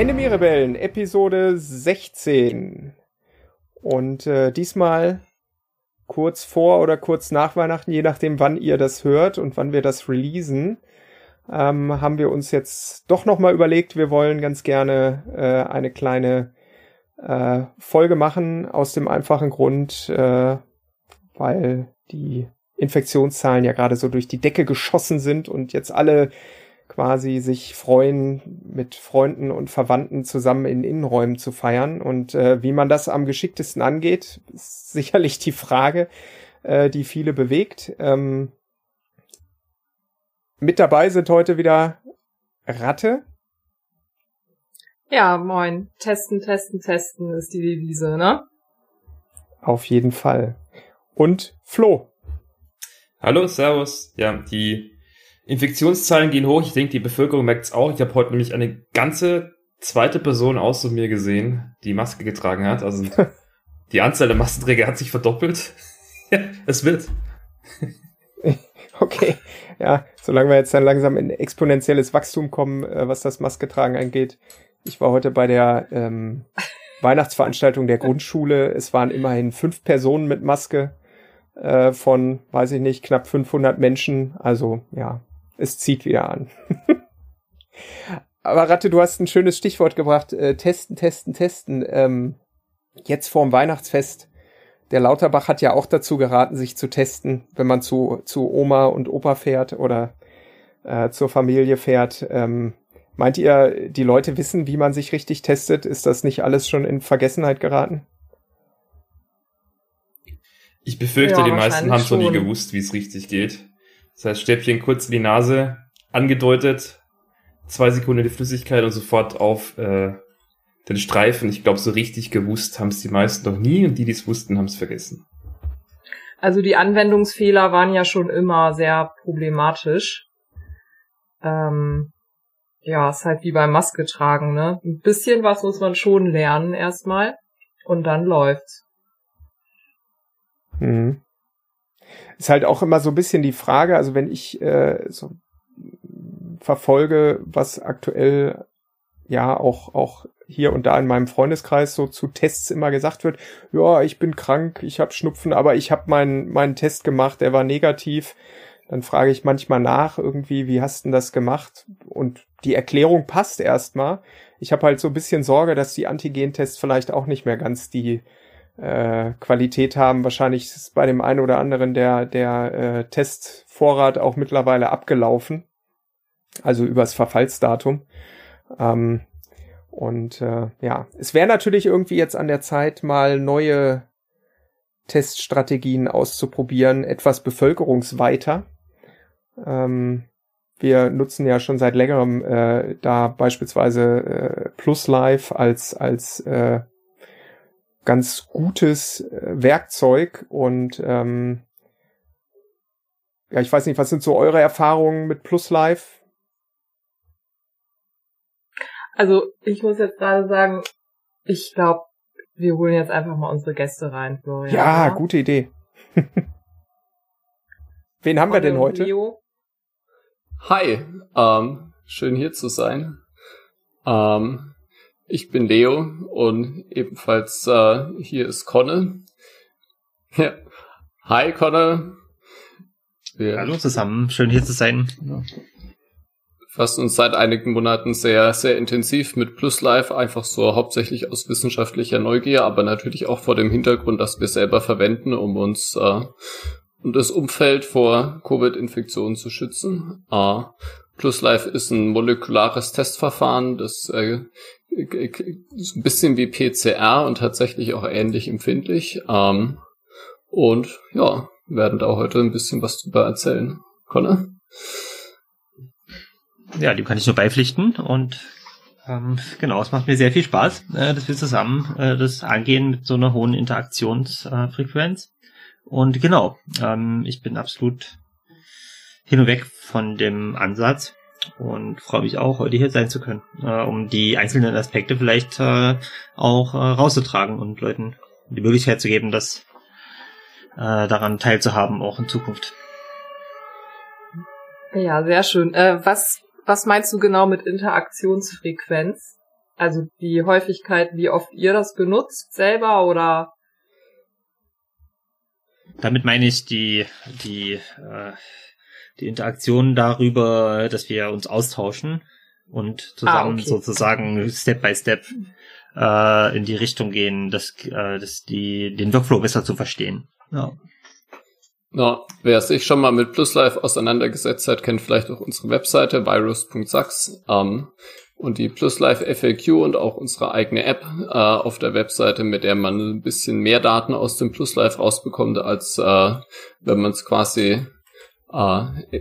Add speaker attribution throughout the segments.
Speaker 1: Enemy Rebellen, Episode 16. Und äh, diesmal kurz vor oder kurz nach Weihnachten, je nachdem, wann ihr das hört und wann wir das releasen, ähm, haben wir uns jetzt doch nochmal überlegt, wir wollen ganz gerne äh, eine kleine äh, Folge machen, aus dem einfachen Grund, äh, weil die Infektionszahlen ja gerade so durch die Decke geschossen sind und jetzt alle quasi sich freuen, mit Freunden und Verwandten zusammen in Innenräumen zu feiern. Und äh, wie man das am geschicktesten angeht, ist sicherlich die Frage, äh, die viele bewegt. Ähm, mit dabei sind heute wieder Ratte.
Speaker 2: Ja, moin. Testen, testen, testen ist die Devise, ne?
Speaker 1: Auf jeden Fall. Und Flo.
Speaker 3: Hallo, Servus. Ja, die Infektionszahlen gehen hoch. Ich denke, die Bevölkerung merkt es auch. Ich habe heute nämlich eine ganze zweite Person außer mir gesehen, die Maske getragen hat. Also die Anzahl der Maskenträger hat sich verdoppelt. es wird.
Speaker 1: okay, ja, solange wir jetzt dann langsam in exponentielles Wachstum kommen, äh, was das Masketragen angeht. Ich war heute bei der ähm, Weihnachtsveranstaltung der Grundschule. Es waren immerhin fünf Personen mit Maske äh, von, weiß ich nicht, knapp 500 Menschen. Also ja, es zieht wieder an. Aber Ratte, du hast ein schönes Stichwort gebracht. Äh, testen, testen, testen. Ähm, jetzt vorm Weihnachtsfest. Der Lauterbach hat ja auch dazu geraten, sich zu testen, wenn man zu, zu Oma und Opa fährt oder äh, zur Familie fährt. Ähm, meint ihr, die Leute wissen, wie man sich richtig testet? Ist das nicht alles schon in Vergessenheit geraten?
Speaker 3: Ich befürchte, ja, die meisten haben schon nie gewusst, wie es richtig geht. Das heißt, Stäbchen kurz in die Nase, angedeutet, zwei Sekunden die Flüssigkeit und sofort auf äh, den Streifen. Ich glaube, so richtig gewusst haben es die meisten noch nie und die, die es wussten, haben es vergessen.
Speaker 2: Also die Anwendungsfehler waren ja schon immer sehr problematisch. Ähm, ja, ist halt wie beim Maske tragen, ne? Ein bisschen was muss man schon lernen erstmal und dann läuft's.
Speaker 1: Mhm ist halt auch immer so ein bisschen die Frage, also wenn ich äh, so verfolge, was aktuell ja auch auch hier und da in meinem Freundeskreis so zu Tests immer gesagt wird, ja, ich bin krank, ich habe Schnupfen, aber ich habe meinen meinen Test gemacht, der war negativ. Dann frage ich manchmal nach irgendwie, wie hast du das gemacht? Und die Erklärung passt erstmal. Ich habe halt so ein bisschen Sorge, dass die Antigentests vielleicht auch nicht mehr ganz die äh, Qualität haben. Wahrscheinlich ist bei dem einen oder anderen der, der äh, Testvorrat auch mittlerweile abgelaufen. Also übers Verfallsdatum. Ähm, und äh, ja, es wäre natürlich irgendwie jetzt an der Zeit, mal neue Teststrategien auszuprobieren, etwas bevölkerungsweiter. Ähm, wir nutzen ja schon seit längerem äh, da beispielsweise äh, Plus Live als als äh, ganz gutes äh, Werkzeug und ähm, ja, ich weiß nicht, was sind so eure Erfahrungen mit Plus Live?
Speaker 2: Also ich muss jetzt gerade sagen, ich glaube, wir holen jetzt einfach mal unsere Gäste rein,
Speaker 1: Florian. Ja, oder? gute Idee. Wen haben wir denn heute? Leo.
Speaker 4: Hi, ähm, schön hier zu sein. Ähm, ich bin Leo und ebenfalls äh, hier ist Conne. Ja. Hi Conne.
Speaker 5: Wir Hallo zusammen, schön hier zu sein.
Speaker 4: Ja. Fassen uns seit einigen Monaten sehr, sehr intensiv mit Plus Life, einfach so hauptsächlich aus wissenschaftlicher Neugier, aber natürlich auch vor dem Hintergrund, dass wir selber verwenden, um uns äh, und das Umfeld vor Covid-Infektionen zu schützen. Äh, Plus Life ist ein molekulares Testverfahren, das äh, ist ein bisschen wie PCR und tatsächlich auch ähnlich empfindlich. Ähm, und ja, werden da heute ein bisschen was drüber erzählen. Conor?
Speaker 5: Ja, dem kann ich nur beipflichten und ähm, genau, es macht mir sehr viel Spaß, äh, dass wir zusammen äh, das angehen mit so einer hohen Interaktionsfrequenz. und genau, ähm, ich bin absolut hin und weg von dem Ansatz, und freue mich auch, heute hier sein zu können, äh, um die einzelnen Aspekte vielleicht äh, auch äh, rauszutragen und Leuten die Möglichkeit zu geben, das äh, daran teilzuhaben, auch in Zukunft.
Speaker 2: Ja, sehr schön. Äh, was, was meinst du genau mit Interaktionsfrequenz? Also die Häufigkeit, wie oft ihr das benutzt selber oder?
Speaker 5: Damit meine ich die, die, äh, die Interaktion darüber, dass wir uns austauschen und zusammen ah, okay. sozusagen Step by Step äh, in die Richtung gehen, dass, äh, dass die, den Workflow besser zu verstehen. Ja.
Speaker 4: Ja, wer sich schon mal mit PlusLife auseinandergesetzt hat, kennt vielleicht auch unsere Webseite virus.sax ähm, und die PlusLife FAQ und auch unsere eigene App äh, auf der Webseite, mit der man ein bisschen mehr Daten aus dem PlusLife rausbekommt, als äh, wenn man es quasi äh,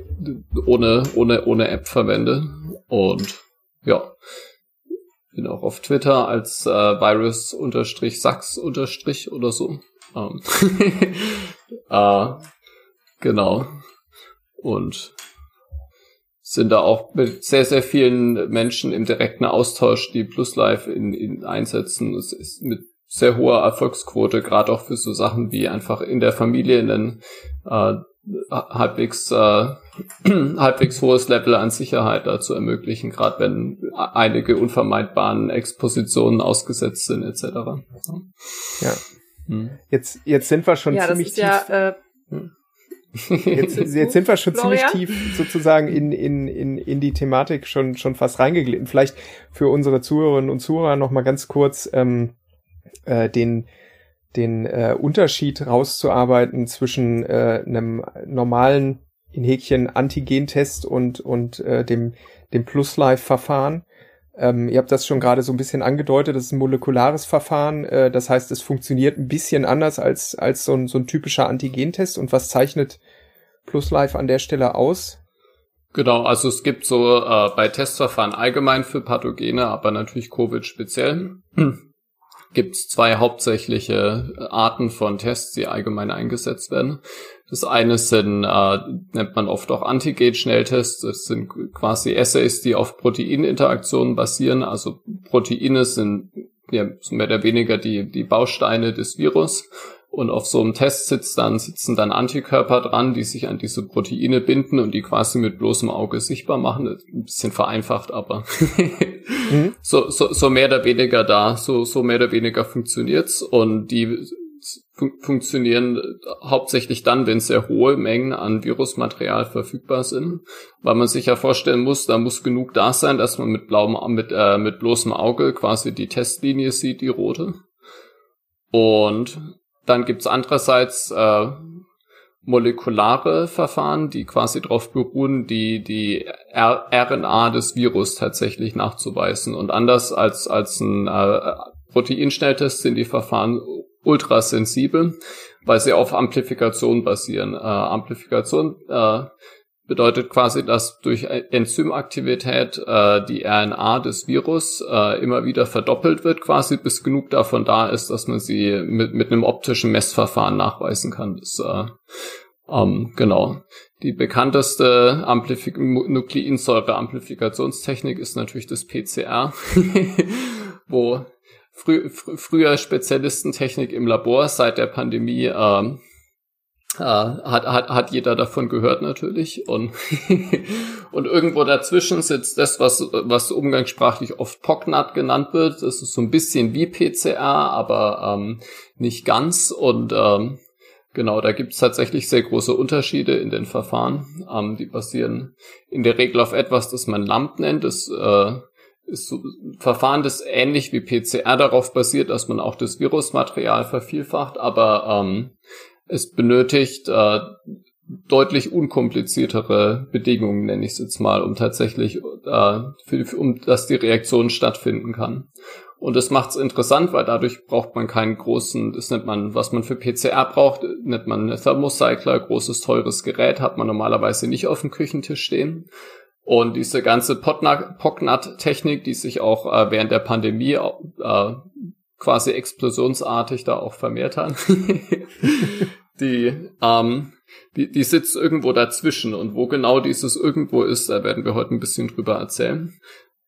Speaker 4: ohne, ohne, ohne App verwendet. Und ja, bin auch auf Twitter als äh, Virus-Sax- oder so. Ähm, äh, genau. Und sind da auch mit sehr, sehr vielen Menschen im direkten Austausch, die Plus Life in, in einsetzen. Es ist mit sehr hoher Erfolgsquote, gerade auch für so Sachen wie einfach in der Familie einen äh, halbwegs äh, halbwegs hohes Level an Sicherheit dazu ermöglichen, gerade wenn einige unvermeidbaren Expositionen ausgesetzt sind etc.
Speaker 1: Ja. Hm. Jetzt jetzt sind wir schon
Speaker 2: ja,
Speaker 1: ziemlich
Speaker 2: tief. Ja, äh, hm.
Speaker 1: Jetzt, jetzt sind wir schon ziemlich tief sozusagen in, in, in, in die Thematik schon, schon fast reingeglitten. Vielleicht für unsere Zuhörerinnen und Zuhörer noch mal ganz kurz ähm, äh, den, den äh, Unterschied rauszuarbeiten zwischen äh, einem normalen in Häkchen Antigentest und, und äh, dem, dem Plus-Life-Verfahren. Ähm, ihr habt das schon gerade so ein bisschen angedeutet, das ist ein molekulares Verfahren, äh, das heißt, es funktioniert ein bisschen anders als, als so ein, so ein typischer Antigentest. Und was zeichnet PlusLife an der Stelle aus?
Speaker 4: Genau, also es gibt so äh, bei Testverfahren allgemein für Pathogene, aber natürlich Covid speziell gibt es zwei hauptsächliche Arten von Tests, die allgemein eingesetzt werden. Das eine sind, äh, nennt man oft auch Antigen-Schnelltests. Das sind quasi Assays, die auf Proteininteraktionen basieren. Also Proteine sind ja, mehr oder weniger die, die Bausteine des Virus. Und auf so einem Test sitzt dann, sitzen dann Antikörper dran, die sich an diese Proteine binden und die quasi mit bloßem Auge sichtbar machen. Ein bisschen vereinfacht, aber mhm. so, so, so mehr oder weniger da, so, so mehr oder weniger funktioniert's. Und die fun funktionieren hauptsächlich dann, wenn sehr hohe Mengen an Virusmaterial verfügbar sind, weil man sich ja vorstellen muss, da muss genug da sein, dass man mit blauem, mit, äh, mit bloßem Auge quasi die Testlinie sieht, die rote. Und dann gibt's andererseits äh, molekulare Verfahren, die quasi darauf beruhen, die, die RNA des Virus tatsächlich nachzuweisen. Und anders als, als ein äh, Proteinschnelltest sind die Verfahren ultrasensibel, weil sie auf Amplifikation basieren. Äh, Amplifikation äh, bedeutet quasi, dass durch Enzymaktivität äh, die RNA des Virus äh, immer wieder verdoppelt wird, quasi bis genug davon da ist, dass man sie mit, mit einem optischen Messverfahren nachweisen kann. Das, äh, ähm, genau. Die bekannteste Amplifik Nukleinsäure-Amplifikationstechnik ist natürlich das PCR, wo frü fr früher Spezialistentechnik im Labor seit der Pandemie ähm, äh, hat, hat, hat jeder davon gehört natürlich. Und, und irgendwo dazwischen sitzt das, was, was umgangssprachlich oft POCNAT genannt wird. Das ist so ein bisschen wie PCR, aber ähm, nicht ganz. Und ähm, genau, da gibt es tatsächlich sehr große Unterschiede in den Verfahren. Ähm, die basieren in der Regel auf etwas, das man LAMP nennt. Das äh, ist so ein Verfahren, das ähnlich wie PCR darauf basiert, dass man auch das Virusmaterial vervielfacht, aber ähm, es benötigt äh, deutlich unkompliziertere Bedingungen, nenne ich es jetzt mal, um tatsächlich, äh, für, um dass die Reaktion stattfinden kann. Und das macht es interessant, weil dadurch braucht man keinen großen, das nennt man, was man für PCR braucht, nennt man einen Thermocycler, großes, teures Gerät, hat man normalerweise nicht auf dem Küchentisch stehen. Und diese ganze POCNAT-Technik, die sich auch äh, während der Pandemie äh, quasi explosionsartig da auch vermehrt hat, die, ähm, die, die sitzt irgendwo dazwischen. Und wo genau dieses irgendwo ist, da werden wir heute ein bisschen drüber erzählen.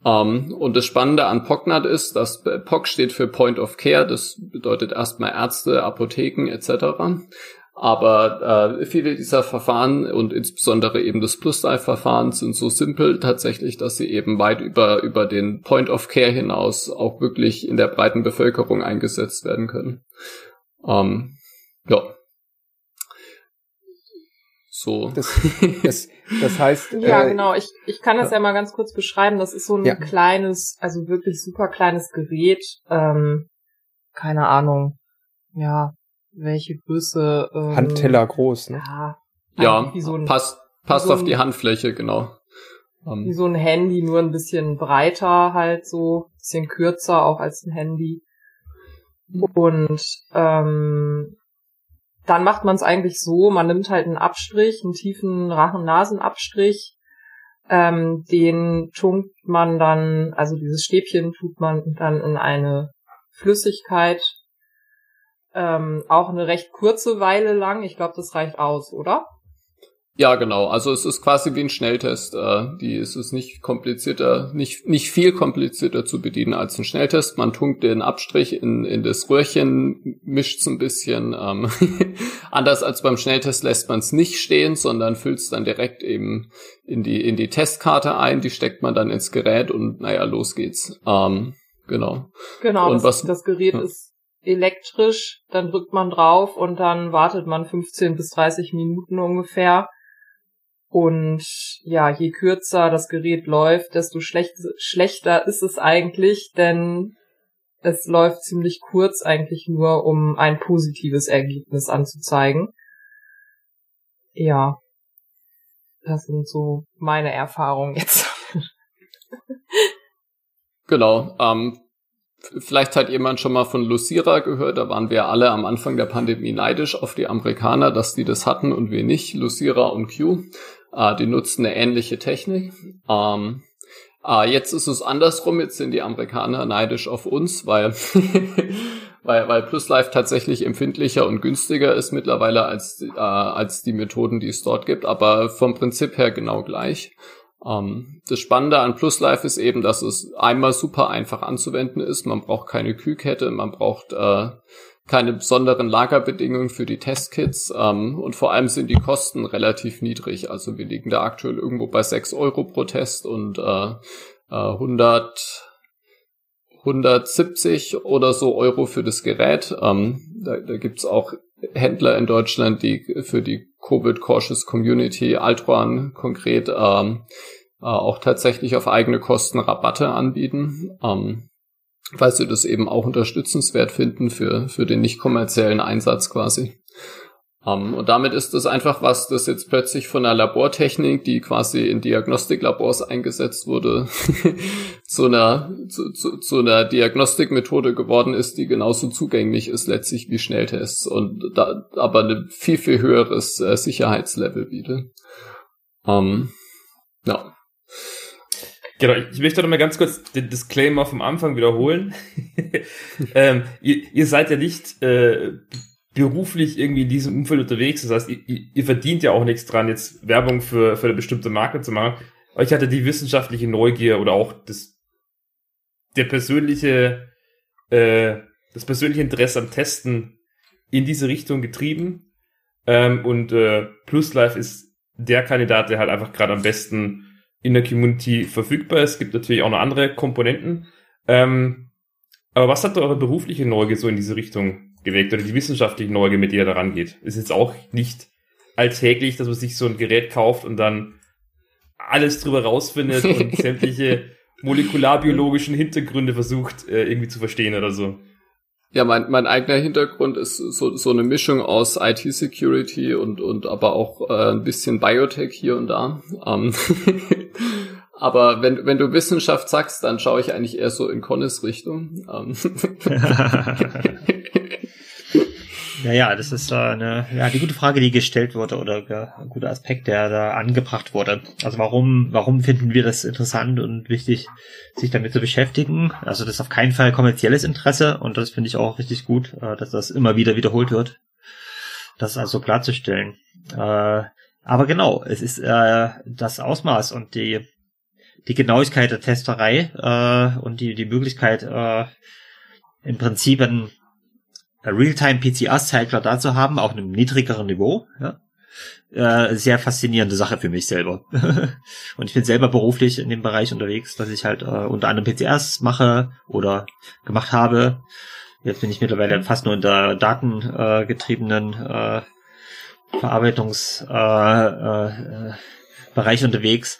Speaker 4: Um, ähm, und das Spannende an POCNAT ist, dass POC steht für Point of Care, das bedeutet erstmal Ärzte, Apotheken etc. Aber äh, viele dieser Verfahren und insbesondere eben das Plus-Life-Verfahren sind so simpel tatsächlich, dass sie eben weit über, über den Point of Care hinaus auch wirklich in der breiten Bevölkerung eingesetzt werden können. Ähm, ja.
Speaker 1: So. Das, das, das heißt.
Speaker 2: ja, äh, genau. Ich, ich kann das ja. ja mal ganz kurz beschreiben. Das ist so ein ja. kleines, also wirklich super kleines Gerät. Ähm, keine Ahnung. Ja, welche Größe.
Speaker 1: Ähm, Handteller groß, ne?
Speaker 4: Ja, ja so ein, passt, passt so auf die Handfläche, genau.
Speaker 2: Um, wie so ein Handy, nur ein bisschen breiter halt so, bisschen kürzer auch als ein Handy. Und ähm, dann macht man es eigentlich so, man nimmt halt einen Abstrich, einen tiefen Rachen-Nasen-Abstrich, ähm, den tunkt man dann, also dieses Stäbchen tut man dann in eine Flüssigkeit, ähm, auch eine recht kurze Weile lang. Ich glaube, das reicht aus, oder?
Speaker 4: Ja, genau. Also es ist quasi wie ein Schnelltest. Äh, die ist es nicht komplizierter, nicht nicht viel komplizierter zu bedienen als ein Schnelltest. Man tunkt den Abstrich in, in das Röhrchen, mischt es ein bisschen. Ähm, anders als beim Schnelltest lässt man es nicht stehen, sondern füllt es dann direkt eben in die in die Testkarte ein. Die steckt man dann ins Gerät und naja, los geht's. Ähm, genau.
Speaker 2: Genau. Und das, was, das Gerät ja. ist elektrisch, dann drückt man drauf und dann wartet man 15 bis 30 Minuten ungefähr. Und ja, je kürzer das Gerät läuft, desto schlecht, schlechter ist es eigentlich, denn es läuft ziemlich kurz eigentlich nur, um ein positives Ergebnis anzuzeigen. Ja, das sind so meine Erfahrungen jetzt.
Speaker 4: genau. Ähm, Vielleicht hat jemand schon mal von Lucira gehört. Da waren wir alle am Anfang der Pandemie neidisch auf die Amerikaner, dass die das hatten und wir nicht. Lucira und Q, äh, die nutzen eine ähnliche Technik. Ähm, äh, jetzt ist es andersrum. Jetzt sind die Amerikaner neidisch auf uns, weil weil, weil PlusLife tatsächlich empfindlicher und günstiger ist mittlerweile als, äh, als die Methoden, die es dort gibt, aber vom Prinzip her genau gleich. Ähm, das Spannende an PlusLife ist eben, dass es einmal super einfach anzuwenden ist. Man braucht keine Kühlkette, man braucht äh, keine besonderen Lagerbedingungen für die Testkits ähm, und vor allem sind die Kosten relativ niedrig. Also wir liegen da aktuell irgendwo bei 6 Euro pro Test und äh, 100 170 oder so Euro für das Gerät. Ähm, da da gibt's auch Händler in Deutschland, die für die Covid-Cautious Community, Altruan konkret, ähm, äh, auch tatsächlich auf eigene Kosten Rabatte anbieten, ähm, weil sie das eben auch unterstützenswert finden für, für den nicht kommerziellen Einsatz quasi. Um, ähm, und damit ist es einfach was, das jetzt plötzlich von einer Labortechnik, die quasi in Diagnostiklabors eingesetzt wurde, zu einer, zu, zu, zu einer Diagnostikmethode geworden ist, die genauso zugänglich ist letztlich wie Schnelltests und da aber ein viel, viel höheres äh, Sicherheitslevel bietet. Um, ähm, ja.
Speaker 3: Genau, ich möchte noch mal ganz kurz den Disclaimer vom Anfang wiederholen. ähm, ihr, ihr seid ja nicht äh, beruflich irgendwie in diesem Umfeld unterwegs. Das heißt, ihr, ihr verdient ja auch nichts dran, jetzt Werbung für, für eine bestimmte Marke zu machen. Aber ich hatte die wissenschaftliche Neugier oder auch das, der persönliche, äh, das persönliche Interesse am Testen in diese Richtung getrieben. Ähm, und äh, PlusLife ist der Kandidat, der halt einfach gerade am besten in der Community verfügbar ist. Es gibt natürlich auch noch andere Komponenten. Ähm, aber was hat eure berufliche Neugier so in diese Richtung geweckt oder die wissenschaftliche Neugier, mit der er daran geht. Ist jetzt auch nicht alltäglich, dass man sich so ein Gerät kauft und dann alles drüber rausfindet und sämtliche molekularbiologischen Hintergründe versucht äh, irgendwie zu verstehen oder so.
Speaker 4: Ja, mein, mein eigener Hintergrund ist so, so eine Mischung aus IT-Security und, und aber auch äh, ein bisschen Biotech hier und da. Ähm aber wenn, wenn du Wissenschaft sagst, dann schaue ich eigentlich eher so in Connes Richtung. Ähm
Speaker 5: Ja, ja, das ist äh, eine, ja, die gute Frage, die gestellt wurde oder ein guter Aspekt, der da angebracht wurde. Also warum, warum finden wir das interessant und wichtig, sich damit zu beschäftigen? Also das ist auf keinen Fall kommerzielles Interesse und das finde ich auch richtig gut, äh, dass das immer wieder wiederholt wird. Das also klarzustellen. Äh, aber genau, es ist das Ausmaß und die die Genauigkeit der Testerei und die die Möglichkeit im Prinzip ein Realtime-PCR-Cycler da zu haben, auf einem niedrigeren Niveau, ja, äh, sehr faszinierende Sache für mich selber. und ich bin selber beruflich in dem Bereich unterwegs, dass ich halt äh, unter anderem PCRs mache oder gemacht habe. Jetzt bin ich mittlerweile fast nur in der datengetriebenen äh, Verarbeitungs äh, äh, unterwegs.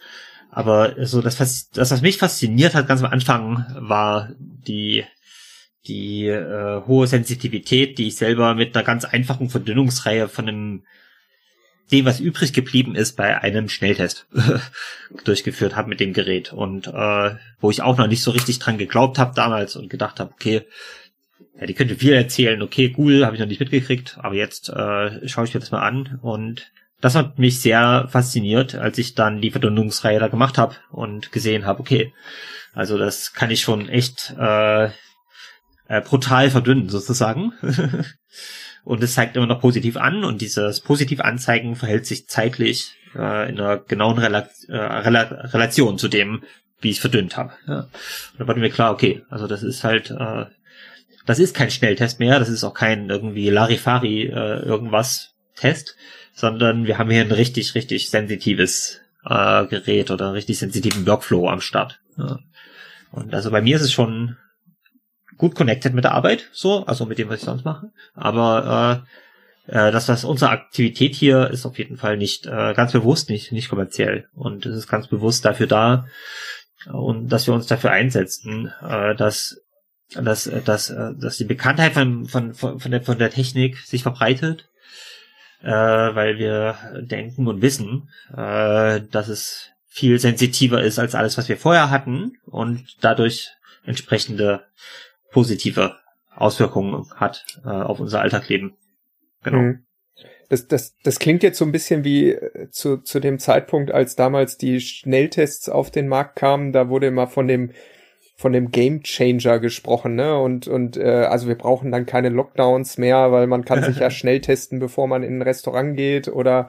Speaker 5: Aber so das, das, was mich fasziniert hat ganz am Anfang, war die die äh, hohe Sensitivität, die ich selber mit einer ganz einfachen Verdünnungsreihe von einem dem, was übrig geblieben ist, bei einem Schnelltest durchgeführt habe mit dem Gerät. Und äh, wo ich auch noch nicht so richtig dran geglaubt habe damals und gedacht habe, okay, ja, die könnte viel erzählen, okay, cool, habe ich noch nicht mitgekriegt, aber jetzt äh, schaue ich mir das mal an und das hat mich sehr fasziniert, als ich dann die Verdünnungsreihe da gemacht habe und gesehen habe, okay, also das kann ich schon echt äh, äh, brutal verdünnen sozusagen. und es zeigt immer noch positiv an und dieses positiv Anzeigen verhält sich zeitlich äh, in einer genauen Rela äh, Rela Relation zu dem, wie ich verdünnt habe. Ja. Und da war mir klar, okay, also das ist halt, äh, das ist kein Schnelltest mehr, das ist auch kein irgendwie Larifari äh, irgendwas Test, sondern wir haben hier ein richtig, richtig sensitives äh, Gerät oder einen richtig sensitiven Workflow am Start. Ja. Und also bei mir ist es schon gut connected mit der Arbeit, so, also mit dem, was ich sonst mache. Aber äh, äh, das, was unsere Aktivität hier ist auf jeden Fall nicht äh, ganz bewusst, nicht, nicht kommerziell. Und es ist ganz bewusst dafür da und dass wir uns dafür einsetzen, äh, dass dass, dass, äh, dass die Bekanntheit von, von, von, der, von der Technik sich verbreitet, äh, weil wir denken und wissen, äh, dass es viel sensitiver ist als alles, was wir vorher hatten und dadurch entsprechende positive Auswirkungen hat äh, auf unser Alltagsleben.
Speaker 1: Genau. Mhm. Das, das, das klingt jetzt so ein bisschen wie äh, zu, zu dem Zeitpunkt, als damals die Schnelltests auf den Markt kamen, da wurde immer von dem von dem Game Changer gesprochen, ne? Und und äh, also wir brauchen dann keine Lockdowns mehr, weil man kann sich ja schnell testen, bevor man in ein Restaurant geht oder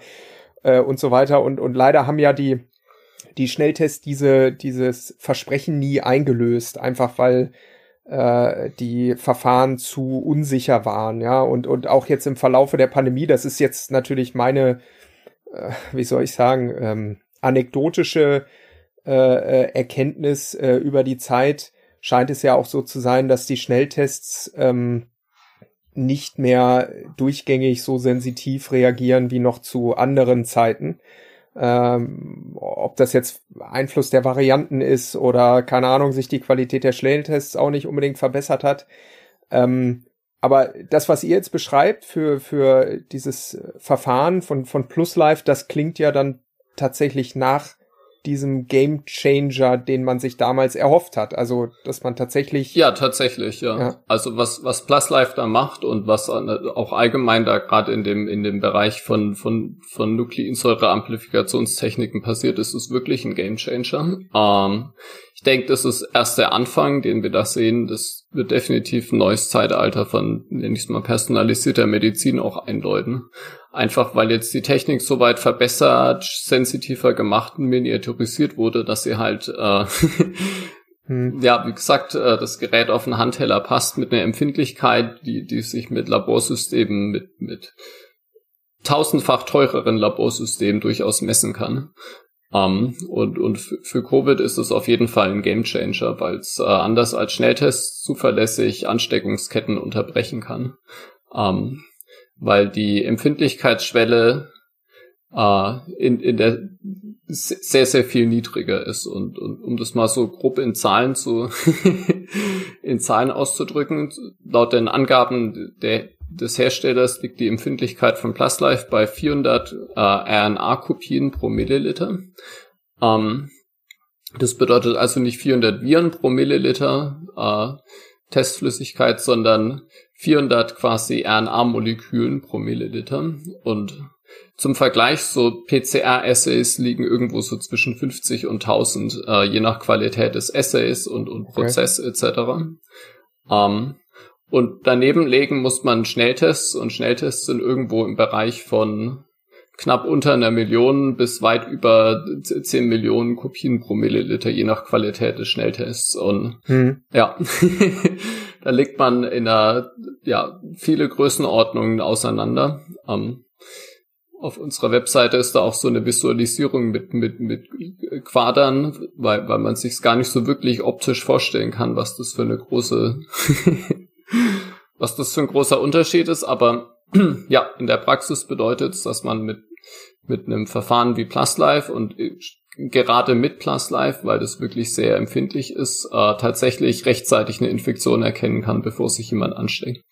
Speaker 1: äh, und so weiter. Und und leider haben ja die die Schnelltests diese dieses Versprechen nie eingelöst, einfach weil äh, die Verfahren zu unsicher waren, ja, und, und auch jetzt im Verlaufe der Pandemie, das ist jetzt natürlich meine, äh, wie soll ich sagen, ähm, anekdotische äh, äh, Erkenntnis äh, über die Zeit, scheint es ja auch so zu sein, dass die Schnelltests ähm, nicht mehr durchgängig so sensitiv reagieren wie noch zu anderen Zeiten. Ähm, ob das jetzt Einfluss der Varianten ist oder keine Ahnung, sich die Qualität der Schnelltests auch nicht unbedingt verbessert hat. Ähm, aber das, was ihr jetzt beschreibt für, für dieses Verfahren von, von PlusLife, das klingt ja dann tatsächlich nach diesem Game Changer, den man sich damals erhofft hat. Also, dass man tatsächlich.
Speaker 4: Ja, tatsächlich, ja. ja. Also was, was Plus Life da macht und was auch allgemein da gerade in dem, in dem Bereich von, von, von Nukleinsäure-Amplifikationstechniken passiert ist, ist wirklich ein Game Changer. Ähm, denke, das ist erst der Anfang, den wir da sehen. Das wird definitiv ein neues Zeitalter von, nenne ich es mal, personalisierter Medizin auch einläuten. Einfach weil jetzt die Technik so weit verbessert, sensitiver gemacht und miniaturisiert wurde, dass sie halt, äh, hm. ja, wie gesagt, äh, das Gerät auf den Handteller passt mit einer Empfindlichkeit, die, die sich mit Laborsystemen, mit, mit tausendfach teureren Laborsystemen durchaus messen kann. Um, ähm, und und für Covid ist es auf jeden Fall ein Gamechanger, weil es äh, anders als Schnelltests zuverlässig Ansteckungsketten unterbrechen kann. Um, ähm, weil die Empfindlichkeitsschwelle äh, in, in der sehr, sehr viel niedriger ist. Und, und um das mal so grob in Zahlen zu in Zahlen auszudrücken, laut den Angaben der des Herstellers liegt die Empfindlichkeit von PlusLife bei 400 äh, RNA-Kopien pro Milliliter. Ähm, das bedeutet also nicht 400 Viren pro Milliliter äh, Testflüssigkeit, sondern 400 quasi RNA-Molekülen pro Milliliter. Und zum Vergleich, so PCR-Assays liegen irgendwo so zwischen 50 und 1000, äh, je nach Qualität des Assays und, und Prozess okay. etc. Ähm, und daneben legen muss man Schnelltests und Schnelltests sind irgendwo im Bereich von knapp unter einer Million bis weit über 10 Millionen Kopien pro Milliliter, je nach Qualität des Schnelltests. Und hm. ja, da legt man in einer, ja, viele Größenordnungen auseinander. Ähm, auf unserer Webseite ist da auch so eine Visualisierung mit, mit, mit Quadern, weil, weil man sich gar nicht so wirklich optisch vorstellen kann, was das für eine große, was das für ein großer Unterschied ist. Aber ja, in der Praxis bedeutet es, dass man mit, mit einem Verfahren wie PlusLife und gerade mit PlusLife, weil das wirklich sehr empfindlich ist, äh, tatsächlich rechtzeitig eine Infektion erkennen kann, bevor sich jemand ansteckt.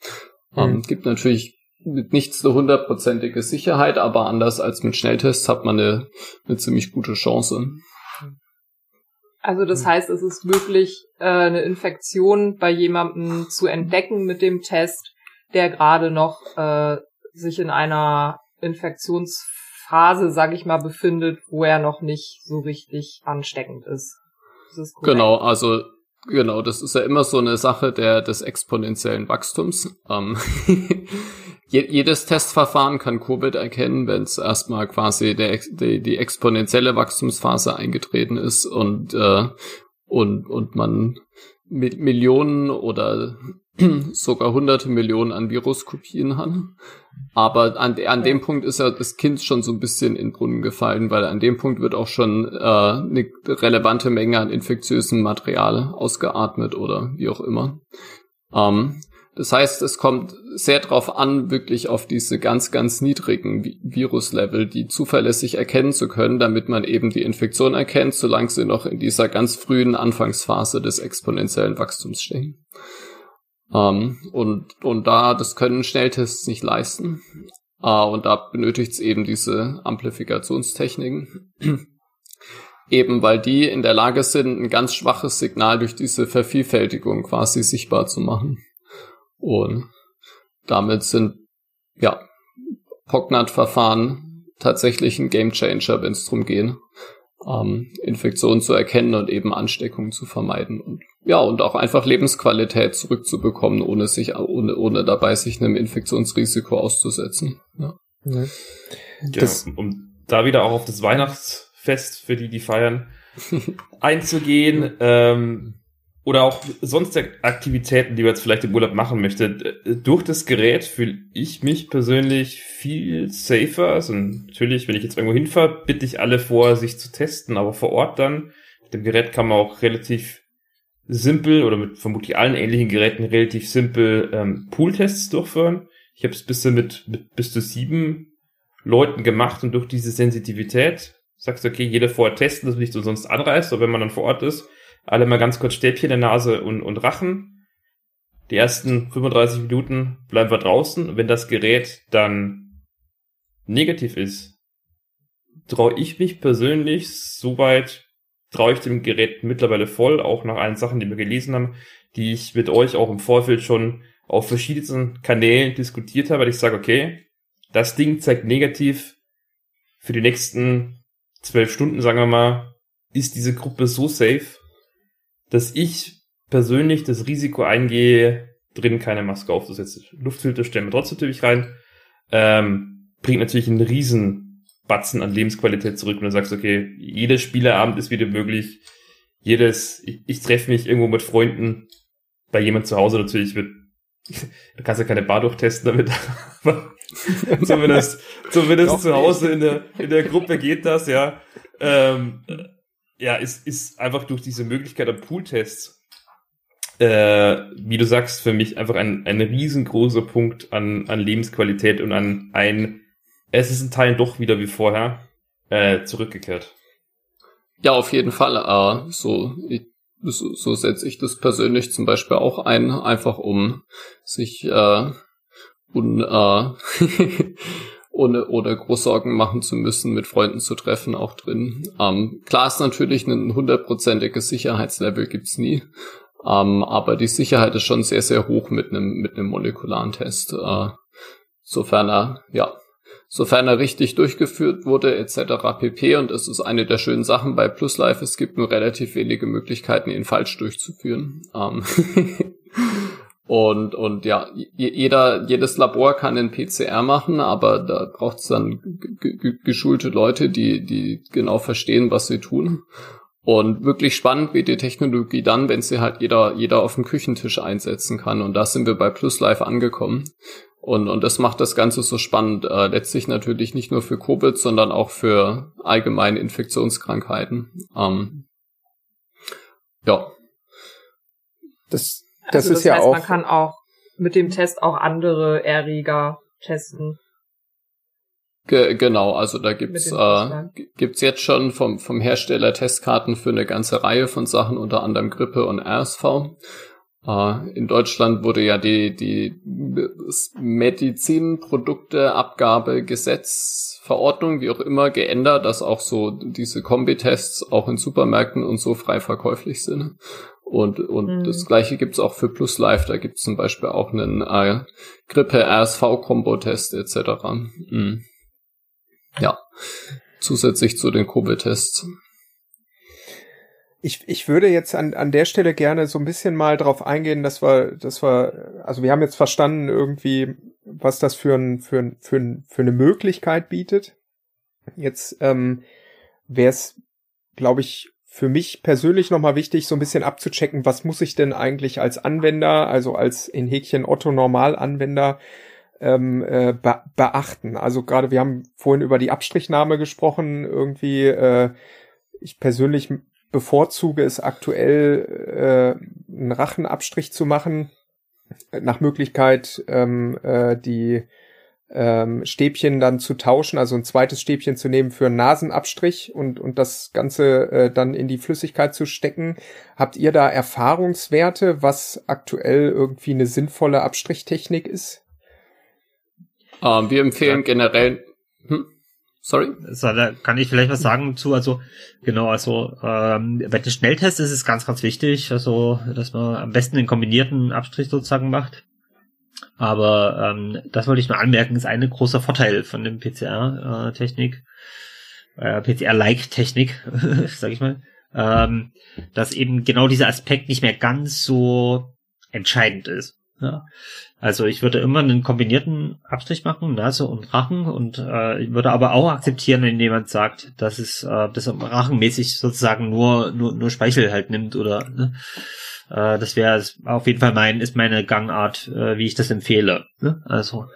Speaker 4: Mhm. Ähm, gibt natürlich nicht so hundertprozentige Sicherheit, aber anders als mit Schnelltests hat man eine, eine ziemlich gute Chance.
Speaker 2: Also das heißt, es ist möglich, äh, eine Infektion bei jemandem zu entdecken mit dem Test, der gerade noch äh, sich in einer Infektionsphase, sag ich mal, befindet, wo er noch nicht so richtig ansteckend ist.
Speaker 4: ist genau, also genau, das ist ja immer so eine Sache der des exponentiellen Wachstums. Ähm jedes Testverfahren kann Covid erkennen, wenn es erstmal quasi der, die, die exponentielle Wachstumsphase eingetreten ist und, äh, und, und man Millionen oder sogar hunderte Millionen an Viruskopien hat. Aber an, an dem Punkt ist ja das Kind schon so ein bisschen in Brunnen gefallen, weil an dem Punkt wird auch schon äh, eine relevante Menge an infektiösem Material ausgeatmet oder wie auch immer. Ähm, das heißt, es kommt sehr darauf an, wirklich auf diese ganz, ganz niedrigen Viruslevel, die zuverlässig erkennen zu können, damit man eben die Infektion erkennt, solange sie noch in dieser ganz frühen Anfangsphase des exponentiellen Wachstums stehen. Ähm, und, und da, das können Schnelltests nicht leisten. Äh, und da benötigt es eben diese Amplifikationstechniken. eben weil die in der Lage sind, ein ganz schwaches Signal durch diese Vervielfältigung quasi sichtbar zu machen. Und damit sind, ja, POCNAT-Verfahren tatsächlich ein Gamechanger, wenn es darum geht, ähm, Infektionen zu erkennen und eben Ansteckungen zu vermeiden. Und ja, und auch einfach Lebensqualität zurückzubekommen, ohne sich, ohne, ohne dabei sich einem Infektionsrisiko auszusetzen. Ja.
Speaker 3: ja um da wieder auch auf das Weihnachtsfest für die, die feiern, einzugehen. Ähm, oder auch sonst Aktivitäten, die man jetzt vielleicht im Urlaub machen möchte. Durch das Gerät fühle ich mich persönlich viel safer. Also natürlich, wenn ich jetzt irgendwo hinfahre, bitte ich alle vor, sich zu testen, aber vor Ort dann, mit dem Gerät kann man auch relativ simpel oder mit vermutlich allen ähnlichen Geräten relativ simpel ähm, Pooltests durchführen. Ich habe es bisher mit, mit bis zu sieben Leuten gemacht und durch diese Sensitivität sagst du, okay, jeder vorher testen, dass man nicht umsonst anreist, aber wenn man dann vor Ort ist, alle mal ganz kurz Stäbchen in der Nase und, und Rachen. Die ersten 35 Minuten bleiben wir draußen. wenn das Gerät dann negativ ist, traue ich mich persönlich soweit, traue ich dem Gerät mittlerweile voll, auch nach allen Sachen, die wir gelesen haben, die ich mit euch auch im Vorfeld schon auf verschiedensten Kanälen diskutiert habe, weil ich sage, okay, das Ding zeigt negativ für die nächsten zwölf Stunden, sagen wir mal, ist diese Gruppe so safe, dass ich persönlich das Risiko eingehe, drin keine Maske aufzusetzen. Luftfilter stellen wir trotzdem natürlich rein. Ähm, bringt natürlich einen riesen Batzen an Lebensqualität zurück, wenn du sagst, okay, jeder Spieleabend ist wieder möglich. Jedes, ich, ich treffe mich irgendwo mit Freunden, bei jemand zu Hause natürlich wird, du kannst ja keine Bar durchtesten damit, aber zumindest, zumindest zu Hause in der, in der Gruppe geht das, ja. Ähm, ja, ist, ist einfach durch diese Möglichkeit an Pooltests, äh, wie du sagst, für mich einfach ein, ein riesengroßer Punkt an, an Lebensqualität und an ein, es ist ein Teil doch wieder wie vorher, äh, zurückgekehrt.
Speaker 4: Ja, auf jeden Fall. Äh, so, so, so setze ich das persönlich zum Beispiel auch ein, einfach um sich äh, un, äh, ohne, ohne Großsorgen machen zu müssen, mit Freunden zu treffen, auch drin. Ähm, klar ist natürlich ein hundertprozentiges Sicherheitslevel gibt's nie. Ähm, aber die Sicherheit ist schon sehr, sehr hoch mit einem, mit einem molekularen Test. Äh, sofern er, ja, sofern er richtig durchgeführt wurde, etc. pp. Und es ist eine der schönen Sachen bei PlusLife, es gibt nur relativ wenige Möglichkeiten, ihn falsch durchzuführen. Ähm Und, und ja, jeder, jedes Labor kann einen PCR machen, aber da braucht es dann geschulte Leute, die, die genau verstehen, was sie tun. Und wirklich spannend wird die Technologie dann, wenn sie halt jeder, jeder auf dem Küchentisch einsetzen kann. Und da sind wir bei Plus Life angekommen. Und, und das macht das Ganze so spannend. Äh, letztlich natürlich nicht nur für Covid, sondern auch für allgemeine Infektionskrankheiten. Ähm, ja.
Speaker 2: Das, das also ist das ja heißt, auch. Man kann auch mit dem Test auch andere Erreger testen.
Speaker 4: Ge genau, also da gibt's äh, gibt's jetzt schon vom vom Hersteller Testkarten für eine ganze Reihe von Sachen, unter anderem Grippe und RSV. Äh, in Deutschland wurde ja die die Medizinprodukteabgabegesetz Verordnung, wie auch immer, geändert, dass auch so diese Kombi-Tests auch in Supermärkten und so frei verkäuflich sind. Und, und mhm. das gleiche gibt's auch für Plus Life. Da gibt's zum Beispiel auch einen äh, Grippe-RSV-Kombo-Test etc. Mhm. Ja, zusätzlich zu den Covid-Tests.
Speaker 1: Ich, ich würde jetzt an, an der Stelle gerne so ein bisschen mal drauf eingehen, dass wir, dass wir, also wir haben jetzt verstanden irgendwie, was das für, ein, für, ein, für, ein, für eine Möglichkeit bietet. Jetzt ähm, wäre es, glaube ich, für mich persönlich nochmal wichtig, so ein bisschen abzuchecken, was muss ich denn eigentlich als Anwender, also als in Häkchen Otto Normalanwender ähm, äh, be beachten. Also gerade wir haben vorhin über die Abstrichnahme gesprochen, irgendwie äh, ich persönlich bevorzuge es aktuell, äh, einen Rachenabstrich zu machen, nach Möglichkeit ähm, äh, die ähm, Stäbchen dann zu tauschen, also ein zweites Stäbchen zu nehmen für einen Nasenabstrich und, und das Ganze äh, dann in die Flüssigkeit zu stecken. Habt ihr da Erfahrungswerte, was aktuell irgendwie eine sinnvolle Abstrichtechnik ist?
Speaker 4: Ähm, wir empfehlen ja. generell. Hm? Sorry?
Speaker 5: So, da kann ich vielleicht was sagen zu, also genau, also ähm, bei den Schnelltests ist es ganz, ganz wichtig, also dass man am besten den kombinierten Abstrich sozusagen macht. Aber ähm, das wollte ich nur anmerken, ist ein großer Vorteil von dem PCR-Technik, äh, PCR-like-Technik, sag ich mal, ähm, dass eben genau dieser Aspekt nicht mehr ganz so entscheidend ist. Ja. Also ich würde immer einen kombinierten Abstrich machen, Nase und Rachen und äh, ich würde aber auch akzeptieren, wenn jemand sagt, dass es äh, das rachenmäßig sozusagen nur nur nur Speichel halt nimmt oder ne? Äh, das wäre auf jeden Fall mein, ist meine Gangart, äh, wie ich das empfehle. Ne? Also,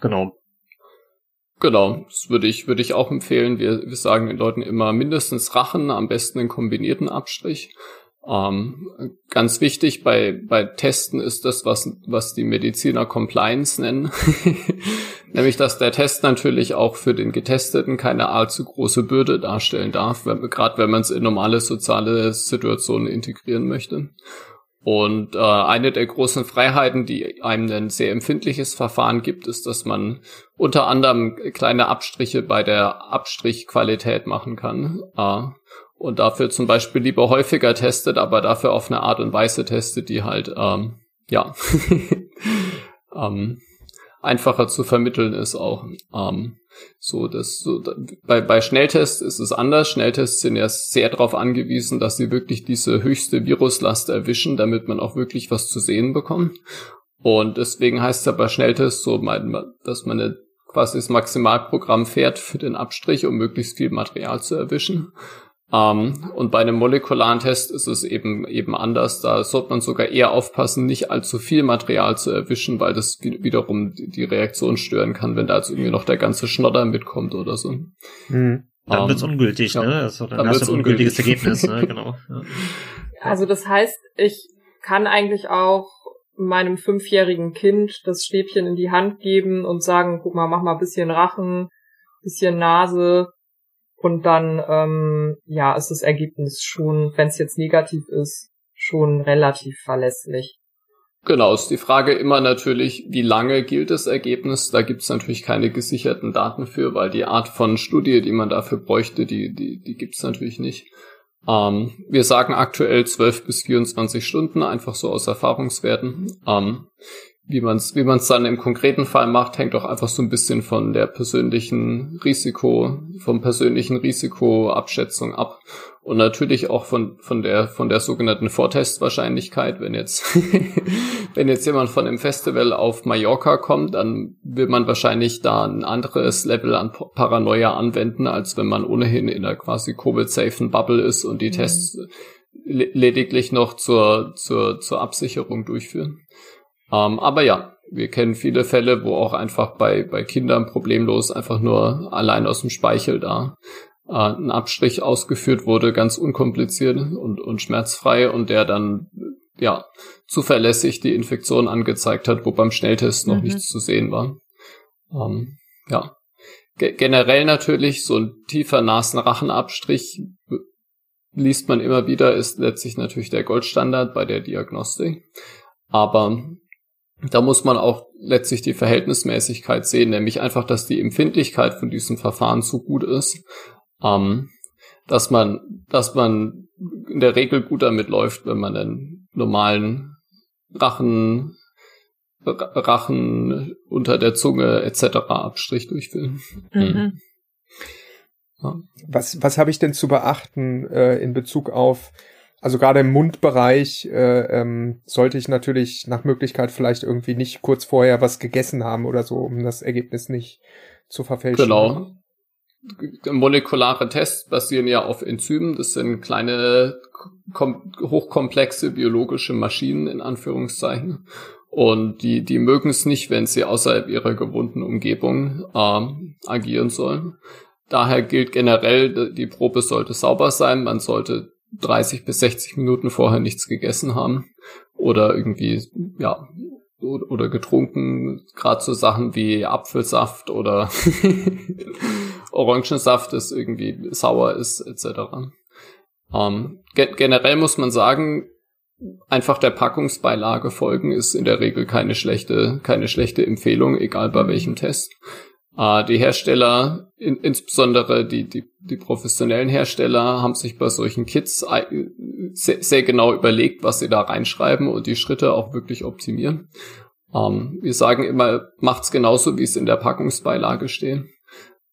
Speaker 5: genau.
Speaker 4: Genau, das würde ich, würde ich auch empfehlen. Wir, wir sagen den Leuten immer mindestens Rachen, am besten einen kombinierten Abstrich. Ähm, ganz wichtig bei, bei Testen ist das, was, was die Mediziner Compliance nennen. Nämlich, dass der Test natürlich auch für den Getesteten keine allzu große Bürde darstellen darf, gerade wenn man es in normale soziale Situationen integrieren möchte. Und äh, eine der großen Freiheiten, die einem ein sehr empfindliches Verfahren gibt, ist, dass man unter anderem kleine Abstriche bei der Abstrichqualität machen kann. Äh, und dafür zum Beispiel lieber häufiger testet, aber dafür auf eine Art und Weise testet, die halt, ähm, ja, ähm, einfacher zu vermitteln ist auch. Ähm, so, das, so, bei, bei Schnelltests ist es anders. Schnelltests sind ja sehr darauf angewiesen, dass sie wirklich diese höchste Viruslast erwischen, damit man auch wirklich was zu sehen bekommt. Und deswegen heißt es ja bei Schnelltests so, dass man eine, quasi das Maximalprogramm fährt für den Abstrich, um möglichst viel Material zu erwischen. Ähm, und bei einem molekularen Test ist es eben eben anders. Da sollte man sogar eher aufpassen, nicht allzu viel Material zu erwischen, weil das wiederum die Reaktion stören kann, wenn da jetzt irgendwie noch der ganze Schnodder mitkommt oder so.
Speaker 5: Mhm. Dann um, wird's ähm, ungültig, ja. ne? Also dann, dann hast du ein ungültiges Ergebnis, ne? Genau. Ja.
Speaker 2: Also das heißt, ich kann eigentlich auch meinem fünfjährigen Kind das Stäbchen in die Hand geben und sagen, guck mal, mach mal ein bisschen Rachen, bisschen Nase, und dann, ähm, ja, ist das Ergebnis schon, wenn es jetzt negativ ist, schon relativ verlässlich.
Speaker 4: Genau, ist die Frage immer natürlich, wie lange gilt das Ergebnis? Da gibt es natürlich keine gesicherten Daten für, weil die Art von Studie, die man dafür bräuchte, die, die, die gibt es natürlich nicht. Ähm, wir sagen aktuell 12 bis 24 Stunden, einfach so aus Erfahrungswerten. Ähm, wie man es wie man's dann im konkreten Fall macht, hängt auch einfach so ein bisschen von der persönlichen Risiko, vom persönlichen Risikoabschätzung ab. und natürlich auch von, von der, von der sogenannten Vortestwahrscheinlichkeit. Wenn jetzt, wenn jetzt jemand von einem Festival auf Mallorca kommt, dann will man wahrscheinlich da ein anderes Level an Paranoia anwenden, als wenn man ohnehin in einer quasi Covid-safen Bubble ist und die mhm. Tests lediglich noch zur, zur, zur Absicherung durchführen. Ähm, aber ja, wir kennen viele Fälle, wo auch einfach bei, bei Kindern problemlos einfach nur allein aus dem Speichel da äh, ein Abstrich ausgeführt wurde, ganz unkompliziert und, und schmerzfrei und der dann ja zuverlässig die Infektion angezeigt hat, wo beim Schnelltest noch mhm. nichts zu sehen war. Ähm, ja. G generell natürlich so ein tiefer Nasenrachenabstrich liest man immer wieder, ist letztlich natürlich der Goldstandard bei der Diagnostik. Aber da muss man auch letztlich die Verhältnismäßigkeit sehen, nämlich einfach, dass die Empfindlichkeit von diesem Verfahren so gut ist, ähm, dass man, dass man in der Regel gut damit läuft, wenn man einen normalen Rachen, Rachen unter der Zunge etc. Abstrich durchführt. Mhm.
Speaker 1: mhm. Ja. Was, was habe ich denn zu beachten äh, in Bezug auf also gerade im Mundbereich äh, ähm, sollte ich natürlich nach Möglichkeit vielleicht irgendwie nicht kurz vorher was gegessen haben oder so, um das Ergebnis nicht zu verfälschen.
Speaker 4: Genau. Molekulare Tests basieren ja auf Enzymen. Das sind kleine, hochkomplexe biologische Maschinen in Anführungszeichen. Und die, die mögen es nicht, wenn sie außerhalb ihrer gewohnten Umgebung äh, agieren sollen. Daher gilt generell, die Probe sollte sauber sein. Man sollte 30 bis 60 Minuten vorher nichts gegessen haben oder irgendwie, ja, oder getrunken, gerade so Sachen wie Apfelsaft oder Orangensaft, das irgendwie sauer ist, etc. Ähm, ge generell muss man sagen, einfach der Packungsbeilage folgen ist in der Regel keine schlechte, keine schlechte Empfehlung, egal bei welchem Test. Äh, die Hersteller, in, insbesondere die, die, die professionellen Hersteller, haben sich bei solchen Kits sehr, sehr genau überlegt, was sie da reinschreiben und die Schritte auch wirklich optimieren. Ähm, wir sagen immer, macht's genauso, wie es in der Packungsbeilage steht.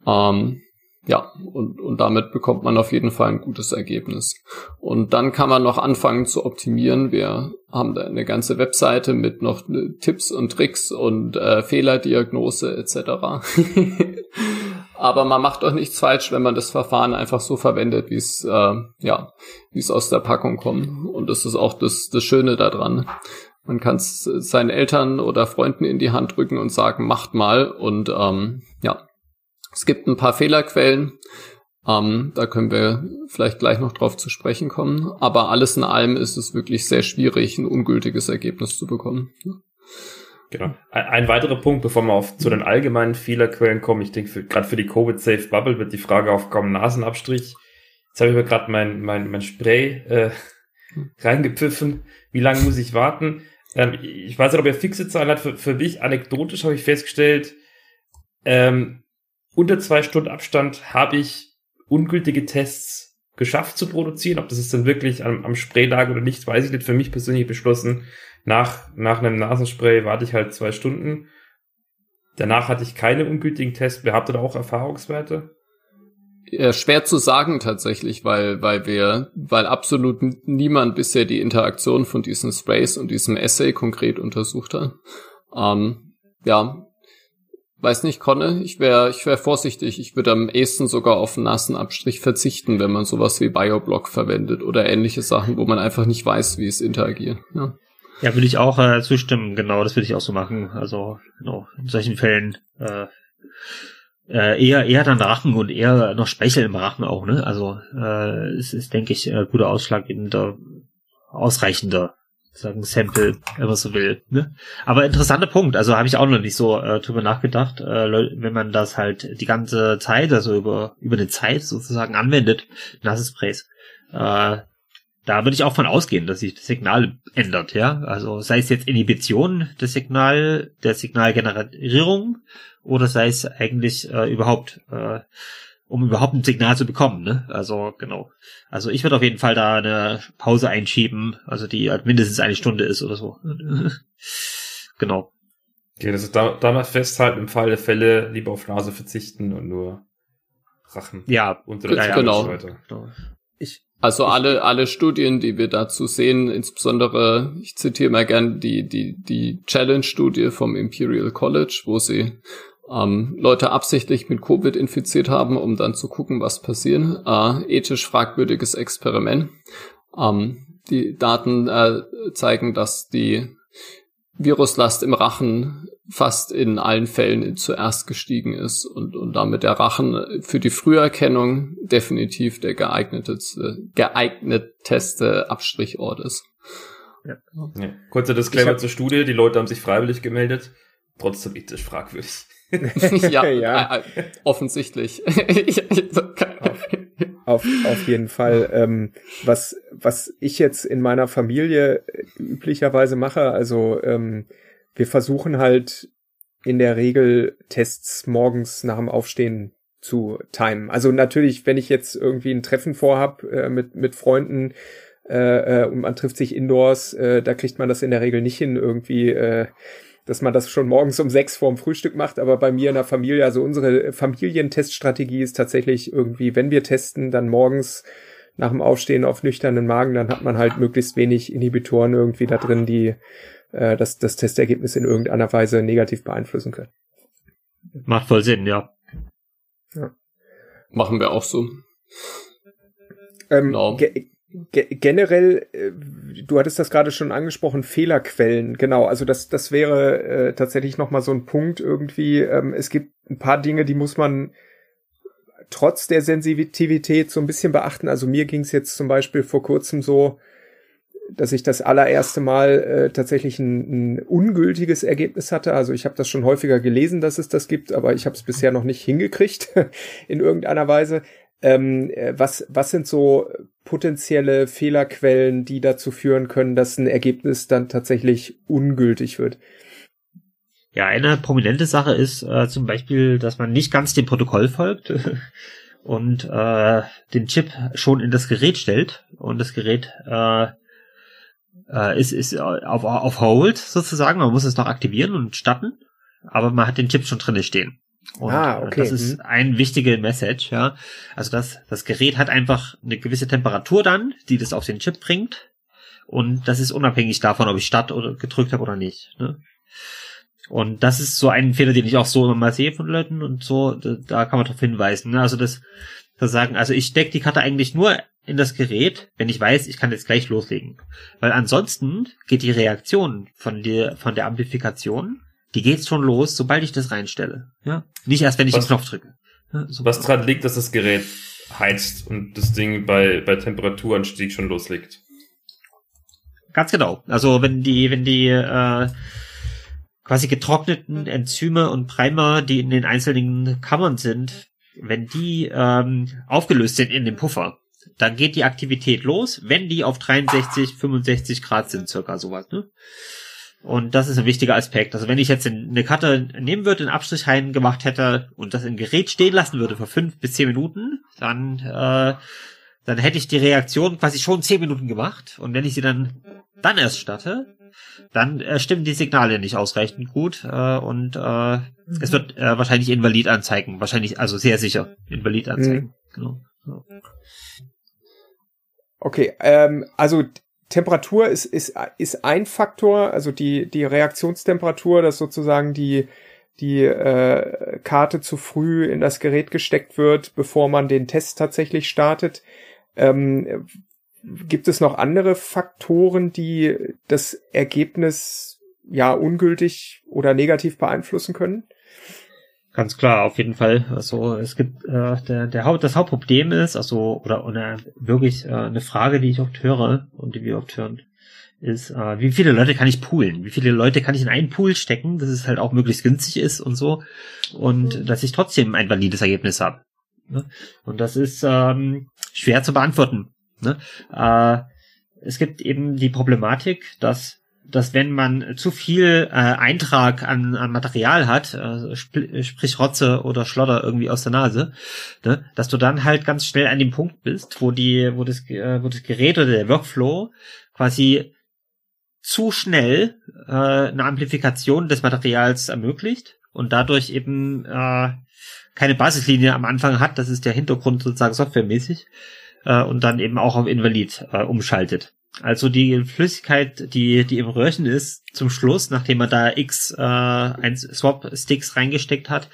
Speaker 4: Ähm, ja, und, und damit bekommt man auf jeden Fall ein gutes Ergebnis. Und dann kann man noch anfangen zu optimieren. Wir haben da eine ganze Webseite mit noch äh, Tipps und Tricks und äh, Fehlerdiagnose etc. Aber man macht doch nichts falsch, wenn man das Verfahren einfach so verwendet, wie es äh, ja, wie es aus der Packung kommt. Und das ist auch das, das Schöne daran. Man kann es seinen Eltern oder Freunden in die Hand drücken und sagen, macht mal. Und ähm, ja, es gibt ein paar Fehlerquellen. Ähm, da können wir vielleicht gleich noch drauf zu sprechen kommen. Aber alles in allem ist es wirklich sehr schwierig, ein ungültiges Ergebnis zu bekommen.
Speaker 3: Genau. Ein, weiterer Punkt, bevor wir auf zu den allgemeinen Fehlerquellen kommen. Ich denke, gerade für die Covid-Safe Bubble wird die Frage aufkommen, Nasenabstrich. Jetzt habe ich mir gerade mein, mein, mein Spray äh, reingepfiffen. Wie lange muss ich warten? Ähm, ich weiß nicht, ob er fixe Zahlen hat. Für, für mich anekdotisch habe ich festgestellt, ähm, unter zwei Stunden Abstand habe ich ungültige Tests geschafft zu produzieren. Ob das ist dann wirklich am, am Spray lag oder nicht, weiß ich nicht. Für mich persönlich beschlossen, nach, nach einem Nasenspray warte ich halt zwei Stunden. Danach hatte ich keine ungültigen Tests. Wer habt da auch Erfahrungswerte?
Speaker 4: Ja, schwer zu sagen tatsächlich, weil, weil wir, weil absolut niemand bisher die Interaktion von diesen Sprays und diesem Essay konkret untersucht hat. Ähm, ja, weiß nicht, Conne, ich wäre ich wär vorsichtig. Ich würde am ehesten sogar auf einen nassen Abstrich verzichten, wenn man sowas wie Bioblock verwendet oder ähnliche Sachen, wo man einfach nicht weiß, wie es interagiert. Ja,
Speaker 5: ja würde ich auch äh, zustimmen, genau, das würde ich auch so machen. Also genau, in solchen Fällen äh, äh, eher eher dann Rachen und eher noch Speichel im Rachen auch, ne? Also äh, es ist, denke ich, äh, guter Ausschlag in der ausreichender sagen Sample, wenn man so will. Ne? Aber interessanter Punkt, also habe ich auch noch nicht so äh, drüber nachgedacht, äh, wenn man das halt die ganze Zeit, also über über eine Zeit sozusagen anwendet, Sprays. Äh, da würde ich auch von ausgehen, dass sich das Signal ändert, ja. Also sei es jetzt Inhibition des Signal, der Signalgenerierung oder sei es eigentlich äh, überhaupt äh, um überhaupt ein Signal zu bekommen, ne? Also, genau. Also ich würde auf jeden Fall da eine Pause einschieben, also die halt mindestens eine Stunde ist oder so. genau.
Speaker 3: Okay, das ist da, damals festhalten, im Fall der Fälle lieber auf Nase verzichten und nur Rachen.
Speaker 5: Ja, der
Speaker 3: ja,
Speaker 5: genau. genau.
Speaker 1: Ich,
Speaker 4: Also alle, alle Studien, die wir dazu sehen, insbesondere, ich zitiere mal gern die, die, die Challenge-Studie vom Imperial College, wo sie ähm, Leute absichtlich mit Covid infiziert haben, um dann zu gucken, was passiert. Äh, ethisch fragwürdiges Experiment. Ähm, die Daten äh, zeigen, dass die Viruslast im Rachen fast in allen Fällen zuerst gestiegen ist und, und damit der Rachen für die Früherkennung definitiv der geeigneteste, geeigneteste Abstrichort ist.
Speaker 3: Ja. Ja. Kurzer Disclaimer hab, zur Studie, die Leute haben sich freiwillig gemeldet, trotzdem ethisch fragwürdig.
Speaker 4: ja, ja. Äh, offensichtlich.
Speaker 1: auf, auf jeden Fall. Ähm, was, was ich jetzt in meiner Familie üblicherweise mache, also ähm, wir versuchen halt in der Regel Tests morgens nach dem Aufstehen zu timen. Also natürlich, wenn ich jetzt irgendwie ein Treffen vorhab äh, mit, mit Freunden äh, äh, und man trifft sich indoors, äh, da kriegt man das in der Regel nicht hin, irgendwie, äh, dass man das schon morgens um sechs vorm Frühstück macht. Aber bei mir in der Familie, also unsere Familienteststrategie ist tatsächlich irgendwie, wenn wir testen, dann morgens nach dem Aufstehen auf nüchternen Magen, dann hat man halt möglichst wenig Inhibitoren irgendwie da drin, die äh, das, das Testergebnis in irgendeiner Weise negativ beeinflussen können.
Speaker 5: Macht voll Sinn, ja.
Speaker 4: ja. Machen wir auch so.
Speaker 1: Ähm, genau. ge ge generell, äh, du hattest das gerade schon angesprochen, Fehlerquellen, genau. Also das, das wäre äh, tatsächlich nochmal so ein Punkt irgendwie. Ähm, es gibt ein paar Dinge, die muss man trotz der Sensitivität so ein bisschen beachten. Also mir ging es jetzt zum Beispiel vor kurzem so, dass ich das allererste Mal äh, tatsächlich ein, ein ungültiges Ergebnis hatte. Also ich habe das schon häufiger gelesen, dass es das gibt, aber ich habe es bisher noch nicht hingekriegt in irgendeiner Weise. Ähm, äh, was, was sind so potenzielle Fehlerquellen, die dazu führen können, dass ein Ergebnis dann tatsächlich ungültig wird?
Speaker 5: Ja, eine prominente Sache ist äh, zum Beispiel, dass man nicht ganz dem Protokoll folgt und äh, den Chip schon in das Gerät stellt und das Gerät äh, äh, ist, ist auf, auf Hold sozusagen. Man muss es noch aktivieren und starten, aber man hat den Chip schon drinne stehen. Und ah, äh, okay. das ist mhm. ein wichtige Message, ja. Also das, das Gerät hat einfach eine gewisse Temperatur dann, die das auf den Chip bringt. Und das ist unabhängig davon, ob ich Start oder gedrückt habe oder nicht. Ne? Und das ist so ein Fehler, den ich auch so immer mal sehe von Leuten und so, da, da kann man darauf hinweisen. Ne? Also das, das sagen, also ich stecke die Karte eigentlich nur in das Gerät, wenn ich weiß, ich kann jetzt gleich loslegen. Weil ansonsten geht die Reaktion von der, von der Amplifikation, die geht schon los, sobald ich das reinstelle. Ja? Nicht erst, wenn ich was, den Knopf drücke.
Speaker 3: Ja, was daran liegt, dass das Gerät heizt und das Ding bei, bei Temperaturanstieg schon loslegt.
Speaker 5: Ganz genau. Also wenn die, wenn die äh, quasi getrockneten Enzyme und Primer, die in den einzelnen Kammern sind, wenn die ähm, aufgelöst sind in dem Puffer, dann geht die Aktivität los, wenn die auf 63, 65 Grad sind, circa sowas, ne? Und das ist ein wichtiger Aspekt. Also wenn ich jetzt eine Karte nehmen würde, einen Abstrich rein gemacht hätte und das im Gerät stehen lassen würde für fünf bis zehn Minuten, dann, äh, dann hätte ich die Reaktion quasi schon zehn Minuten gemacht. Und wenn ich sie dann, dann erst starte, dann äh, stimmen die Signale nicht ausreichend gut äh, und äh, mhm. es wird äh, wahrscheinlich Invalid anzeigen. Wahrscheinlich, also sehr sicher Invalid anzeigen. Mhm. Genau. Ja.
Speaker 1: Okay, ähm, also Temperatur ist, ist, ist ein Faktor, also die, die Reaktionstemperatur, dass sozusagen die, die äh, Karte zu früh in das Gerät gesteckt wird, bevor man den Test tatsächlich startet. Ähm, gibt es noch andere Faktoren, die das Ergebnis ja ungültig oder negativ beeinflussen können?
Speaker 5: Ganz klar, auf jeden Fall. Also es gibt äh, der, der Haupt, das Hauptproblem ist, also oder eine, wirklich äh, eine Frage, die ich oft höre und die wir oft hören, ist, äh, wie viele Leute kann ich poolen? Wie viele Leute kann ich in einen Pool stecken, dass es halt auch möglichst günstig ist und so und mhm. dass ich trotzdem ein valides Ergebnis habe. Ne? Und das ist ähm, schwer zu beantworten. Ne? Äh, es gibt eben die Problematik, dass dass wenn man zu viel äh, Eintrag an, an Material hat, äh, sp sprich Rotze oder Schlotter irgendwie aus der Nase, ne, dass du dann halt ganz schnell an dem Punkt bist, wo die, wo das, äh, wo das Gerät oder der Workflow quasi zu schnell äh, eine Amplifikation des Materials ermöglicht und dadurch eben äh, keine Basislinie am Anfang hat, das ist der Hintergrund sozusagen softwaremäßig, äh, und dann eben auch auf Invalid äh, umschaltet. Also die Flüssigkeit, die, die im Röhrchen ist, zum Schluss, nachdem man da x äh, ein Swap-Sticks reingesteckt hat,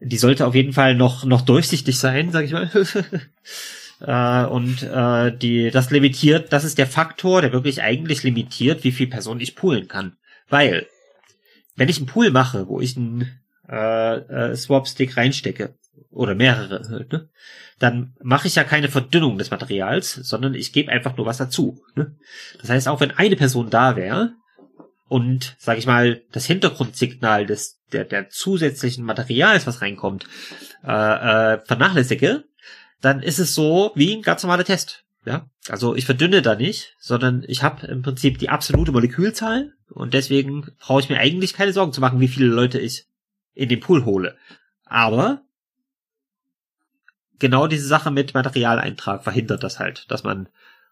Speaker 5: die sollte auf jeden Fall noch, noch durchsichtig sein, sag ich mal. äh, und äh, die, das limitiert, das ist der Faktor, der wirklich eigentlich limitiert, wie viel Personen ich poolen kann. Weil, wenn ich einen Pool mache, wo ich einen äh, äh, Swap-Stick reinstecke, oder mehrere, ne? dann mache ich ja keine Verdünnung des Materials, sondern ich gebe einfach nur was dazu. Ne? Das heißt, auch wenn eine Person da wäre und, sage ich mal, das Hintergrundsignal des der, der zusätzlichen Materials, was reinkommt, äh, äh, vernachlässige, dann ist es so wie ein ganz normaler Test. Ja, also ich verdünne da nicht, sondern ich habe im Prinzip die absolute Molekülzahl und deswegen brauche ich mir eigentlich keine Sorgen zu machen, wie viele Leute ich in den Pool hole. Aber genau diese Sache mit Materialeintrag verhindert das halt, dass man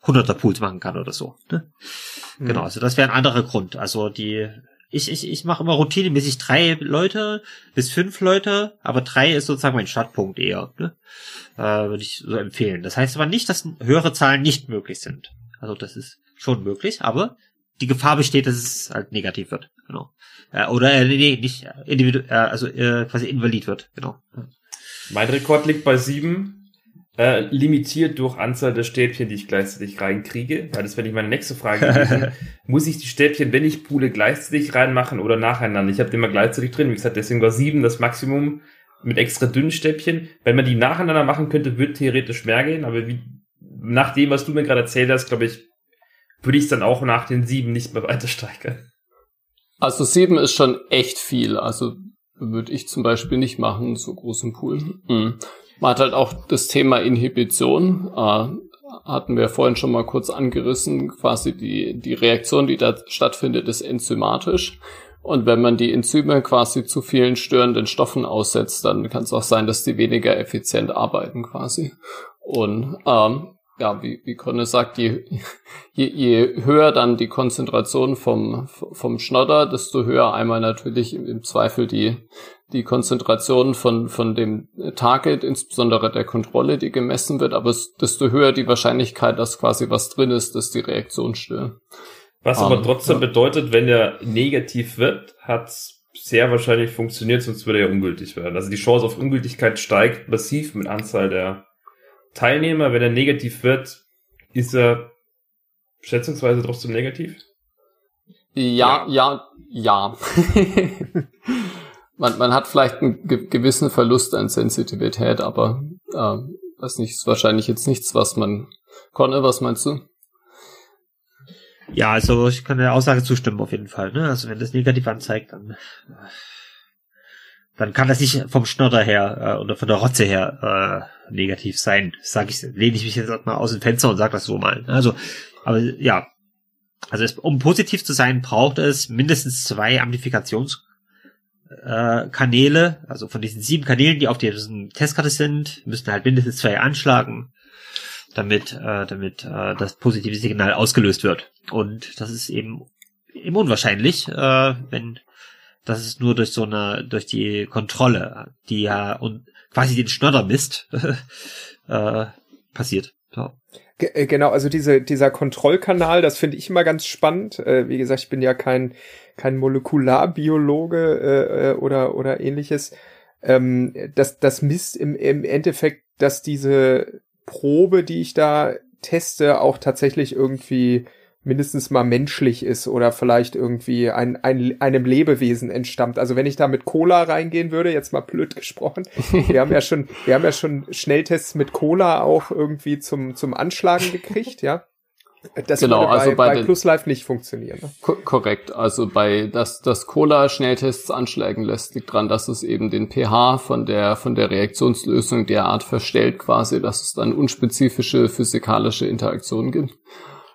Speaker 5: hunderter Pools machen kann oder so. Ne? Mhm. Genau, also das wäre ein anderer Grund. Also die, ich, ich, ich mache immer routinemäßig drei Leute bis fünf Leute, aber drei ist sozusagen mein Startpunkt eher. Ne? Äh, Würde ich so empfehlen. Das heißt aber nicht, dass höhere Zahlen nicht möglich sind. Also das ist schon möglich, aber die Gefahr besteht, dass es halt negativ wird. Genau. Äh, oder äh, nee, nicht individu äh, also äh, quasi invalid wird. Genau.
Speaker 3: Mein Rekord liegt bei sieben. Äh, limitiert durch Anzahl der Stäbchen, die ich gleichzeitig reinkriege. Weil das wäre nicht meine nächste Frage gewesen. Muss ich die Stäbchen, wenn ich pule, gleichzeitig reinmachen oder nacheinander? Ich habe die immer gleichzeitig drin. Wie gesagt, deswegen war sieben das Maximum mit extra dünnen Stäbchen. Wenn man die nacheinander machen könnte, würde theoretisch mehr gehen. Aber wie, nach dem, was du mir gerade erzählt hast, glaube ich, würde ich es dann auch nach den sieben nicht mehr weiter steigern.
Speaker 4: Also sieben ist schon echt viel. Also würde ich zum Beispiel nicht machen, so großen Pool. Mhm. Man hat halt auch das Thema Inhibition, äh, hatten wir vorhin schon mal kurz angerissen, quasi die, die Reaktion, die da stattfindet, ist enzymatisch. Und wenn man die Enzyme quasi zu vielen störenden Stoffen aussetzt, dann kann es auch sein, dass die weniger effizient arbeiten quasi. Und ähm, ja, wie, wie Conne sagt, je, je, je höher dann die Konzentration vom, vom Schnodder, desto höher einmal natürlich im, im Zweifel die, die Konzentration von, von dem Target, insbesondere der Kontrolle, die gemessen wird, aber es, desto höher die Wahrscheinlichkeit, dass quasi was drin ist, dass die Reaktion stört.
Speaker 3: Was um, aber trotzdem ja. bedeutet, wenn er negativ wird, hat sehr wahrscheinlich funktioniert, sonst würde er ungültig werden. Also die Chance auf Ungültigkeit steigt massiv mit Anzahl der Teilnehmer, wenn er negativ wird, ist er schätzungsweise trotzdem negativ?
Speaker 4: Ja, ja, ja. ja. man, man hat vielleicht einen ge gewissen Verlust an Sensitivität, aber äh, weiß nicht, ist wahrscheinlich jetzt nichts, was man konnte. Was meinst du?
Speaker 5: Ja, also ich kann der Aussage zustimmen auf jeden Fall. Ne? Also wenn das negativ anzeigt, dann dann kann das nicht vom Schnodder her äh, oder von der Rotze her äh, negativ sein. Sag ich, lehne ich mich jetzt mal aus dem Fenster und sag das so mal. Also, aber ja, also es, um positiv zu sein, braucht es mindestens zwei Amplifikations äh, Kanäle, also von diesen sieben Kanälen, die auf dieser Testkarte sind, müssen halt mindestens zwei anschlagen, damit, äh, damit äh, das positive Signal ausgelöst wird. Und das ist eben, eben unwahrscheinlich, äh, wenn das ist nur durch so eine, durch die Kontrolle, die ja und quasi den Schnodder misst, äh, passiert. So.
Speaker 1: Äh, genau, also diese, dieser Kontrollkanal, das finde ich immer ganz spannend. Äh, wie gesagt, ich bin ja kein, kein Molekularbiologe äh, äh, oder, oder ähnliches. Ähm, das, das misst im, im Endeffekt, dass diese Probe, die ich da teste, auch tatsächlich irgendwie mindestens mal menschlich ist oder vielleicht irgendwie ein, ein, einem Lebewesen entstammt. Also wenn ich da mit Cola reingehen würde, jetzt mal blöd gesprochen, wir haben ja schon, wir haben ja schon Schnelltests mit Cola auch irgendwie zum, zum Anschlagen gekriegt, ja. Das genau, würde bei, also bei, bei Plus Life nicht funktionieren. Ne?
Speaker 4: Ko korrekt. Also bei dass das Cola Schnelltests anschlagen lässt, liegt dran, dass es eben den pH von der von der Reaktionslösung derart verstellt, quasi, dass es dann unspezifische physikalische Interaktionen gibt.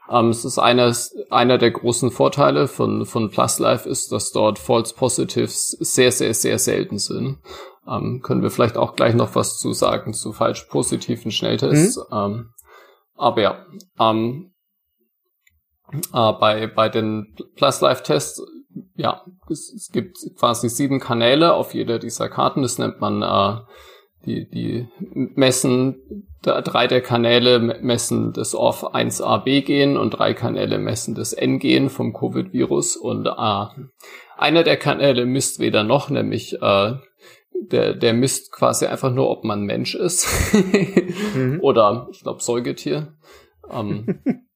Speaker 4: Ähm, es ist eines, einer der großen Vorteile von, von Plus Life ist, dass dort False Positives sehr, sehr, sehr selten sind. Ähm, können wir vielleicht auch gleich noch was zu sagen zu falsch positiven Schnelltests. Mhm. Ähm, aber ja, ähm, äh, bei, bei den Plus Life Tests, ja, es, es, gibt quasi sieben Kanäle auf jeder dieser Karten. Das nennt man äh, die, die messen, drei der Kanäle messen das ORF 1AB-Gen und drei Kanäle messen das N-Gen vom Covid-Virus und äh, einer der Kanäle misst weder noch, nämlich äh, der, der misst quasi einfach nur, ob man Mensch ist mhm. oder ich glaube Säugetier. Ähm,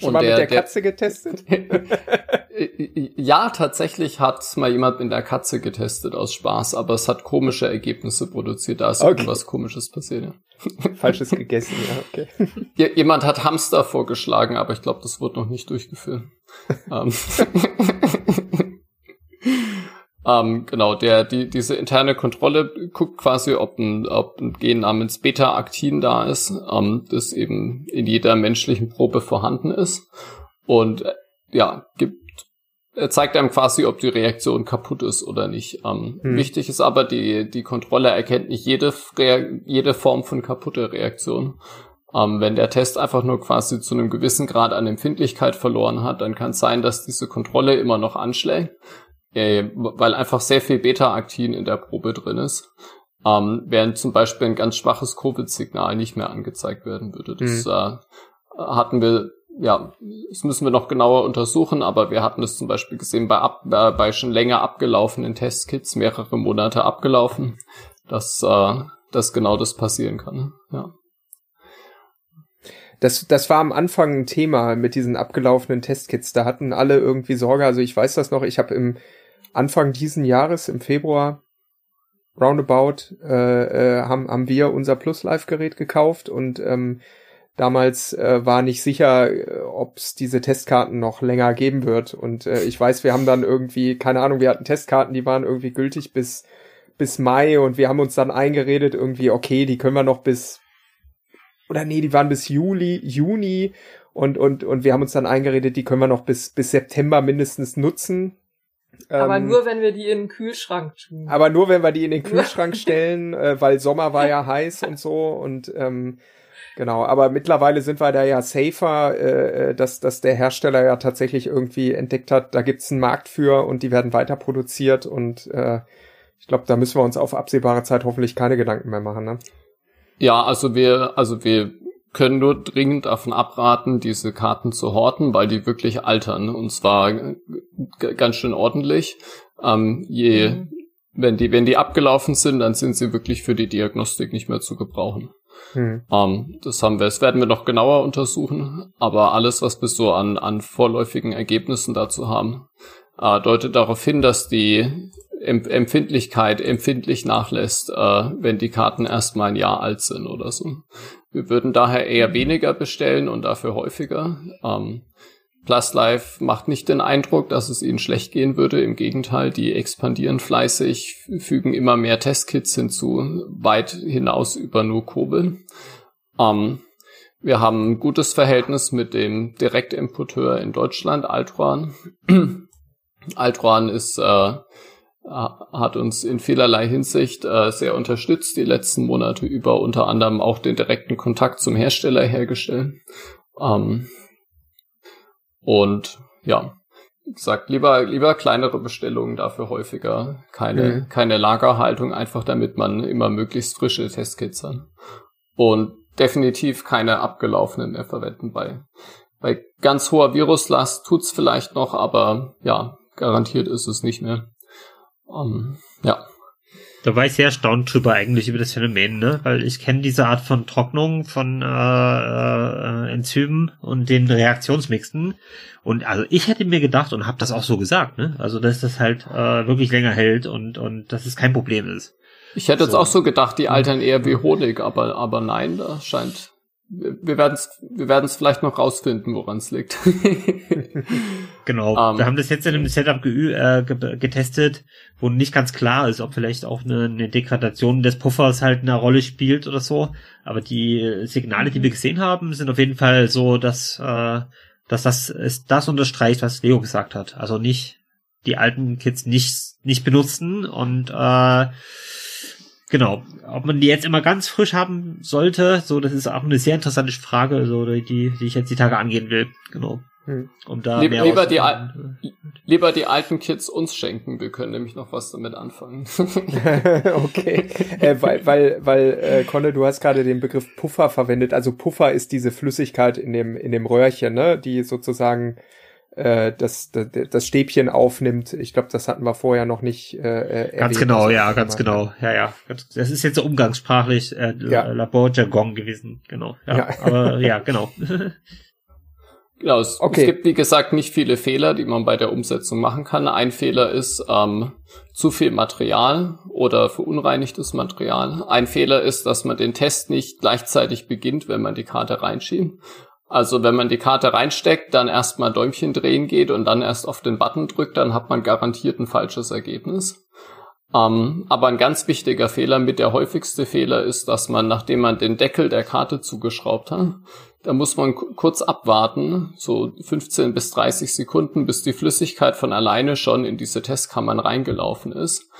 Speaker 1: Schon mal der, mit der Katze der, getestet?
Speaker 4: ja, tatsächlich hat mal jemand mit der Katze getestet aus Spaß, aber es hat komische Ergebnisse produziert. Da ist okay. irgendwas Komisches passiert. Ja.
Speaker 1: Falsches gegessen, ja,
Speaker 4: okay. Jemand hat Hamster vorgeschlagen, aber ich glaube, das wurde noch nicht durchgeführt. Ähm. Genau, der, die, diese interne Kontrolle guckt quasi, ob ein, ob ein Gen namens Beta-Aktin da ist, ähm, das eben in jeder menschlichen Probe vorhanden ist. Und äh, ja, gibt er zeigt einem quasi, ob die Reaktion kaputt ist oder nicht. Ähm, hm. Wichtig ist aber, die, die Kontrolle erkennt nicht jede, jede Form von kaputter Reaktion. Ähm, wenn der Test einfach nur quasi zu einem gewissen Grad an Empfindlichkeit verloren hat, dann kann es sein, dass diese Kontrolle immer noch anschlägt äh, weil einfach sehr viel Beta-Aktin in der Probe drin ist. Ähm, während zum Beispiel ein ganz schwaches Covid-Signal nicht mehr angezeigt werden würde. Das mhm. äh, hatten wir, ja, das müssen wir noch genauer untersuchen, aber wir hatten das zum Beispiel gesehen bei, ab, äh, bei schon länger abgelaufenen Testkits, mehrere Monate abgelaufen, dass, äh, dass genau das passieren kann. Ja.
Speaker 1: Das, das war am Anfang ein Thema mit diesen abgelaufenen Testkits. Da hatten alle irgendwie Sorge. Also ich weiß das noch, ich habe im Anfang diesen Jahres, im Februar, roundabout, äh, äh, haben, haben wir unser Plus Live Gerät gekauft und ähm, damals äh, war nicht sicher, äh, ob es diese Testkarten noch länger geben wird. Und äh, ich weiß, wir haben dann irgendwie, keine Ahnung, wir hatten Testkarten, die waren irgendwie gültig bis bis Mai und wir haben uns dann eingeredet irgendwie, okay, die können wir noch bis oder nee, die waren bis Juli, Juni und und und wir haben uns dann eingeredet, die können wir noch bis bis September mindestens nutzen.
Speaker 2: Aber ähm, nur, wenn wir die in den Kühlschrank tun.
Speaker 1: Aber nur, wenn wir die in den Kühlschrank stellen, äh, weil Sommer war ja heiß und so und ähm, genau. Aber mittlerweile sind wir da ja safer, äh, dass, dass der Hersteller ja tatsächlich irgendwie entdeckt hat, da gibt's einen Markt für und die werden weiter produziert und äh, ich glaube, da müssen wir uns auf absehbare Zeit hoffentlich keine Gedanken mehr machen. Ne?
Speaker 4: Ja, also wir, also wir können nur dringend davon abraten, diese Karten zu horten, weil die wirklich altern und zwar ganz schön ordentlich. Ähm, je, mhm. wenn die, wenn die abgelaufen sind, dann sind sie wirklich für die Diagnostik nicht mehr zu gebrauchen. Mhm. Ähm, das haben wir, das werden wir noch genauer untersuchen, aber alles, was wir so an, an vorläufigen Ergebnissen dazu haben, äh, deutet darauf hin, dass die Empfindlichkeit empfindlich nachlässt, äh, wenn die Karten erstmal ein Jahr alt sind oder so. Wir würden daher eher weniger bestellen und dafür häufiger. Ähm, Plus Life macht nicht den Eindruck, dass es ihnen schlecht gehen würde. Im Gegenteil, die expandieren fleißig, fügen immer mehr Testkits hinzu, weit hinaus über nur Kobel. Ähm, wir haben ein gutes Verhältnis mit dem Direktimporteur in Deutschland, Altron. Altron ist äh, hat uns in vielerlei Hinsicht äh, sehr unterstützt die letzten Monate über, unter anderem auch den direkten Kontakt zum Hersteller hergestellt. Ähm, und ja, wie gesagt, lieber, lieber kleinere Bestellungen, dafür häufiger keine, mhm. keine Lagerhaltung, einfach damit man immer möglichst frische Testkits hat. Und definitiv keine abgelaufenen mehr verwenden. Bei, bei ganz hoher Viruslast tut's vielleicht noch, aber ja, garantiert ist es nicht mehr. Um, ja.
Speaker 5: Da war ich sehr erstaunt drüber eigentlich über das Phänomen, ne? Weil ich kenne diese Art von Trocknung von äh, äh, Enzymen und den Reaktionsmixen. Und also ich hätte mir gedacht und habe das auch so gesagt, ne? Also dass das halt äh, wirklich länger hält und und dass es kein Problem ist.
Speaker 4: Ich hätte so. jetzt auch so gedacht, die altern eher wie Honig, aber aber nein, da scheint wir werden es wir werden's vielleicht noch rausfinden, woran es liegt.
Speaker 5: genau. Um, ähm. wir haben das jetzt in einem Setup ge äh, getestet, wo nicht ganz klar ist, ob vielleicht auch eine, eine, Degradation des Puffers halt eine Rolle spielt oder so. Aber die Signale, die wir gesehen haben, sind auf jeden Fall so, dass, äh, dass das ist das unterstreicht, was Leo gesagt hat. Also nicht die alten Kids nicht, nicht benutzen und äh, Genau. Ob man die jetzt immer ganz frisch haben sollte, so, das ist auch eine sehr interessante Frage, so, die, die ich jetzt die Tage angehen will. Genau.
Speaker 4: Hm. Um da Lieb, lieber, die, lieber die alten Kids uns schenken, wir können nämlich noch was damit anfangen.
Speaker 1: okay, äh, weil, weil, weil äh, Conne, du hast gerade den Begriff Puffer verwendet. Also Puffer ist diese Flüssigkeit in dem in dem Röhrchen, ne, die sozusagen äh, das, das, das Stäbchen aufnimmt. Ich glaube, das hatten wir vorher noch nicht
Speaker 5: äh, äh Ganz genau, ja, ganz genau. Ja, ja. Das ist jetzt so umgangssprachlich äh, ja. Laborjargon gewesen, genau. Ja, ja. Aber ja, genau.
Speaker 4: Genau, es, okay. es, gibt wie gesagt nicht viele Fehler, die man bei der Umsetzung machen kann. Ein Fehler ist ähm, zu viel Material oder verunreinigtes Material. Ein Fehler ist, dass man den Test nicht gleichzeitig beginnt, wenn man die Karte reinschiebt. Also wenn man die Karte reinsteckt, dann erstmal Däumchen drehen geht und dann erst auf den Button drückt, dann hat man garantiert ein falsches Ergebnis. Ähm, aber ein ganz wichtiger Fehler, mit der häufigste Fehler ist, dass man, nachdem man den Deckel der Karte zugeschraubt hat, da muss man kurz abwarten, so 15 bis 30 Sekunden, bis die Flüssigkeit von alleine schon in diese Testkammern reingelaufen ist.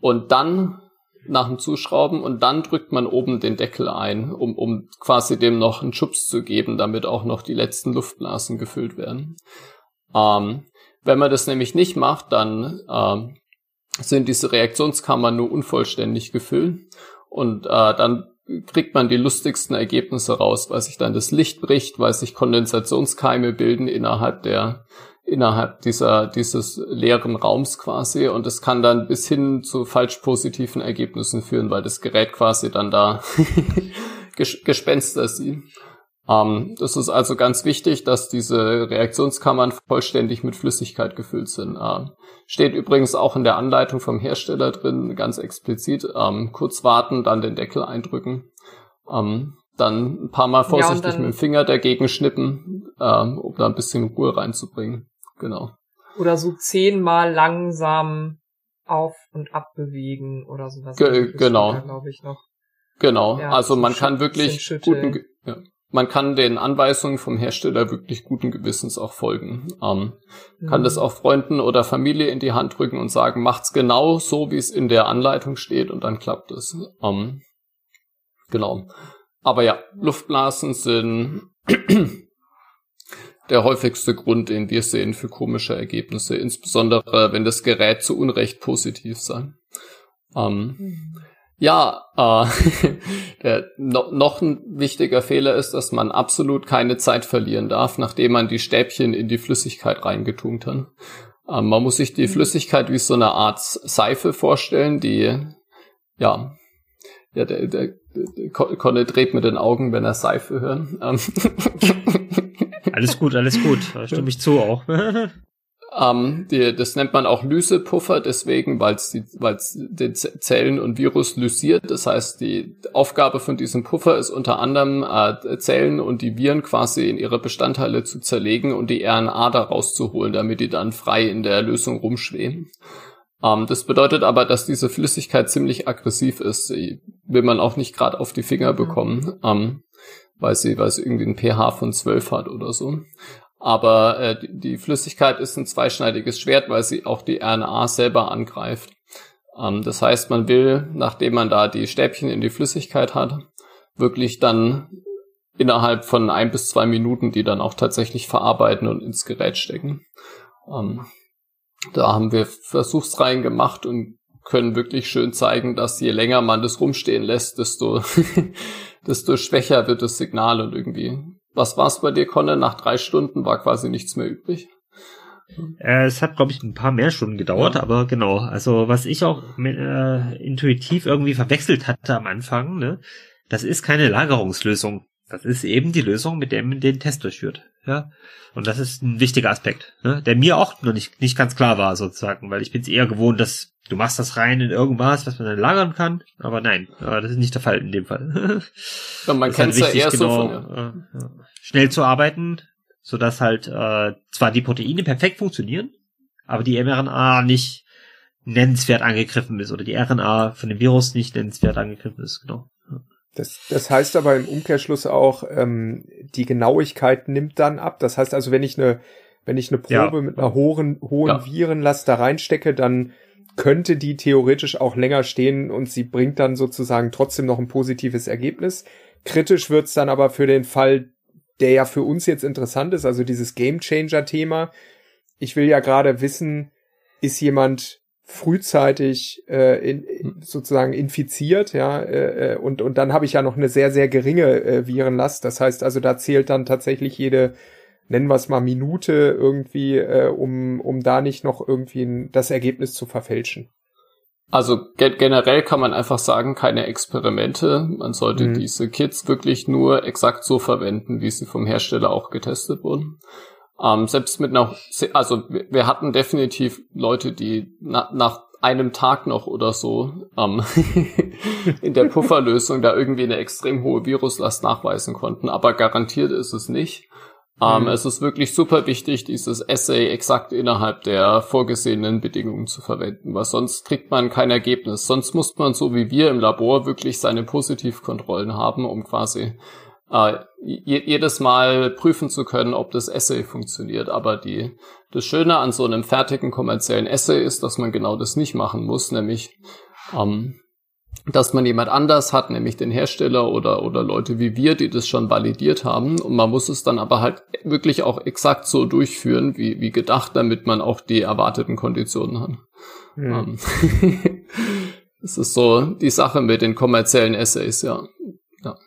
Speaker 4: Und dann nach dem Zuschrauben und dann drückt man oben den Deckel ein, um, um quasi dem noch einen Schubs zu geben, damit auch noch die letzten Luftblasen gefüllt werden. Ähm, wenn man das nämlich nicht macht, dann ähm, sind diese Reaktionskammern nur unvollständig gefüllt und äh, dann kriegt man die lustigsten Ergebnisse raus, weil sich dann das Licht bricht, weil sich Kondensationskeime bilden innerhalb der innerhalb dieser, dieses leeren Raums quasi und es kann dann bis hin zu falsch positiven Ergebnissen führen, weil das Gerät quasi dann da Gespenster sieht. Ähm, das ist also ganz wichtig, dass diese Reaktionskammern vollständig mit Flüssigkeit gefüllt sind. Ähm, steht übrigens auch in der Anleitung vom Hersteller drin, ganz explizit. Ähm, kurz warten, dann den Deckel eindrücken. Ähm, dann ein paar Mal vorsichtig ja, mit dem Finger dagegen schnippen, ähm, um da ein bisschen Ruhe reinzubringen. Genau.
Speaker 2: Oder so zehnmal langsam auf und ab bewegen oder sowas.
Speaker 4: Ge genau. Glaube ich noch. Genau. Ja, also man kann wirklich guten, ja, man kann den Anweisungen vom Hersteller wirklich guten Gewissens auch folgen. Ähm, mhm. Kann das auch Freunden oder Familie in die Hand drücken und sagen, macht's genau so, wie es in der Anleitung steht und dann klappt es. Ähm, genau. Aber ja, Luftblasen sind der häufigste Grund, den wir sehen für komische Ergebnisse, insbesondere wenn das Gerät zu Unrecht positiv sei. Ähm, mhm. Ja, äh, der, no, noch ein wichtiger Fehler ist, dass man absolut keine Zeit verlieren darf, nachdem man die Stäbchen in die Flüssigkeit reingetunkt hat. Ähm, man muss sich die mhm. Flüssigkeit wie so eine Art Seife vorstellen, die ja ja, der, der, der Conny dreht mit den Augen, wenn er Seife hört. Ähm.
Speaker 5: alles gut, alles gut. Da stimme ich zu auch.
Speaker 4: ähm, die, das nennt man auch Lysepuffer, deswegen, weil es den Zellen und Virus lysiert. Das heißt, die Aufgabe von diesem Puffer ist unter anderem, äh, Zellen und die Viren quasi in ihre Bestandteile zu zerlegen und die RNA da rauszuholen, damit die dann frei in der Lösung rumschweben. Um, ähm, das bedeutet aber, dass diese Flüssigkeit ziemlich aggressiv ist. Die will man auch nicht gerade auf die Finger bekommen, um, ähm, weil sie, weil sie irgendwie ein pH von 12 hat oder so. Aber äh, die, die, Flüssigkeit ist ein zweischneidiges Schwert, weil sie auch die RNA selber angreift. Ähm, das heißt, man will, nachdem man da die Stäbchen in die Flüssigkeit hat, wirklich dann innerhalb von ein bis zwei Minuten die dann auch tatsächlich verarbeiten und ins Gerät stecken. Um, da haben wir Versuchsreihen gemacht und können wirklich schön zeigen, dass je länger man das rumstehen lässt, desto, desto schwächer wird das Signal und irgendwie. Was war es bei dir, Conne? Nach drei Stunden war quasi nichts mehr übrig.
Speaker 5: Äh, es hat, glaube ich, ein paar mehr Stunden gedauert, ja. aber genau. Also was ich auch äh, intuitiv irgendwie verwechselt hatte am Anfang, ne, das ist keine Lagerungslösung. Das ist eben die Lösung, mit der man den Test durchführt. Ja. Und das ist ein wichtiger Aspekt, ne? der mir auch noch nicht, nicht ganz klar war, sozusagen, weil ich bin es eher gewohnt, dass du machst das rein in irgendwas, was man dann lagern kann. Aber nein, das ist nicht der Fall in dem Fall.
Speaker 4: Ja, man kann es halt ja eher genau, so von,
Speaker 5: ja. schnell zu arbeiten, so dass halt äh, zwar die Proteine perfekt funktionieren, aber die mRNA nicht nennenswert angegriffen ist oder die RNA von dem Virus nicht nennenswert angegriffen ist, genau.
Speaker 1: Das, das heißt aber im Umkehrschluss auch, ähm, die Genauigkeit nimmt dann ab. Das heißt also, wenn ich eine, wenn ich eine Probe ja. mit einer hohen, hohen ja. Virenlast da reinstecke, dann könnte die theoretisch auch länger stehen und sie bringt dann sozusagen trotzdem noch ein positives Ergebnis. Kritisch wird's dann aber für den Fall, der ja für uns jetzt interessant ist, also dieses Game Changer Thema. Ich will ja gerade wissen, ist jemand frühzeitig äh, in, sozusagen infiziert, ja, äh, äh, und und dann habe ich ja noch eine sehr sehr geringe äh, Virenlast. Das heißt also, da zählt dann tatsächlich jede nennen wir es mal Minute irgendwie, äh, um um da nicht noch irgendwie ein, das Ergebnis zu verfälschen.
Speaker 4: Also ge generell kann man einfach sagen, keine Experimente. Man sollte mhm. diese Kits wirklich nur exakt so verwenden, wie sie vom Hersteller auch getestet wurden. Ähm, selbst mit einer, also wir hatten definitiv Leute, die na, nach einem Tag noch oder so ähm, in der Pufferlösung da irgendwie eine extrem hohe Viruslast nachweisen konnten, aber garantiert ist es nicht. Ähm, mhm. Es ist wirklich super wichtig, dieses Essay exakt innerhalb der vorgesehenen Bedingungen zu verwenden, weil sonst kriegt man kein Ergebnis. Sonst muss man so wie wir im Labor wirklich seine Positivkontrollen haben, um quasi äh, jedes Mal prüfen zu können, ob das Essay funktioniert. Aber die, das Schöne an so einem fertigen kommerziellen Essay ist, dass man genau das nicht machen muss, nämlich ähm, dass man jemand anders hat, nämlich den Hersteller oder, oder Leute wie wir, die das schon validiert haben. Und man muss es dann aber halt wirklich auch exakt so durchführen, wie, wie gedacht, damit man auch die erwarteten Konditionen hat. Mhm. das ist so die Sache mit den kommerziellen Essays, ja. ja.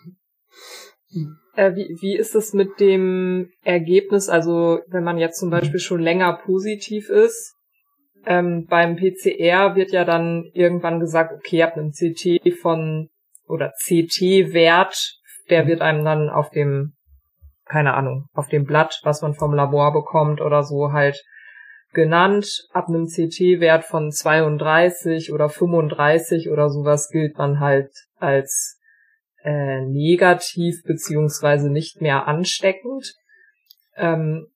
Speaker 2: Äh, wie, wie ist es mit dem Ergebnis? Also wenn man jetzt zum Beispiel schon länger positiv ist, ähm, beim PCR wird ja dann irgendwann gesagt, okay, ihr habt einen CT von oder CT-Wert, der wird einem dann auf dem, keine Ahnung, auf dem Blatt, was man vom Labor bekommt oder so halt genannt. Ab einem CT-Wert von 32 oder 35 oder sowas gilt man halt als äh, negativ beziehungsweise nicht mehr ansteckend. Ähm,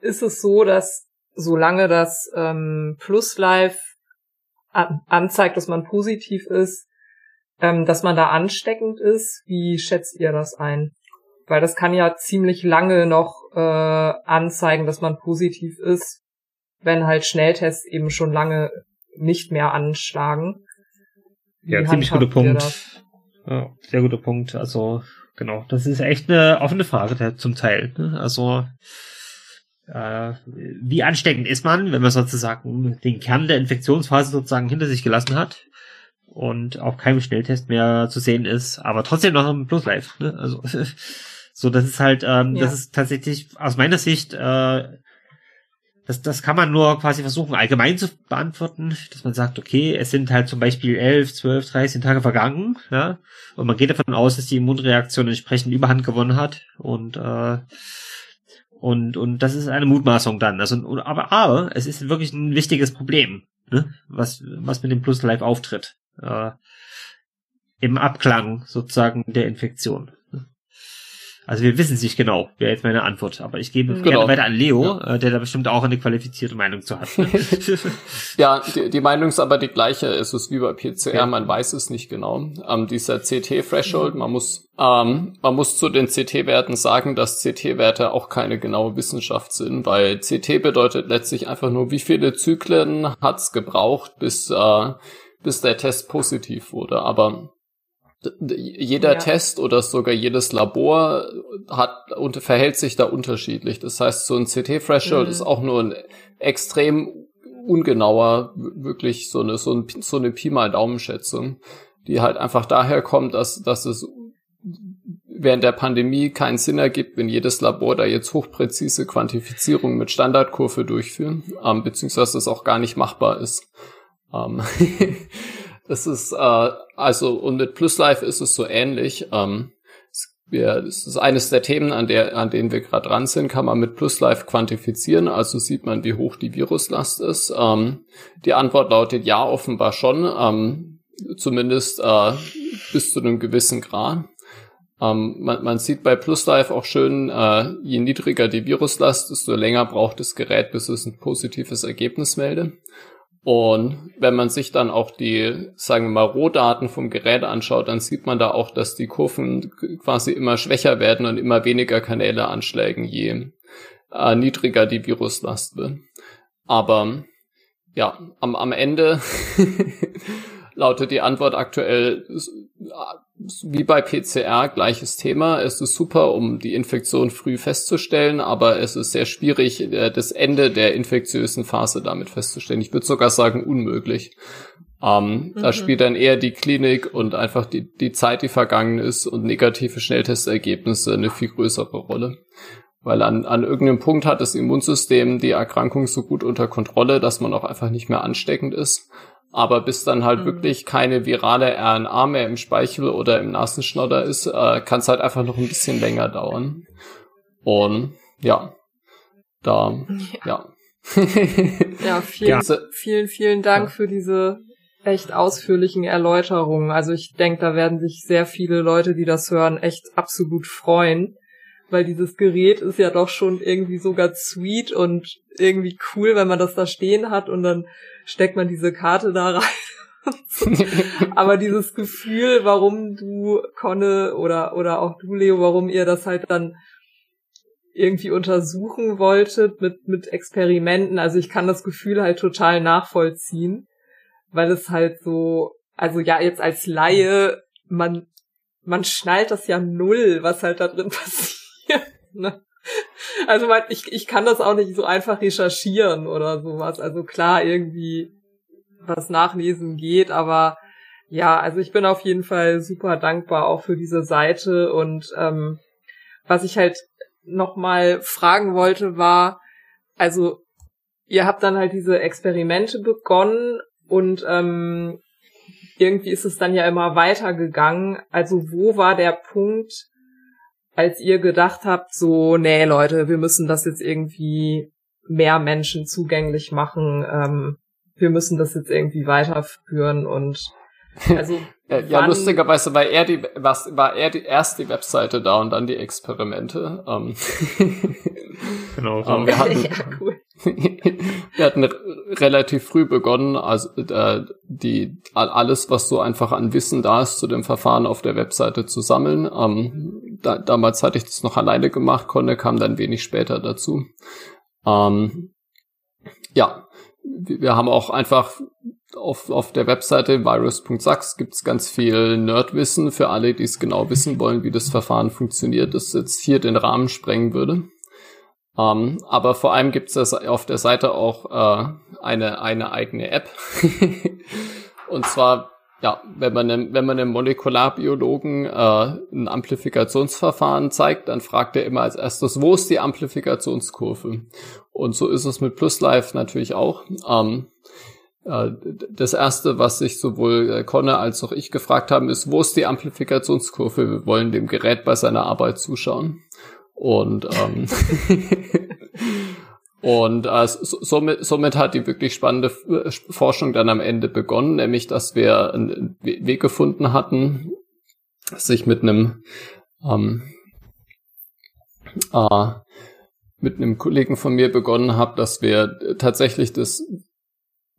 Speaker 2: ist es so, dass solange das ähm, Plus Life an anzeigt, dass man positiv ist, ähm, dass man da ansteckend ist, wie schätzt ihr das ein? Weil das kann ja ziemlich lange noch äh, anzeigen, dass man positiv ist, wenn halt Schnelltests eben schon lange nicht mehr anschlagen.
Speaker 5: Wie ja, ziemlich guter Punkt. Ja, sehr guter Punkt. Also, genau, das ist echt eine offene Frage zum Teil. Ne? Also, äh, wie ansteckend ist man, wenn man sozusagen den Kern der Infektionsphase sozusagen hinter sich gelassen hat und auch kein Schnelltest mehr zu sehen ist, aber trotzdem noch im Plus Live. Ne? Also, so, das ist halt, ähm, ja. das ist tatsächlich aus meiner Sicht äh, das, das kann man nur quasi versuchen, allgemein zu beantworten, dass man sagt, okay, es sind halt zum Beispiel 11, 12, 13 Tage vergangen, ja, und man geht davon aus, dass die Immunreaktion entsprechend Überhand gewonnen hat und äh, und und das ist eine Mutmaßung dann. Also, aber aber es ist wirklich ein wichtiges Problem, ne? was was mit dem Plus Live auftritt äh, im Abklang sozusagen der Infektion. Also wir wissen es nicht genau, wäre jetzt meine Antwort. Aber ich gebe genau. gerne weiter an Leo, ja. äh, der da bestimmt auch eine qualifizierte Meinung zu hat.
Speaker 4: ja, die, die Meinung ist aber die gleiche. Es ist wie bei PCR, ja. man weiß es nicht genau. Ähm, dieser CT-Threshold, man muss, ähm, man muss zu den CT-Werten sagen, dass CT-Werte auch keine genaue Wissenschaft sind, weil CT bedeutet letztlich einfach nur, wie viele Zyklen hat's gebraucht, bis, äh, bis der Test positiv wurde. Aber jeder ja. Test oder sogar jedes Labor hat und verhält sich da unterschiedlich. Das heißt, so ein CT-Threshold mhm. ist auch nur ein extrem ungenauer, wirklich so eine, so, ein, so eine Pi mal Daumenschätzung, die halt einfach daher kommt, dass, dass es während der Pandemie keinen Sinn ergibt, wenn jedes Labor da jetzt hochpräzise Quantifizierung mit Standardkurve durchführen, ähm, beziehungsweise es auch gar nicht machbar ist. Ähm Das ist, äh, also, und mit Plus Life ist es so ähnlich. Ähm, wir, das ist eines der Themen, an, der, an denen wir gerade dran sind, kann man mit Plus Life quantifizieren, also sieht man, wie hoch die Viruslast ist. Ähm, die Antwort lautet ja, offenbar schon, ähm, zumindest äh, bis zu einem gewissen Grad. Ähm, man, man sieht bei Plus Life auch schön, äh, je niedriger die Viruslast, desto länger braucht das Gerät, bis es ein positives Ergebnis meldet. Und wenn man sich dann auch die, sagen wir mal, Rohdaten vom Gerät anschaut, dann sieht man da auch, dass die Kurven quasi immer schwächer werden und immer weniger Kanäle anschlägen, je äh, niedriger die Viruslast wird. Aber ja, am, am Ende lautet die Antwort aktuell wie bei PCR gleiches Thema. Es ist super, um die Infektion früh festzustellen, aber es ist sehr schwierig, äh, das Ende der infektiösen Phase damit festzustellen. Ich würde sogar sagen unmöglich. Ähm, mhm. Da spielt dann eher die Klinik und einfach die, die Zeit, die vergangen ist und negative Schnelltestergebnisse eine viel größere Rolle. Weil an, an irgendeinem Punkt hat das Immunsystem die Erkrankung so gut unter Kontrolle, dass man auch einfach nicht mehr ansteckend ist. Aber bis dann halt mhm. wirklich keine virale RNA mehr im Speichel oder im Nasenschnodder ist, äh, kann es halt einfach noch ein bisschen länger dauern. Und ja, da, ja.
Speaker 2: Ja, vielen, ja. vielen, vielen Dank ja. für diese echt ausführlichen Erläuterungen. Also ich denke, da werden sich sehr viele Leute, die das hören, echt absolut freuen. Weil dieses Gerät ist ja doch schon irgendwie sogar sweet und irgendwie cool, wenn man das da stehen hat und dann steckt man diese Karte da rein. Aber dieses Gefühl, warum du, Conne, oder, oder auch du, Leo, warum ihr das halt dann irgendwie untersuchen wolltet mit, mit Experimenten. Also ich kann das Gefühl halt total nachvollziehen, weil es halt so, also ja, jetzt als Laie, man, man schnallt das ja null, was halt da drin passiert. Ne? Also ich, ich kann das auch nicht so einfach recherchieren oder sowas. Also klar, irgendwie was nachlesen geht, aber ja, also ich bin auf jeden Fall super dankbar auch für diese Seite und ähm, was ich halt nochmal fragen wollte war, also ihr habt dann halt diese Experimente begonnen und ähm, irgendwie ist es dann ja immer weitergegangen. Also wo war der Punkt, als ihr gedacht habt, so, nee, Leute, wir müssen das jetzt irgendwie mehr Menschen zugänglich machen, ähm, wir müssen das jetzt irgendwie weiterführen und also
Speaker 4: ja, lustigerweise war er die was war er die erst die Webseite da und dann die Experimente. Ähm. genau. So. Ähm, wir hatten, ja, cool. wir hatten relativ früh begonnen, also äh, die alles, was so einfach an Wissen da ist, zu dem Verfahren auf der Webseite zu sammeln. Ähm, da, damals hatte ich das noch alleine gemacht, konnte kam dann wenig später dazu. Ja, wir haben auch einfach auf, auf der Webseite virus.sax gibt's ganz viel Nerdwissen für alle, die es genau wissen wollen, wie das Verfahren funktioniert, das jetzt hier den Rahmen sprengen würde. Ähm, aber vor allem gibt's das auf der Seite auch äh, eine, eine eigene App. Und zwar, ja, wenn man einem, wenn man einem Molekularbiologen äh, ein Amplifikationsverfahren zeigt, dann fragt er immer als erstes, wo ist die Amplifikationskurve? Und so ist es mit PlusLife natürlich auch. Ähm, äh, das erste, was sich sowohl äh, Conne als auch ich gefragt haben, ist, wo ist die Amplifikationskurve? Wir wollen dem Gerät bei seiner Arbeit zuschauen. Und ähm, und äh, somit, somit hat die wirklich spannende äh, Forschung dann am Ende begonnen, nämlich dass wir einen Weg gefunden hatten, sich mit einem ähm, äh, mit einem Kollegen von mir begonnen habe, dass wir tatsächlich das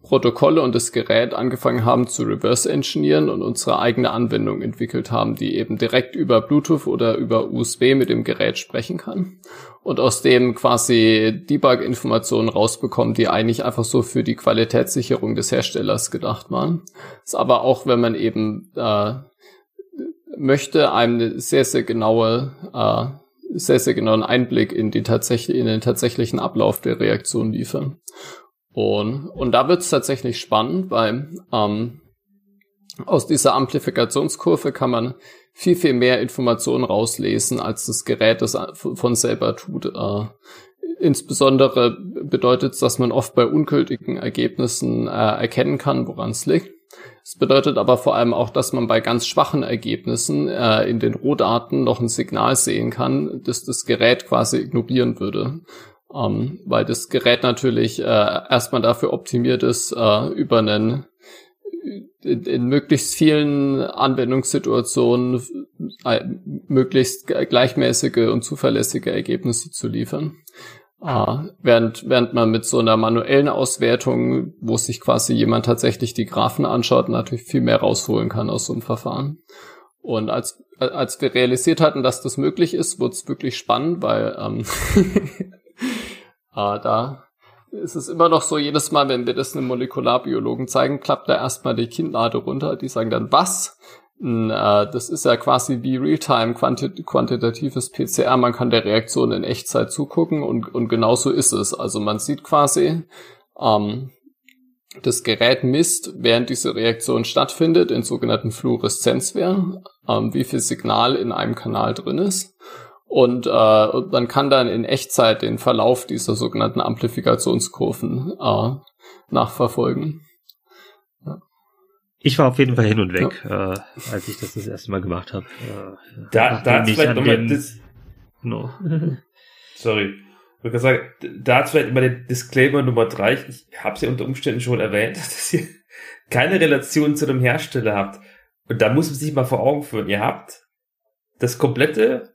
Speaker 4: Protokolle und das Gerät angefangen haben zu reverse engineeren und unsere eigene Anwendung entwickelt haben, die eben direkt über Bluetooth oder über USB mit dem Gerät sprechen kann und aus dem quasi Debug-Informationen rausbekommen, die eigentlich einfach so für die Qualitätssicherung des Herstellers gedacht waren. Ist aber auch, wenn man eben äh, möchte, einem sehr, sehr genaue äh, sehr, sehr genauen Einblick in, die tatsächlich, in den tatsächlichen Ablauf der Reaktion liefern. Und, und da wird es tatsächlich spannend, weil ähm, aus dieser Amplifikationskurve kann man viel, viel mehr Informationen rauslesen, als das Gerät das von selber tut. Äh, insbesondere bedeutet es, dass man oft bei ungültigen Ergebnissen äh, erkennen kann, woran es liegt. Es bedeutet aber vor allem auch, dass man bei ganz schwachen Ergebnissen äh, in den Rohdaten noch ein Signal sehen kann, das das Gerät quasi ignorieren würde ähm, weil das Gerät natürlich äh, erstmal dafür optimiert ist, äh, über einen in, möglichst vielen Anwendungssituationen äh, möglichst gleichmäßige und zuverlässige Ergebnisse zu liefern. Uh, während, während man mit so einer manuellen Auswertung, wo sich quasi jemand tatsächlich die Graphen anschaut, natürlich viel mehr rausholen kann aus so einem Verfahren. Und als, als wir realisiert hatten, dass das möglich ist, wurde es wirklich spannend, weil ähm, äh, da ist es immer noch so, jedes Mal, wenn wir das einem Molekularbiologen zeigen, klappt da erstmal die Kinnlade runter. Die sagen dann, was? Äh, das ist ja quasi wie Realtime quantit quantitatives PCR. Man kann der Reaktion in Echtzeit zugucken und, und genau so ist es. Also man sieht quasi, ähm, das Gerät misst, während diese Reaktion stattfindet, in sogenannten Fluoreszenzwert, ähm, wie viel Signal in einem Kanal drin ist. Und äh, man kann dann in Echtzeit den Verlauf dieser sogenannten Amplifikationskurven äh, nachverfolgen.
Speaker 5: Ich war auf jeden Fall hin und weg, ja. äh, als ich das das erste Mal gemacht habe. Äh,
Speaker 3: da da vielleicht nochmal das... No. Sorry. Ich würde sagen, da hat vielleicht immer der Disclaimer Nummer drei. Ich habe es ja unter Umständen schon erwähnt, dass ihr keine Relation zu einem Hersteller habt. Und da muss man sich mal vor Augen führen. Ihr habt das komplette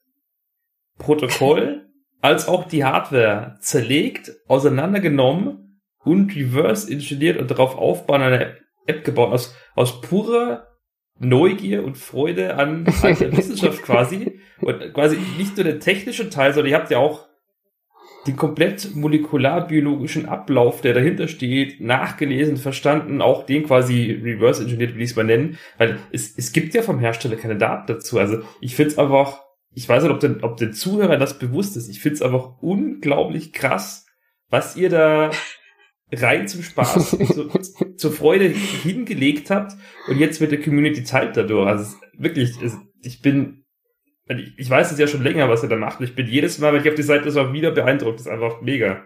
Speaker 3: Protokoll als auch die Hardware zerlegt, auseinandergenommen und reverse engineert und darauf aufbauen eine App gebaut aus, aus purer Neugier und Freude an, an der Wissenschaft quasi. Und quasi nicht nur der technische Teil, sondern ihr habt ja auch den komplett molekularbiologischen Ablauf, der dahinter steht, nachgelesen, verstanden, auch den quasi reverse engineert, will ich es mal nennen, weil es, es gibt ja vom Hersteller keine Daten dazu. Also ich finde es einfach, ich weiß nicht, ob den, ob den Zuhörern das bewusst ist, ich finde es einfach unglaublich krass, was ihr da rein zum Spaß, so, zur Freude hingelegt habt und jetzt mit der Community teilt dadurch. Also wirklich, ich bin, ich weiß es ja schon länger, was er da macht. Und ich bin jedes Mal, wenn ich auf die Seite so wieder beeindruckt. Das ist einfach mega.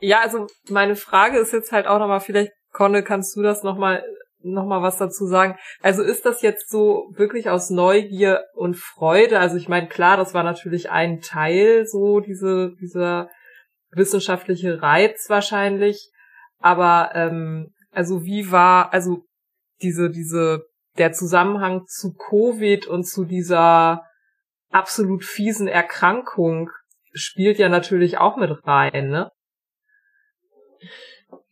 Speaker 2: Ja, also meine Frage ist jetzt halt auch nochmal, vielleicht, Conne, kannst du das nochmal noch mal was dazu sagen. Also ist das jetzt so wirklich aus Neugier und Freude? Also ich meine, klar, das war natürlich ein Teil, so diese, dieser wissenschaftliche Reiz wahrscheinlich. Aber ähm, also wie war also diese diese der Zusammenhang zu Covid und zu dieser absolut fiesen Erkrankung spielt ja natürlich auch mit rein, ne?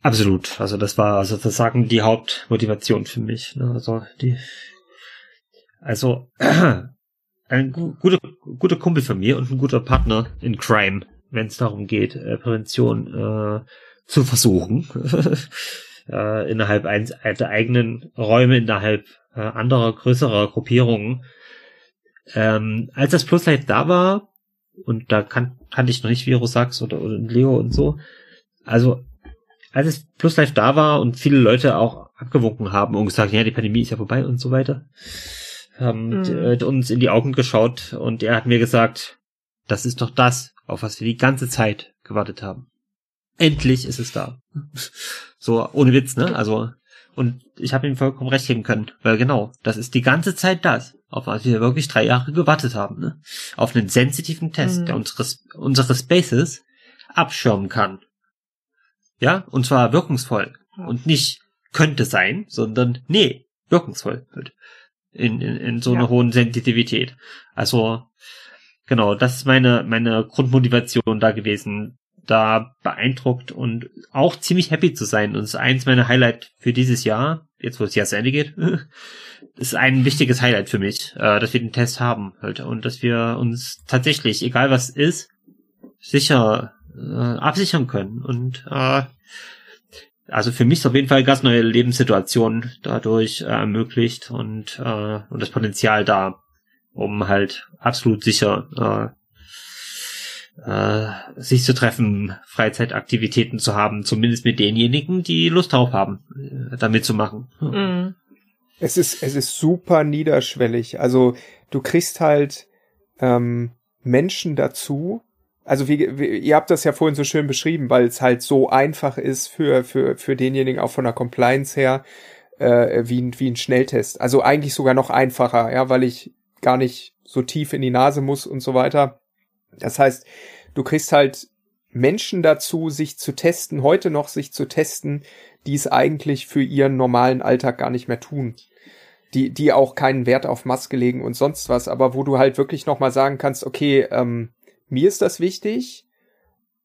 Speaker 5: Absolut. Also das war also sozusagen die Hauptmotivation für mich. Ne? Also die, also ein guter guter Kumpel von mir und ein guter Partner in Crime wenn es darum geht, äh, Prävention äh, zu versuchen. äh, innerhalb eins, der eigenen Räume, innerhalb äh, anderer, größerer Gruppierungen. Ähm, als das Plus Life da war, und da kan kannte ich noch nicht Virusax oder, oder Leo und so, also als es Plus Life da war und viele Leute auch abgewunken haben und gesagt, ja, die Pandemie ist ja vorbei und so weiter, haben mhm. uns in die Augen geschaut und er hat mir gesagt, das ist doch das, auf was wir die ganze Zeit gewartet haben. Endlich ist es da. So, ohne Witz, ne? Also, und ich habe ihm vollkommen recht geben können, weil genau, das ist die ganze Zeit das, auf was wir wirklich drei Jahre gewartet haben, ne? Auf einen sensitiven Test, mhm. der unsere, unsere Spaces abschirmen kann. Ja, und zwar wirkungsvoll. Ja. Und nicht könnte sein, sondern nee, wirkungsvoll. In, in, in so ja. einer hohen Sensitivität. Also, genau, das ist meine, meine Grundmotivation da gewesen, da beeindruckt und auch ziemlich happy zu sein. Und es ist eins meiner Highlight für dieses Jahr, jetzt wo es Jahr zu Ende geht, ist ein wichtiges Highlight für mich, äh, dass wir den Test haben halt und dass wir uns tatsächlich, egal was ist, sicher äh, absichern können. Und äh, also für mich ist auf jeden Fall ganz neue Lebenssituation dadurch äh, ermöglicht und, äh, und das Potenzial da um halt absolut sicher äh, äh, sich zu treffen, Freizeitaktivitäten zu haben, zumindest mit denjenigen, die Lust drauf haben, äh, damit zu machen. Mhm.
Speaker 1: Es ist es ist super niederschwellig. Also du kriegst halt ähm, Menschen dazu. Also wie, wie ihr habt das ja vorhin so schön beschrieben, weil es halt so einfach ist für für für denjenigen auch von der Compliance her äh, wie ein wie ein Schnelltest. Also eigentlich sogar noch einfacher, ja, weil ich gar nicht so tief in die Nase muss und so weiter. Das heißt, du kriegst halt Menschen dazu, sich zu testen, heute noch sich zu testen, die es eigentlich für ihren normalen Alltag gar nicht mehr tun. Die, die auch keinen Wert auf Maske legen und sonst was, aber wo du halt wirklich nochmal sagen kannst, okay, ähm, mir ist das wichtig,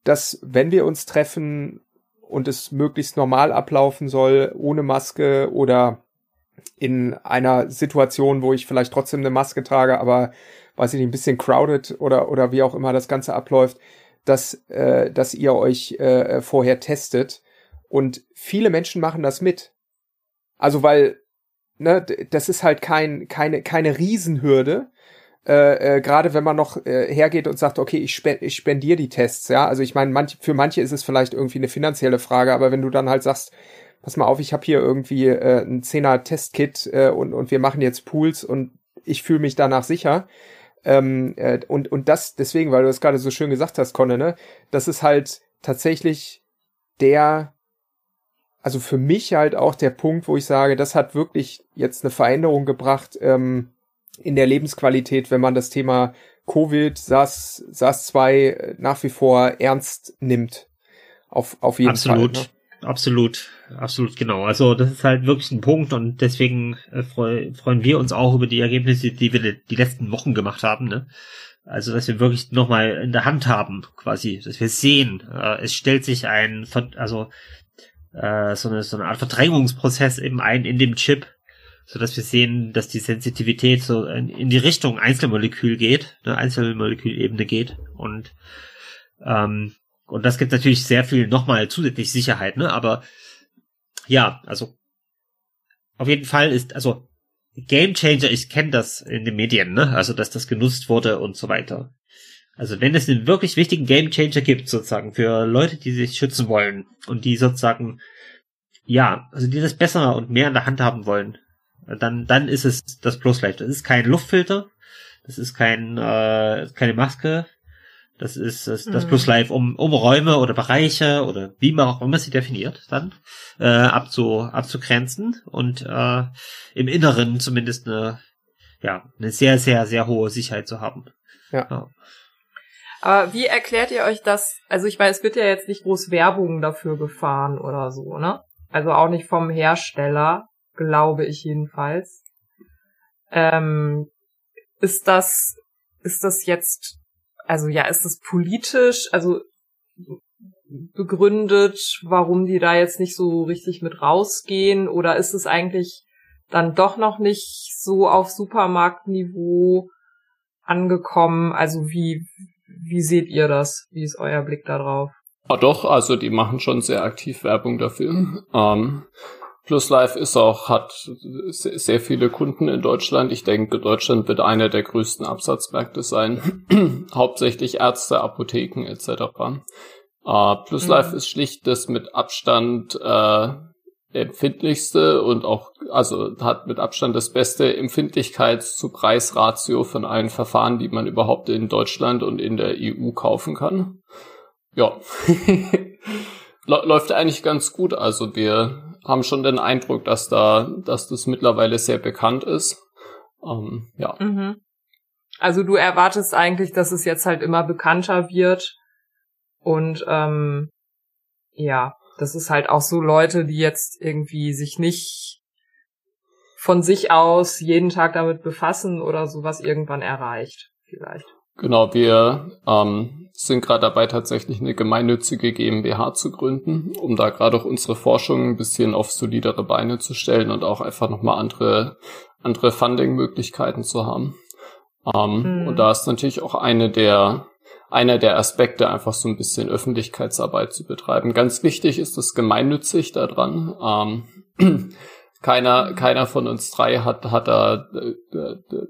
Speaker 1: dass wenn wir uns treffen und es möglichst normal ablaufen soll, ohne Maske oder in einer Situation, wo ich vielleicht trotzdem eine Maske trage, aber weiß ich nicht, ein bisschen crowded oder, oder wie auch immer das Ganze abläuft, dass, äh, dass ihr euch äh, vorher testet. Und viele Menschen machen das mit. Also weil, ne, das ist halt kein, keine, keine Riesenhürde. Äh, äh, gerade wenn man noch äh, hergeht und sagt, okay, ich, spe ich spendiere die Tests, ja. Also ich meine, manch, für manche ist es vielleicht irgendwie eine finanzielle Frage, aber wenn du dann halt sagst, pass mal auf, ich habe hier irgendwie äh, ein Zehner Testkit äh, und, und wir machen jetzt Pools und ich fühle mich danach sicher. Ähm, äh, und, und das deswegen, weil du das gerade so schön gesagt hast, Conne, ne, das ist halt tatsächlich der, also für mich halt auch der Punkt, wo ich sage, das hat wirklich jetzt eine Veränderung gebracht ähm, in der Lebensqualität, wenn man das Thema Covid, SARS, SARS-2 nach wie vor ernst nimmt. Auf, auf jeden
Speaker 5: Absolut.
Speaker 1: Fall. Ne?
Speaker 5: Absolut, absolut genau. Also das ist halt wirklich ein Punkt und deswegen äh, freu, freuen wir uns auch über die Ergebnisse, die wir die letzten Wochen gemacht haben. Ne? Also dass wir wirklich nochmal in der Hand haben, quasi, dass wir sehen, äh, es stellt sich ein, also äh, so, eine, so eine Art Verdrängungsprozess eben ein in dem Chip, so dass wir sehen, dass die Sensitivität so in, die Richtung Einzelmolekül geht, eine Einzelmolekülebene geht und ähm, und das gibt natürlich sehr viel nochmal zusätzlich Sicherheit, ne? Aber ja, also auf jeden Fall ist, also Game Changer, ich kenne das in den Medien, ne? Also dass das genutzt wurde und so weiter. Also wenn es einen wirklich wichtigen Game Changer gibt, sozusagen, für Leute, die sich schützen wollen und die sozusagen, ja, also die das besser und mehr in der Hand haben wollen, dann, dann ist es das Plus Life. Das ist kein Luftfilter, das ist kein, äh, keine Maske, das ist das, das mhm. Plus Live, um, um Räume oder Bereiche oder wie man auch immer sie definiert, dann äh, abzu, abzugrenzen und äh, im Inneren zumindest eine, ja, eine sehr, sehr, sehr hohe Sicherheit zu haben.
Speaker 2: Ja. ja. Aber wie erklärt ihr euch das? Also ich meine, es wird ja jetzt nicht groß Werbung dafür gefahren oder so, ne? Also auch nicht vom Hersteller, glaube ich jedenfalls. Ähm, ist das, ist das jetzt also ja, ist das politisch, also begründet, warum die da jetzt nicht so richtig mit rausgehen oder ist es eigentlich dann doch noch nicht so auf Supermarktniveau angekommen? Also wie, wie seht ihr das? Wie ist euer Blick da drauf?
Speaker 4: Ah, doch, also die machen schon sehr aktiv Werbung dafür. Ähm, Plus Life ist auch, hat sehr viele Kunden in Deutschland. Ich denke, Deutschland wird einer der größten Absatzmärkte sein. Hauptsächlich Ärzte, Apotheken etc. Uh, Plus mhm. Life ist schlicht das mit Abstand äh, empfindlichste und auch, also hat mit Abstand das beste Empfindlichkeits- zu Preisratio von allen Verfahren, die man überhaupt in Deutschland und in der EU kaufen kann. Ja. Läuft eigentlich ganz gut. Also wir haben schon den Eindruck, dass da, dass das mittlerweile sehr bekannt ist. Ähm, ja. Mhm.
Speaker 2: Also du erwartest eigentlich, dass es jetzt halt immer bekannter wird und ähm, ja, das ist halt auch so Leute, die jetzt irgendwie sich nicht von sich aus jeden Tag damit befassen oder sowas irgendwann erreicht, vielleicht.
Speaker 4: Genau, wir ähm, sind gerade dabei, tatsächlich eine gemeinnützige GmbH zu gründen, um da gerade auch unsere Forschung ein bisschen auf solidere Beine zu stellen und auch einfach nochmal andere, andere Funding-Möglichkeiten zu haben. Ähm, mhm. Und da ist natürlich auch eine der, einer der Aspekte, einfach so ein bisschen Öffentlichkeitsarbeit zu betreiben. Ganz wichtig ist das gemeinnützig daran. Ähm, keiner, keiner von uns drei hat, hat da äh, äh,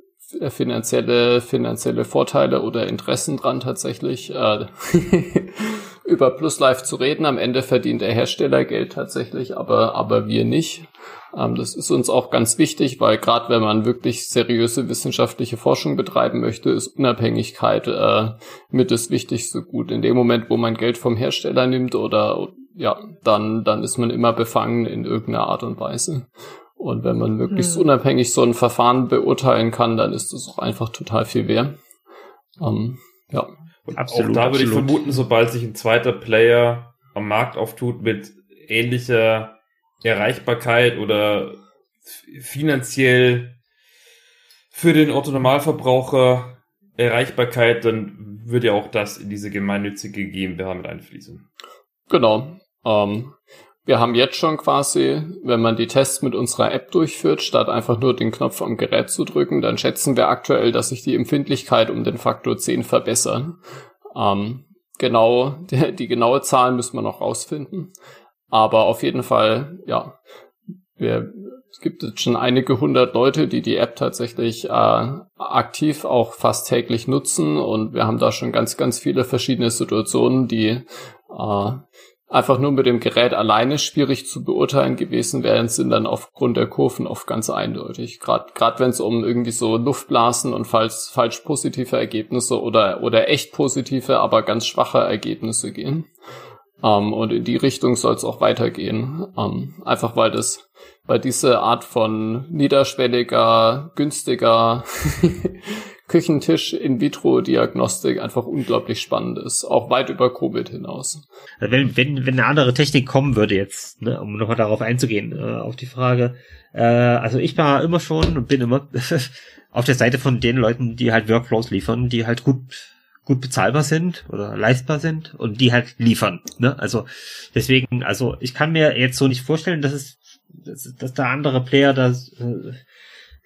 Speaker 4: finanzielle, finanzielle Vorteile oder Interessen dran tatsächlich, äh, über Plus Life zu reden. Am Ende verdient der Hersteller Geld tatsächlich, aber, aber wir nicht. Ähm, das ist uns auch ganz wichtig, weil gerade wenn man wirklich seriöse wissenschaftliche Forschung betreiben möchte, ist Unabhängigkeit äh, mit das wichtigste Gut. In dem Moment, wo man Geld vom Hersteller nimmt oder ja, dann, dann ist man immer befangen in irgendeiner Art und Weise. Und wenn man möglichst hm. unabhängig so ein Verfahren beurteilen kann, dann ist das auch einfach total viel wert. Ähm, ja.
Speaker 3: Und absolut, auch da würde ich vermuten, sobald sich ein zweiter Player am Markt auftut mit ähnlicher Erreichbarkeit oder finanziell für den Otto-Normalverbraucher Erreichbarkeit, dann würde ja auch das in diese gemeinnützige GmbH mit einfließen.
Speaker 4: Genau. Ähm, wir haben jetzt schon quasi, wenn man die Tests mit unserer App durchführt, statt einfach nur den Knopf am Gerät zu drücken, dann schätzen wir aktuell, dass sich die Empfindlichkeit um den Faktor 10 verbessern. Ähm, genau, die, die genaue Zahl müssen wir noch rausfinden. Aber auf jeden Fall, ja, wir, es gibt jetzt schon einige hundert Leute, die die App tatsächlich äh, aktiv auch fast täglich nutzen und wir haben da schon ganz, ganz viele verschiedene Situationen, die äh, einfach nur mit dem Gerät alleine schwierig zu beurteilen gewesen wären, sind dann aufgrund der Kurven oft ganz eindeutig. Gerade gerade wenn es um irgendwie so Luftblasen und falsch, falsch positive Ergebnisse oder oder echt positive, aber ganz schwache Ergebnisse gehen. Ähm, und in die Richtung soll es auch weitergehen. Ähm, einfach weil das weil diese Art von niederschwelliger, günstiger Küchentisch in vitro Diagnostik einfach unglaublich spannend ist, auch weit über Covid hinaus.
Speaker 5: Wenn, wenn, wenn eine andere Technik kommen würde jetzt, ne, um nochmal darauf einzugehen, äh, auf die Frage, äh, also ich war immer schon und bin immer auf der Seite von den Leuten, die halt Workflows liefern, die halt gut gut bezahlbar sind oder leistbar sind und die halt liefern. Ne? Also deswegen, also ich kann mir jetzt so nicht vorstellen, dass es, dass, dass da andere Player das äh,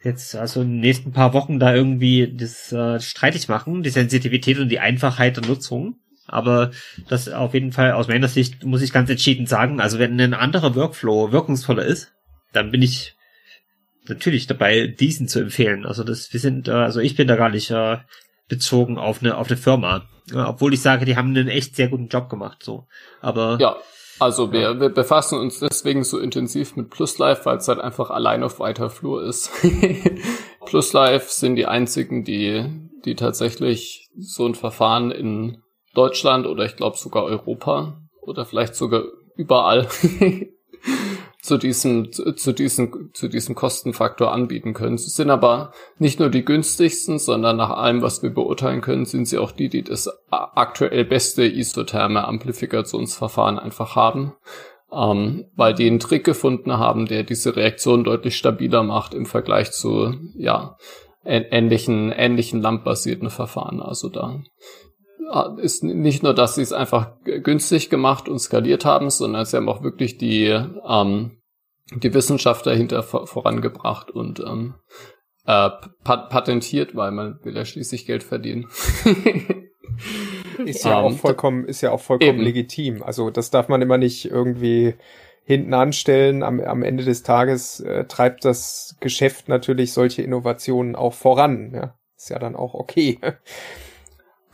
Speaker 5: jetzt also in den nächsten paar Wochen da irgendwie das äh, streitig machen, die Sensitivität und die Einfachheit der Nutzung. Aber das auf jeden Fall aus meiner Sicht muss ich ganz entschieden sagen, also wenn ein anderer Workflow wirkungsvoller ist, dann bin ich natürlich dabei, diesen zu empfehlen. Also das, wir sind, äh, also ich bin da gar nicht äh, bezogen auf eine auf eine Firma, obwohl ich sage, die haben einen echt sehr guten Job gemacht, so. Aber
Speaker 4: ja, also wir, wir befassen uns deswegen so intensiv mit PlusLife, weil es halt einfach allein auf weiter Flur ist. PlusLife sind die einzigen, die, die tatsächlich so ein Verfahren in Deutschland oder ich glaube sogar Europa oder vielleicht sogar überall zu diesem, zu diesem, zu diesem Kostenfaktor anbieten können. Sie sind aber nicht nur die günstigsten, sondern nach allem, was wir beurteilen können, sind sie auch die, die das aktuell beste isotherme Amplifikationsverfahren einfach haben. Ähm, weil die einen Trick gefunden haben, der diese Reaktion deutlich stabiler macht im Vergleich zu, ja, ähnlichen, ähnlichen lampbasierten Verfahren. Also da ist nicht nur, dass sie es einfach günstig gemacht und skaliert haben, sondern sie haben auch wirklich die, ähm, die Wissenschaft dahinter vorangebracht und ähm, äh, pat patentiert, weil man will ja schließlich Geld verdienen.
Speaker 1: ist ja um, auch ähm, vollkommen, ist ja auch vollkommen eben. legitim. Also das darf man immer nicht irgendwie hinten anstellen. Am, am Ende des Tages äh, treibt das Geschäft natürlich solche Innovationen auch voran. Ja, ist ja dann auch okay.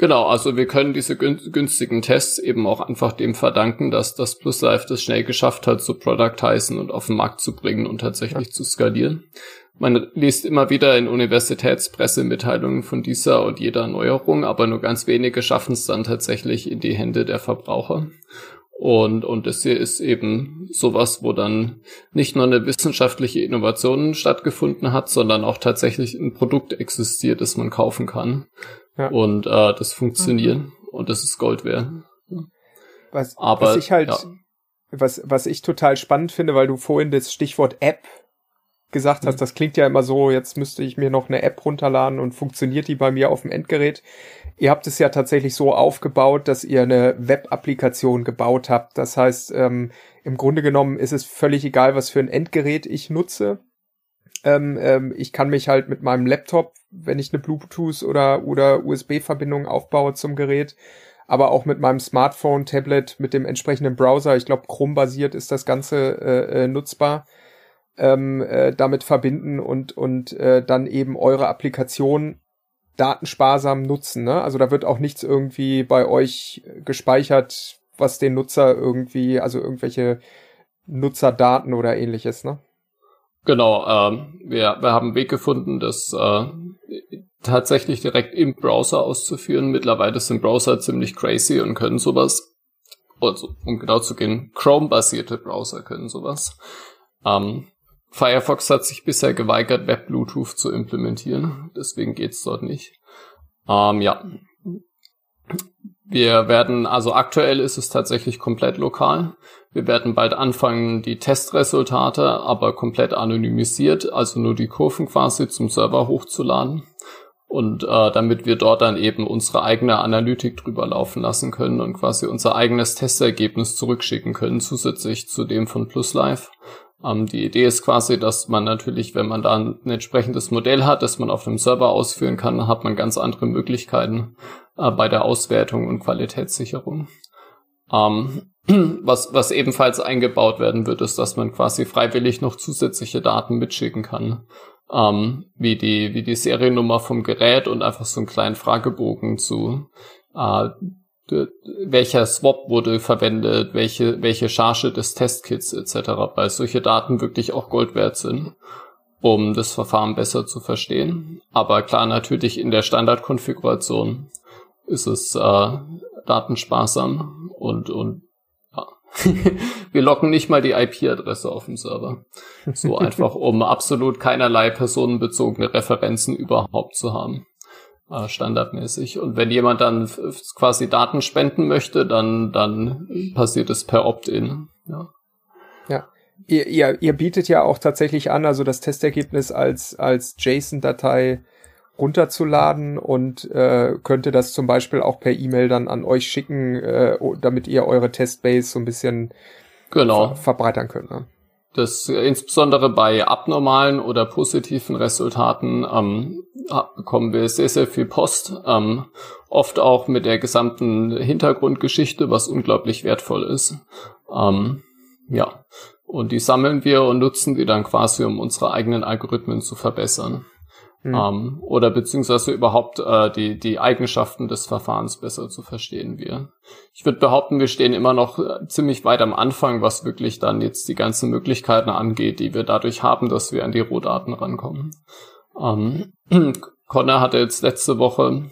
Speaker 4: Genau, also wir können diese günstigen Tests eben auch einfach dem verdanken, dass das PlusLife das schnell geschafft hat, zu productizen und auf den Markt zu bringen und tatsächlich ja. zu skalieren. Man liest immer wieder in Universitätspressemitteilungen von dieser und jeder Neuerung, aber nur ganz wenige schaffen es dann tatsächlich in die Hände der Verbraucher. Und, und das hier ist eben sowas, wo dann nicht nur eine wissenschaftliche Innovation stattgefunden hat, sondern auch tatsächlich ein Produkt existiert, das man kaufen kann. Ja. Und äh, das funktioniert mhm. und das ist Gold wert.
Speaker 1: Was, Aber, was ich halt, ja. was, was ich total spannend finde, weil du vorhin das Stichwort App gesagt hast, mhm. das klingt ja immer so, jetzt müsste ich mir noch eine App runterladen und funktioniert die bei mir auf dem Endgerät. Ihr habt es ja tatsächlich so aufgebaut, dass ihr eine Web-Applikation gebaut habt. Das heißt, ähm, im Grunde genommen ist es völlig egal, was für ein Endgerät ich nutze. Ähm, ähm, ich kann mich halt mit meinem Laptop, wenn ich eine Bluetooth oder, oder USB-Verbindung aufbaue zum Gerät, aber auch mit meinem Smartphone, Tablet, mit dem entsprechenden Browser, ich glaube Chrome-basiert ist das Ganze äh, äh, nutzbar, ähm, äh, damit verbinden und, und äh, dann eben eure Applikation datensparsam nutzen. Ne? Also da wird auch nichts irgendwie bei euch gespeichert, was den Nutzer irgendwie, also irgendwelche Nutzerdaten oder ähnliches, ne?
Speaker 4: Genau, ähm, wir, wir haben einen Weg gefunden, das äh, tatsächlich direkt im Browser auszuführen. Mittlerweile sind Browser ziemlich crazy und können sowas. Also, um genau zu gehen, Chrome-basierte Browser können sowas. Ähm, Firefox hat sich bisher geweigert, Web-Bluetooth zu implementieren. Deswegen geht's dort nicht. Ähm, ja. Wir werden, also aktuell ist es tatsächlich komplett lokal. Wir werden bald anfangen, die Testresultate aber komplett anonymisiert, also nur die Kurven quasi zum Server hochzuladen. Und äh, damit wir dort dann eben unsere eigene Analytik drüber laufen lassen können und quasi unser eigenes Testergebnis zurückschicken können, zusätzlich zu dem von PlusLife. Ähm, die Idee ist quasi, dass man natürlich, wenn man da ein, entsprechendes Modell hat, das man auf dem Server ausführen kann, hat man ganz andere Möglichkeiten äh, bei der Auswertung und Qualitätssicherung. Ähm, was, was ebenfalls eingebaut werden wird, ist, dass man quasi freiwillig noch zusätzliche Daten mitschicken kann, ähm, wie die wie die Seriennummer vom Gerät und einfach so einen kleinen Fragebogen zu äh, welcher Swap wurde verwendet, welche welche Charge des Testkits etc. Weil solche Daten wirklich auch Gold wert sind, um das Verfahren besser zu verstehen. Aber klar, natürlich in der Standardkonfiguration ist es äh, datensparsam und und wir locken nicht mal die IP-Adresse auf dem Server. So einfach, um absolut keinerlei personenbezogene Referenzen überhaupt zu haben. Äh, standardmäßig. Und wenn jemand dann quasi Daten spenden möchte, dann, dann passiert es per Opt-in. Ja.
Speaker 1: ja. Ihr, ihr, ihr bietet ja auch tatsächlich an, also das Testergebnis als, als JSON-Datei runterzuladen und äh, könnte das zum Beispiel auch per E-Mail dann an euch schicken, äh, damit ihr eure Testbase so ein bisschen
Speaker 4: genau.
Speaker 1: ver verbreitern könnt. Ne?
Speaker 4: Das äh, insbesondere bei abnormalen oder positiven Resultaten ähm, bekommen wir sehr, sehr viel Post, ähm, oft auch mit der gesamten Hintergrundgeschichte, was unglaublich wertvoll ist. Ähm, ja, und die sammeln wir und nutzen die dann quasi, um unsere eigenen Algorithmen zu verbessern. Mhm. Ähm, oder beziehungsweise überhaupt äh, die, die Eigenschaften des Verfahrens besser zu verstehen. Wir, ich würde behaupten, wir stehen immer noch äh, ziemlich weit am Anfang, was wirklich dann jetzt die ganzen Möglichkeiten angeht, die wir dadurch haben, dass wir an die Rohdaten rankommen. Ähm, Connor hatte jetzt letzte Woche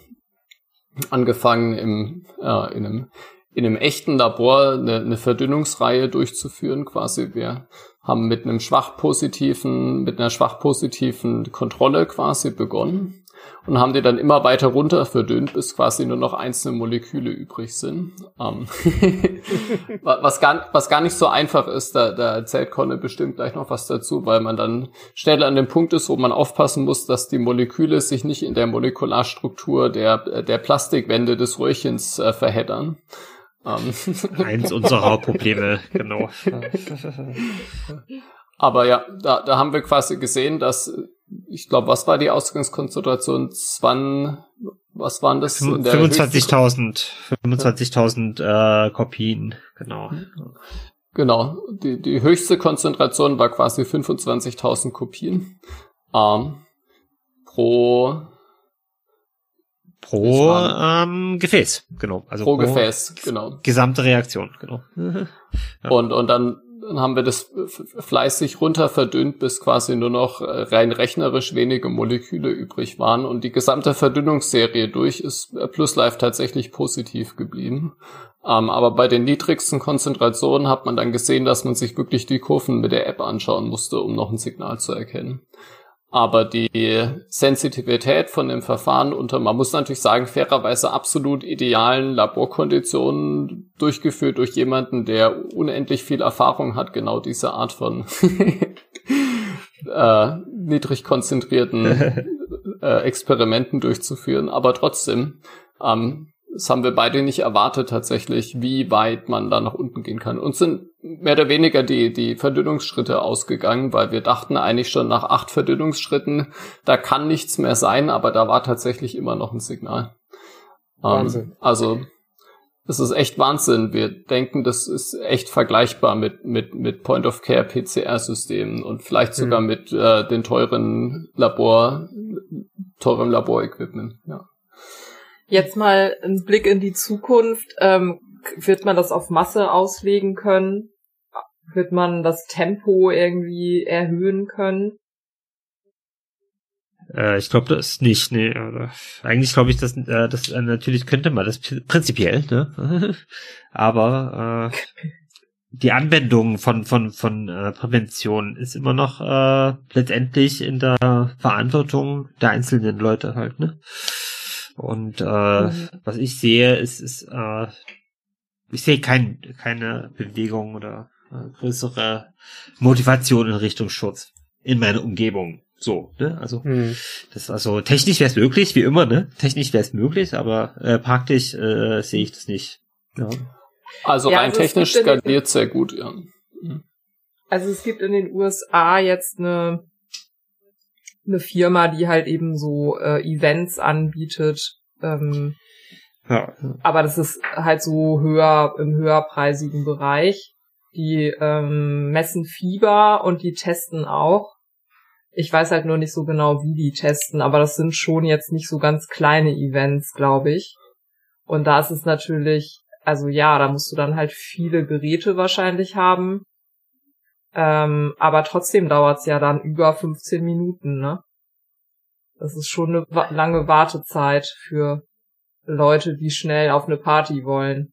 Speaker 4: angefangen, im, äh, in, einem, in einem echten Labor eine, eine Verdünnungsreihe durchzuführen. Quasi wir haben mit einem schwach positiven, mit einer schwach positiven Kontrolle quasi begonnen und haben die dann immer weiter runter verdünnt, bis quasi nur noch einzelne Moleküle übrig sind. Ähm was, gar, was gar nicht so einfach ist, da, da erzählt Conne bestimmt gleich noch was dazu, weil man dann schnell an dem Punkt ist, wo man aufpassen muss, dass die Moleküle sich nicht in der Molekularstruktur der, der Plastikwände des Röhrchens äh, verheddern.
Speaker 5: Um. Ähm. Eins unserer Hauptprobleme, genau.
Speaker 4: Aber ja, da, da haben wir quasi gesehen, dass ich glaube, was war die Ausgangskonzentration? Wann, was waren das?
Speaker 5: 25.000, 25.000 äh, Kopien, genau.
Speaker 4: Genau, die, die höchste Konzentration war quasi 25.000 Kopien ähm, pro
Speaker 5: Pro ähm, Gefäß, genau.
Speaker 4: Also pro, pro Gefäß, genau.
Speaker 5: Gesamte Reaktion, genau.
Speaker 4: ja. Und, und dann haben wir das fleißig runter verdünnt, bis quasi nur noch rein rechnerisch wenige Moleküle übrig waren. Und die gesamte Verdünnungsserie durch ist PlusLife tatsächlich positiv geblieben. Ähm, aber bei den niedrigsten Konzentrationen hat man dann gesehen, dass man sich wirklich die Kurven mit der App anschauen musste, um noch ein Signal zu erkennen. Aber die Sensitivität von dem Verfahren unter, man muss natürlich sagen, fairerweise absolut idealen Laborkonditionen durchgeführt durch jemanden, der unendlich viel Erfahrung hat, genau diese Art von äh, niedrig konzentrierten äh, Experimenten durchzuführen. Aber trotzdem, ähm, das haben wir beide nicht erwartet tatsächlich, wie weit man da nach unten gehen kann. Uns sind mehr oder weniger die, die Verdünnungsschritte ausgegangen, weil wir dachten eigentlich schon nach acht Verdünnungsschritten, da kann nichts mehr sein, aber da war tatsächlich immer noch ein Signal. Ähm, Wahnsinn. Ähm, also, das ist echt Wahnsinn. Wir denken, das ist echt vergleichbar mit, mit, mit Point-of-Care-PCR-Systemen und vielleicht sogar mhm. mit äh, den teuren Labor, teurem Laborequipment, ja.
Speaker 2: Jetzt mal ein Blick in die Zukunft. Ähm, wird man das auf Masse auslegen können? Wird man das Tempo irgendwie erhöhen können?
Speaker 5: Äh, ich glaube das nicht, nee. Eigentlich glaube ich, dass äh, das äh, natürlich könnte man das prinzipiell, ne? Aber äh, die Anwendung von von von äh, Prävention ist immer noch äh, letztendlich in der Verantwortung der einzelnen Leute halt, ne? Und äh, mhm. was ich sehe, ist, ist äh, ich sehe kein, keine Bewegung oder äh, größere Motivation in Richtung Schutz in meiner Umgebung. So, ne? Also mhm. das also technisch wäre es möglich, wie immer, ne? Technisch wäre es möglich, aber äh, praktisch äh, sehe ich das nicht. Ja.
Speaker 4: Also ja, rein also technisch skaliert sehr gut, ja. Mhm.
Speaker 2: Also es gibt in den USA jetzt eine, eine Firma, die halt eben so äh, Events anbietet. Ähm, ja. Aber das ist halt so höher im höherpreisigen Bereich. Die ähm, messen Fieber und die testen auch. Ich weiß halt nur nicht so genau, wie die testen, aber das sind schon jetzt nicht so ganz kleine Events, glaube ich. Und da ist es natürlich, also ja, da musst du dann halt viele Geräte wahrscheinlich haben. Ähm, aber trotzdem dauert's ja dann über 15 Minuten, ne? Das ist schon eine lange Wartezeit für Leute, die schnell auf eine Party wollen.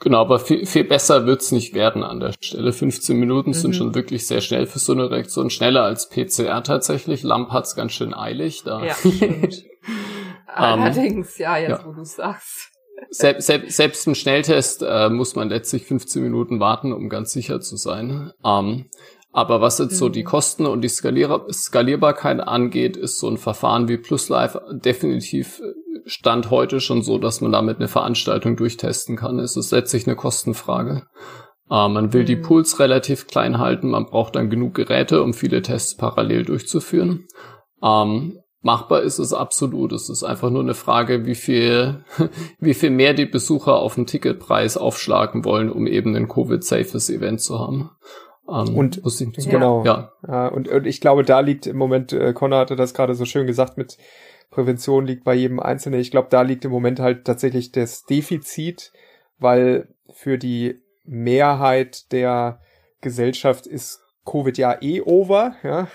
Speaker 4: Genau, aber viel, viel besser wird's nicht werden an der Stelle. 15 Minuten mhm. sind schon wirklich sehr schnell für so eine Reaktion. Schneller als PCR tatsächlich. Lamp hat's ganz schön eilig da.
Speaker 2: Ja, stimmt. Allerdings, ja, jetzt ja. wo du sagst.
Speaker 4: Sel sel selbst ein Schnelltest äh, muss man letztlich 15 Minuten warten, um ganz sicher zu sein. Ähm, aber was jetzt mhm. so die mhm. Kosten und die Skalier Skalierbarkeit angeht, ist so ein Verfahren wie PlusLife definitiv Stand heute schon so, dass man damit eine Veranstaltung durchtesten kann. Es ist letztlich eine Kostenfrage. Äh, man will mhm. die Pools relativ klein halten, man braucht dann genug Geräte, um viele Tests parallel durchzuführen. Ähm, machbar ist es absolut. Es ist einfach nur eine Frage, wie viel, wie viel mehr die Besucher auf den Ticketpreis aufschlagen wollen, um eben ein Covid-safes Event zu haben.
Speaker 1: Ähm, und ich, genau, ja. ja und, und, ich glaube, da liegt im Moment, äh, Connor hatte das gerade so schön gesagt mit Prävention liegt bei jedem Einzelnen. Ich glaube, da liegt im Moment halt tatsächlich das Defizit, weil für die Mehrheit der Gesellschaft ist Covid ja eh over, ja.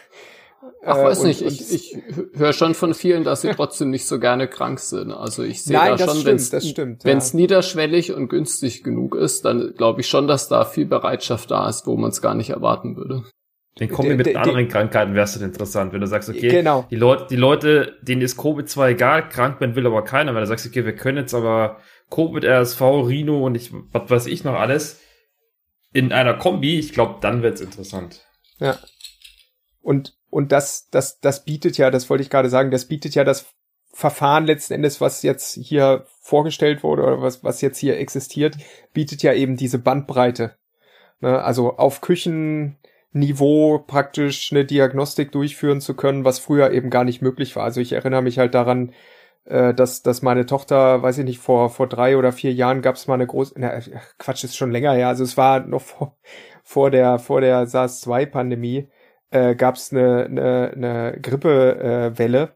Speaker 4: Ach, weiß äh, und, nicht, ich, ich höre schon von vielen, dass sie trotzdem nicht so gerne krank sind. Also ich sehe da schon, wenn es ja. niederschwellig und günstig genug ist, dann glaube ich schon, dass da viel Bereitschaft da ist, wo man es gar nicht erwarten würde.
Speaker 3: Den Kombi mit anderen Krankheiten wärst du interessant, wenn du sagst, okay, genau. die, Leute, die Leute, denen ist Covid zwar egal, krank werden will aber keiner, wenn du sagst, okay, wir können jetzt aber Covid, RSV, Rhino und ich, was weiß ich noch alles in einer Kombi, ich glaube, dann wird's interessant.
Speaker 1: Ja. Und, und das, das, das bietet ja, das wollte ich gerade sagen, das bietet ja das Verfahren letzten Endes, was jetzt hier vorgestellt wurde oder was, was jetzt hier existiert, bietet ja eben diese Bandbreite. Ne? Also auf Küchen, Niveau praktisch eine Diagnostik durchführen zu können, was früher eben gar nicht möglich war. Also ich erinnere mich halt daran, äh, dass, dass meine Tochter, weiß ich nicht, vor, vor drei oder vier Jahren gab es mal eine große, na, Quatsch, ist schon länger her, also es war noch vor, vor der, vor der SARS-2-Pandemie, äh, gab es eine, eine, eine Grippewelle. Äh,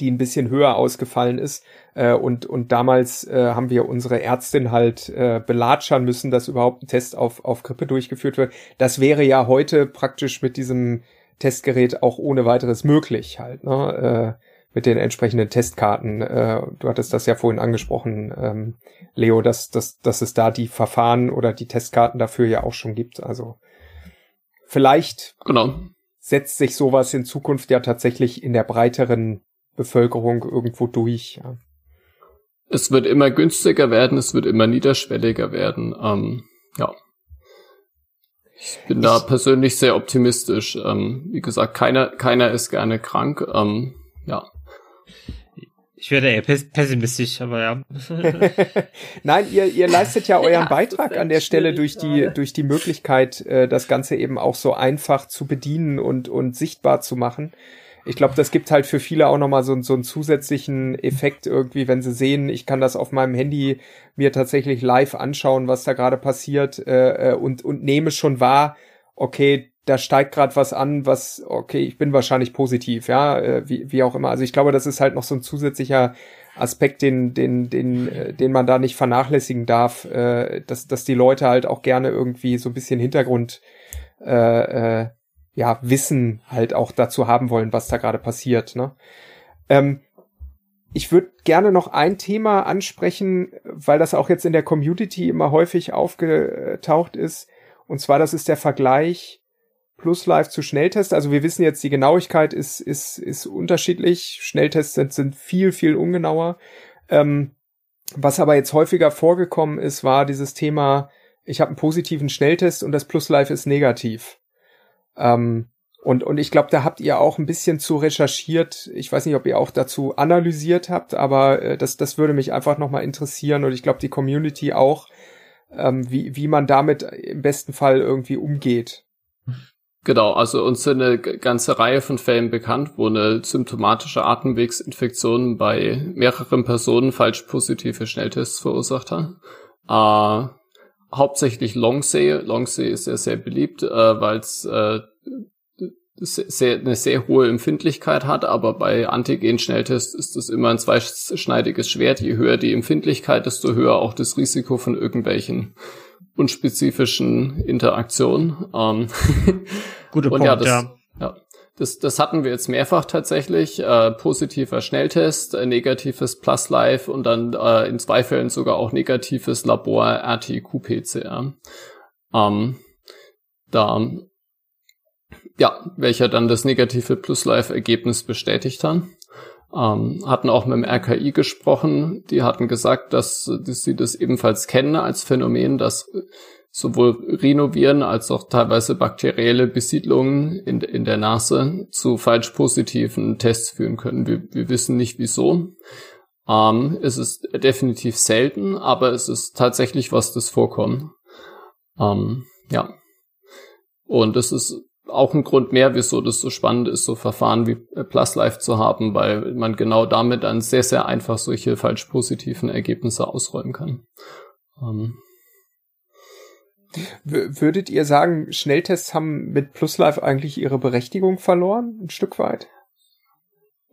Speaker 1: die ein bisschen höher ausgefallen ist. Äh, und, und damals äh, haben wir unsere Ärztin halt äh, belatschern müssen, dass überhaupt ein Test auf, auf Grippe durchgeführt wird. Das wäre ja heute praktisch mit diesem Testgerät auch ohne weiteres möglich halt, ne? Äh, mit den entsprechenden Testkarten. Äh, du hattest das ja vorhin angesprochen, ähm, Leo, dass, dass, dass es da die Verfahren oder die Testkarten dafür ja auch schon gibt. Also vielleicht
Speaker 4: genau.
Speaker 1: Setzt sich sowas in Zukunft ja tatsächlich in der breiteren Bevölkerung irgendwo durch. Ja.
Speaker 4: Es wird immer günstiger werden, es wird immer niederschwelliger werden. Ähm, ja. Ich bin ich, da persönlich sehr optimistisch. Ähm, wie gesagt, keiner, keiner ist gerne krank. Ähm, ja.
Speaker 5: Ich werde eher pessimistisch, aber ja.
Speaker 1: Nein, ihr, ihr leistet ja euren ja, Beitrag an der Stelle durch die, durch die Möglichkeit, äh, das Ganze eben auch so einfach zu bedienen und, und sichtbar zu machen ich glaube, das gibt halt für viele auch nochmal so, so einen zusätzlichen Effekt irgendwie, wenn sie sehen, ich kann das auf meinem Handy mir tatsächlich live anschauen, was da gerade passiert äh, äh und, und nehme schon wahr, okay, da steigt gerade was an, was, okay, ich bin wahrscheinlich positiv, ja, äh, wie, wie auch immer. Also ich glaube, das ist halt noch so ein zusätzlicher Aspekt, den, den, den, äh, den man da nicht vernachlässigen darf, äh, dass, dass die Leute halt auch gerne irgendwie so ein bisschen Hintergrund äh, äh, ja, Wissen halt auch dazu haben wollen, was da gerade passiert. Ne? Ähm, ich würde gerne noch ein Thema ansprechen, weil das auch jetzt in der Community immer häufig aufgetaucht ist. Und zwar, das ist der Vergleich Plus Live zu Schnelltest. Also wir wissen jetzt, die Genauigkeit ist, ist, ist unterschiedlich. Schnelltests sind, sind viel, viel ungenauer. Ähm, was aber jetzt häufiger vorgekommen ist, war dieses Thema, ich habe einen positiven Schnelltest und das Plus Live ist negativ. Ähm, und, und ich glaube, da habt ihr auch ein bisschen zu recherchiert. Ich weiß nicht, ob ihr auch dazu analysiert habt, aber äh, das, das würde mich einfach nochmal interessieren und ich glaube, die Community auch. ähm, wie, wie man damit im besten Fall irgendwie umgeht.
Speaker 4: Genau, also uns sind eine ganze Reihe von Fällen bekannt, wo eine symptomatische Atemwegsinfektion bei mehreren Personen falsch positive Schnelltests verursacht hat. Äh, hauptsächlich Longsee. Longsee ist ja sehr beliebt, äh, weil es äh, sehr, eine sehr hohe Empfindlichkeit hat, aber bei Antigen-Schnelltests ist das immer ein zweischneidiges Schwert. Je höher die Empfindlichkeit, desto höher auch das Risiko von irgendwelchen unspezifischen Interaktionen. Ähm
Speaker 5: Guter Punkt,
Speaker 4: ja, das, ja. ja. Das, das hatten wir jetzt mehrfach tatsächlich. Äh, positiver Schnelltest, äh, negatives Plus Live und dann äh, in zwei Fällen sogar auch negatives Labor RT-QPCR. Ähm, da ja, welcher dann das negative Plus Live Ergebnis bestätigt hat. Ähm, hatten auch mit dem RKI gesprochen. Die hatten gesagt, dass, dass sie das ebenfalls kennen als Phänomen, dass sowohl Rhinoviren als auch teilweise bakterielle Besiedlungen in, in der Nase zu falsch positiven Tests führen können. Wir, wir wissen nicht wieso. Ähm, es ist definitiv selten, aber es ist tatsächlich was, das vorkommt. Ähm, ja. Und es ist auch ein Grund mehr, wieso das so spannend ist, so Verfahren wie Plus Life zu haben, weil man genau damit dann sehr, sehr einfach solche falsch positiven Ergebnisse ausräumen kann. Ähm,
Speaker 1: Würdet ihr sagen, Schnelltests haben mit PlusLife eigentlich ihre Berechtigung verloren, ein Stück weit?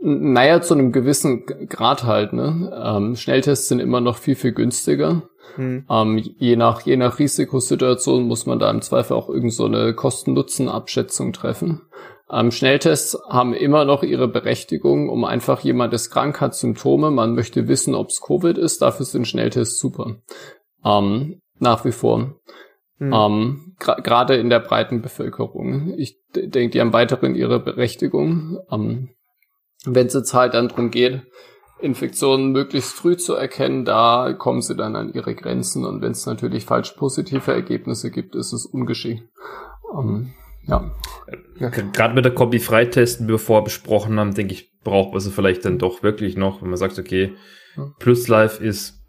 Speaker 4: Naja, zu einem gewissen Grad halt. Ne? Ähm, Schnelltests sind immer noch viel, viel günstiger. Hm. Ähm, je, nach, je nach Risikosituation muss man da im Zweifel auch irgend so eine Kosten-Nutzen-Abschätzung treffen. Ähm, Schnelltests haben immer noch ihre Berechtigung, um einfach jemand ist krank, hat Symptome, man möchte wissen, ob es Covid ist, dafür sind Schnelltests super. Ähm, nach wie vor. Hm. Ähm, Gerade in der breiten Bevölkerung. Ich denke, die haben weiterhin ihre Berechtigung. Ähm, Wenn es jetzt halt dann darum geht, Infektionen möglichst früh zu erkennen, da kommen sie dann an ihre Grenzen. Und wenn es natürlich falsch positive Ergebnisse gibt, ist es ungeschickt. Ähm, ja.
Speaker 3: Gerade mit der Kombi-Freitesten, die wir vorher besprochen haben, denke ich, braucht man sie vielleicht dann doch wirklich noch, wenn man sagt, okay, Plus Life ist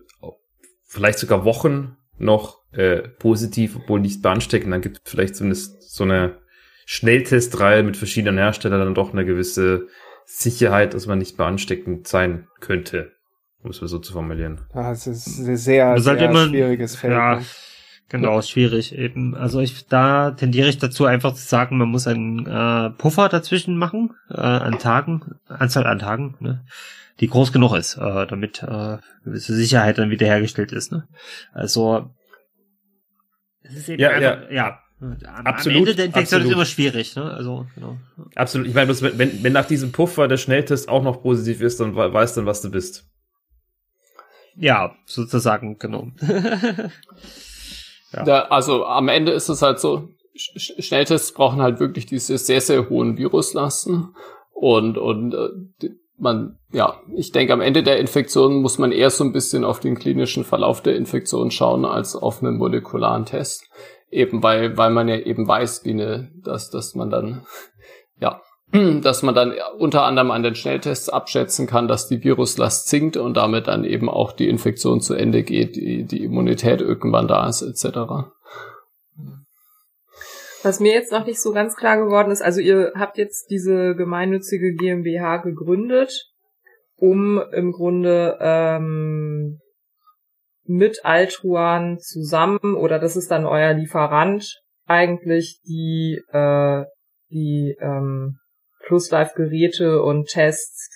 Speaker 3: vielleicht sogar Wochen noch äh, positiv, obwohl nicht beanstecken, dann gibt es vielleicht zumindest so eine Schnelltestreihe mit verschiedenen Herstellern dann doch eine gewisse Sicherheit, dass man nicht beansteckend sein könnte, um es mal so zu formulieren.
Speaker 1: Das ist ein sehr, sehr halt immer, schwieriges Feld. Ja,
Speaker 5: ne? genau, schwierig eben. Also ich, da tendiere ich dazu einfach zu sagen, man muss einen äh, Puffer dazwischen machen, äh, an Tagen, Anzahl an Tagen, ne? die groß genug ist, äh, damit äh, gewisse Sicherheit dann wiederhergestellt ist. Ne? Also
Speaker 3: es ist eben ja, einfach, ja. ja.
Speaker 5: Am, absolut, am Ende der Infektion absolut. ist immer schwierig, ne? Also, genau.
Speaker 3: Absolut. Ich meine, wenn, wenn nach diesem Puffer der Schnelltest auch noch positiv ist, dann weißt du, was du bist.
Speaker 5: Ja, sozusagen, genau.
Speaker 4: ja. ja. also am Ende ist es halt so, Schnelltests brauchen halt wirklich diese sehr, sehr hohen Viruslasten und, und äh, man, ja, ich denke, am Ende der Infektion muss man eher so ein bisschen auf den klinischen Verlauf der Infektion schauen als auf einen molekularen Test. Eben weil, weil man ja eben weiß, wie eine, dass, dass man dann, ja, dass man dann unter anderem an den Schnelltests abschätzen kann, dass die Viruslast sinkt und damit dann eben auch die Infektion zu Ende geht, die, die Immunität irgendwann da ist, etc.
Speaker 2: Was mir jetzt noch nicht so ganz klar geworden ist, also ihr habt jetzt diese gemeinnützige GmbH gegründet, um im Grunde ähm, mit Altruan zusammen oder das ist dann euer Lieferant eigentlich die äh, die ähm, PlusLife Geräte und Tests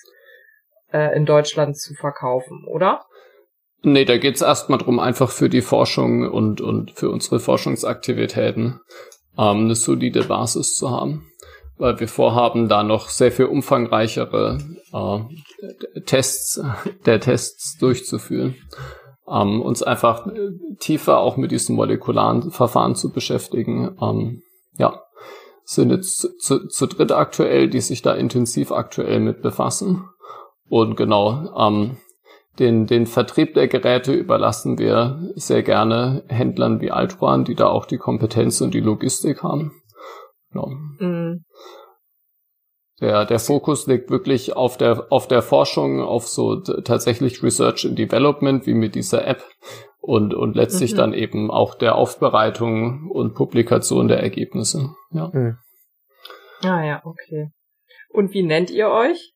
Speaker 2: äh, in Deutschland zu verkaufen, oder?
Speaker 4: Nee, da geht's erstmal drum, einfach für die Forschung und, und für unsere Forschungsaktivitäten ähm, eine solide Basis zu haben, weil wir vorhaben, da noch sehr viel umfangreichere äh, Tests, der Tests durchzuführen, ähm, uns einfach tiefer auch mit diesen molekularen Verfahren zu beschäftigen. Ähm, ja, sind jetzt zu, zu, zu dritt aktuell, die sich da intensiv aktuell mit befassen. Und genau, ähm, den, den Vertrieb der Geräte überlassen wir sehr gerne Händlern wie Altruan, die da auch die Kompetenz und die Logistik haben. Ja. Mhm. Der, der Fokus liegt wirklich auf der, auf der Forschung, auf so tatsächlich Research and Development, wie mit dieser App und, und letztlich mhm. dann eben auch der Aufbereitung und Publikation der Ergebnisse. Ja. Mhm.
Speaker 2: Ah ja, okay. Und wie nennt ihr euch?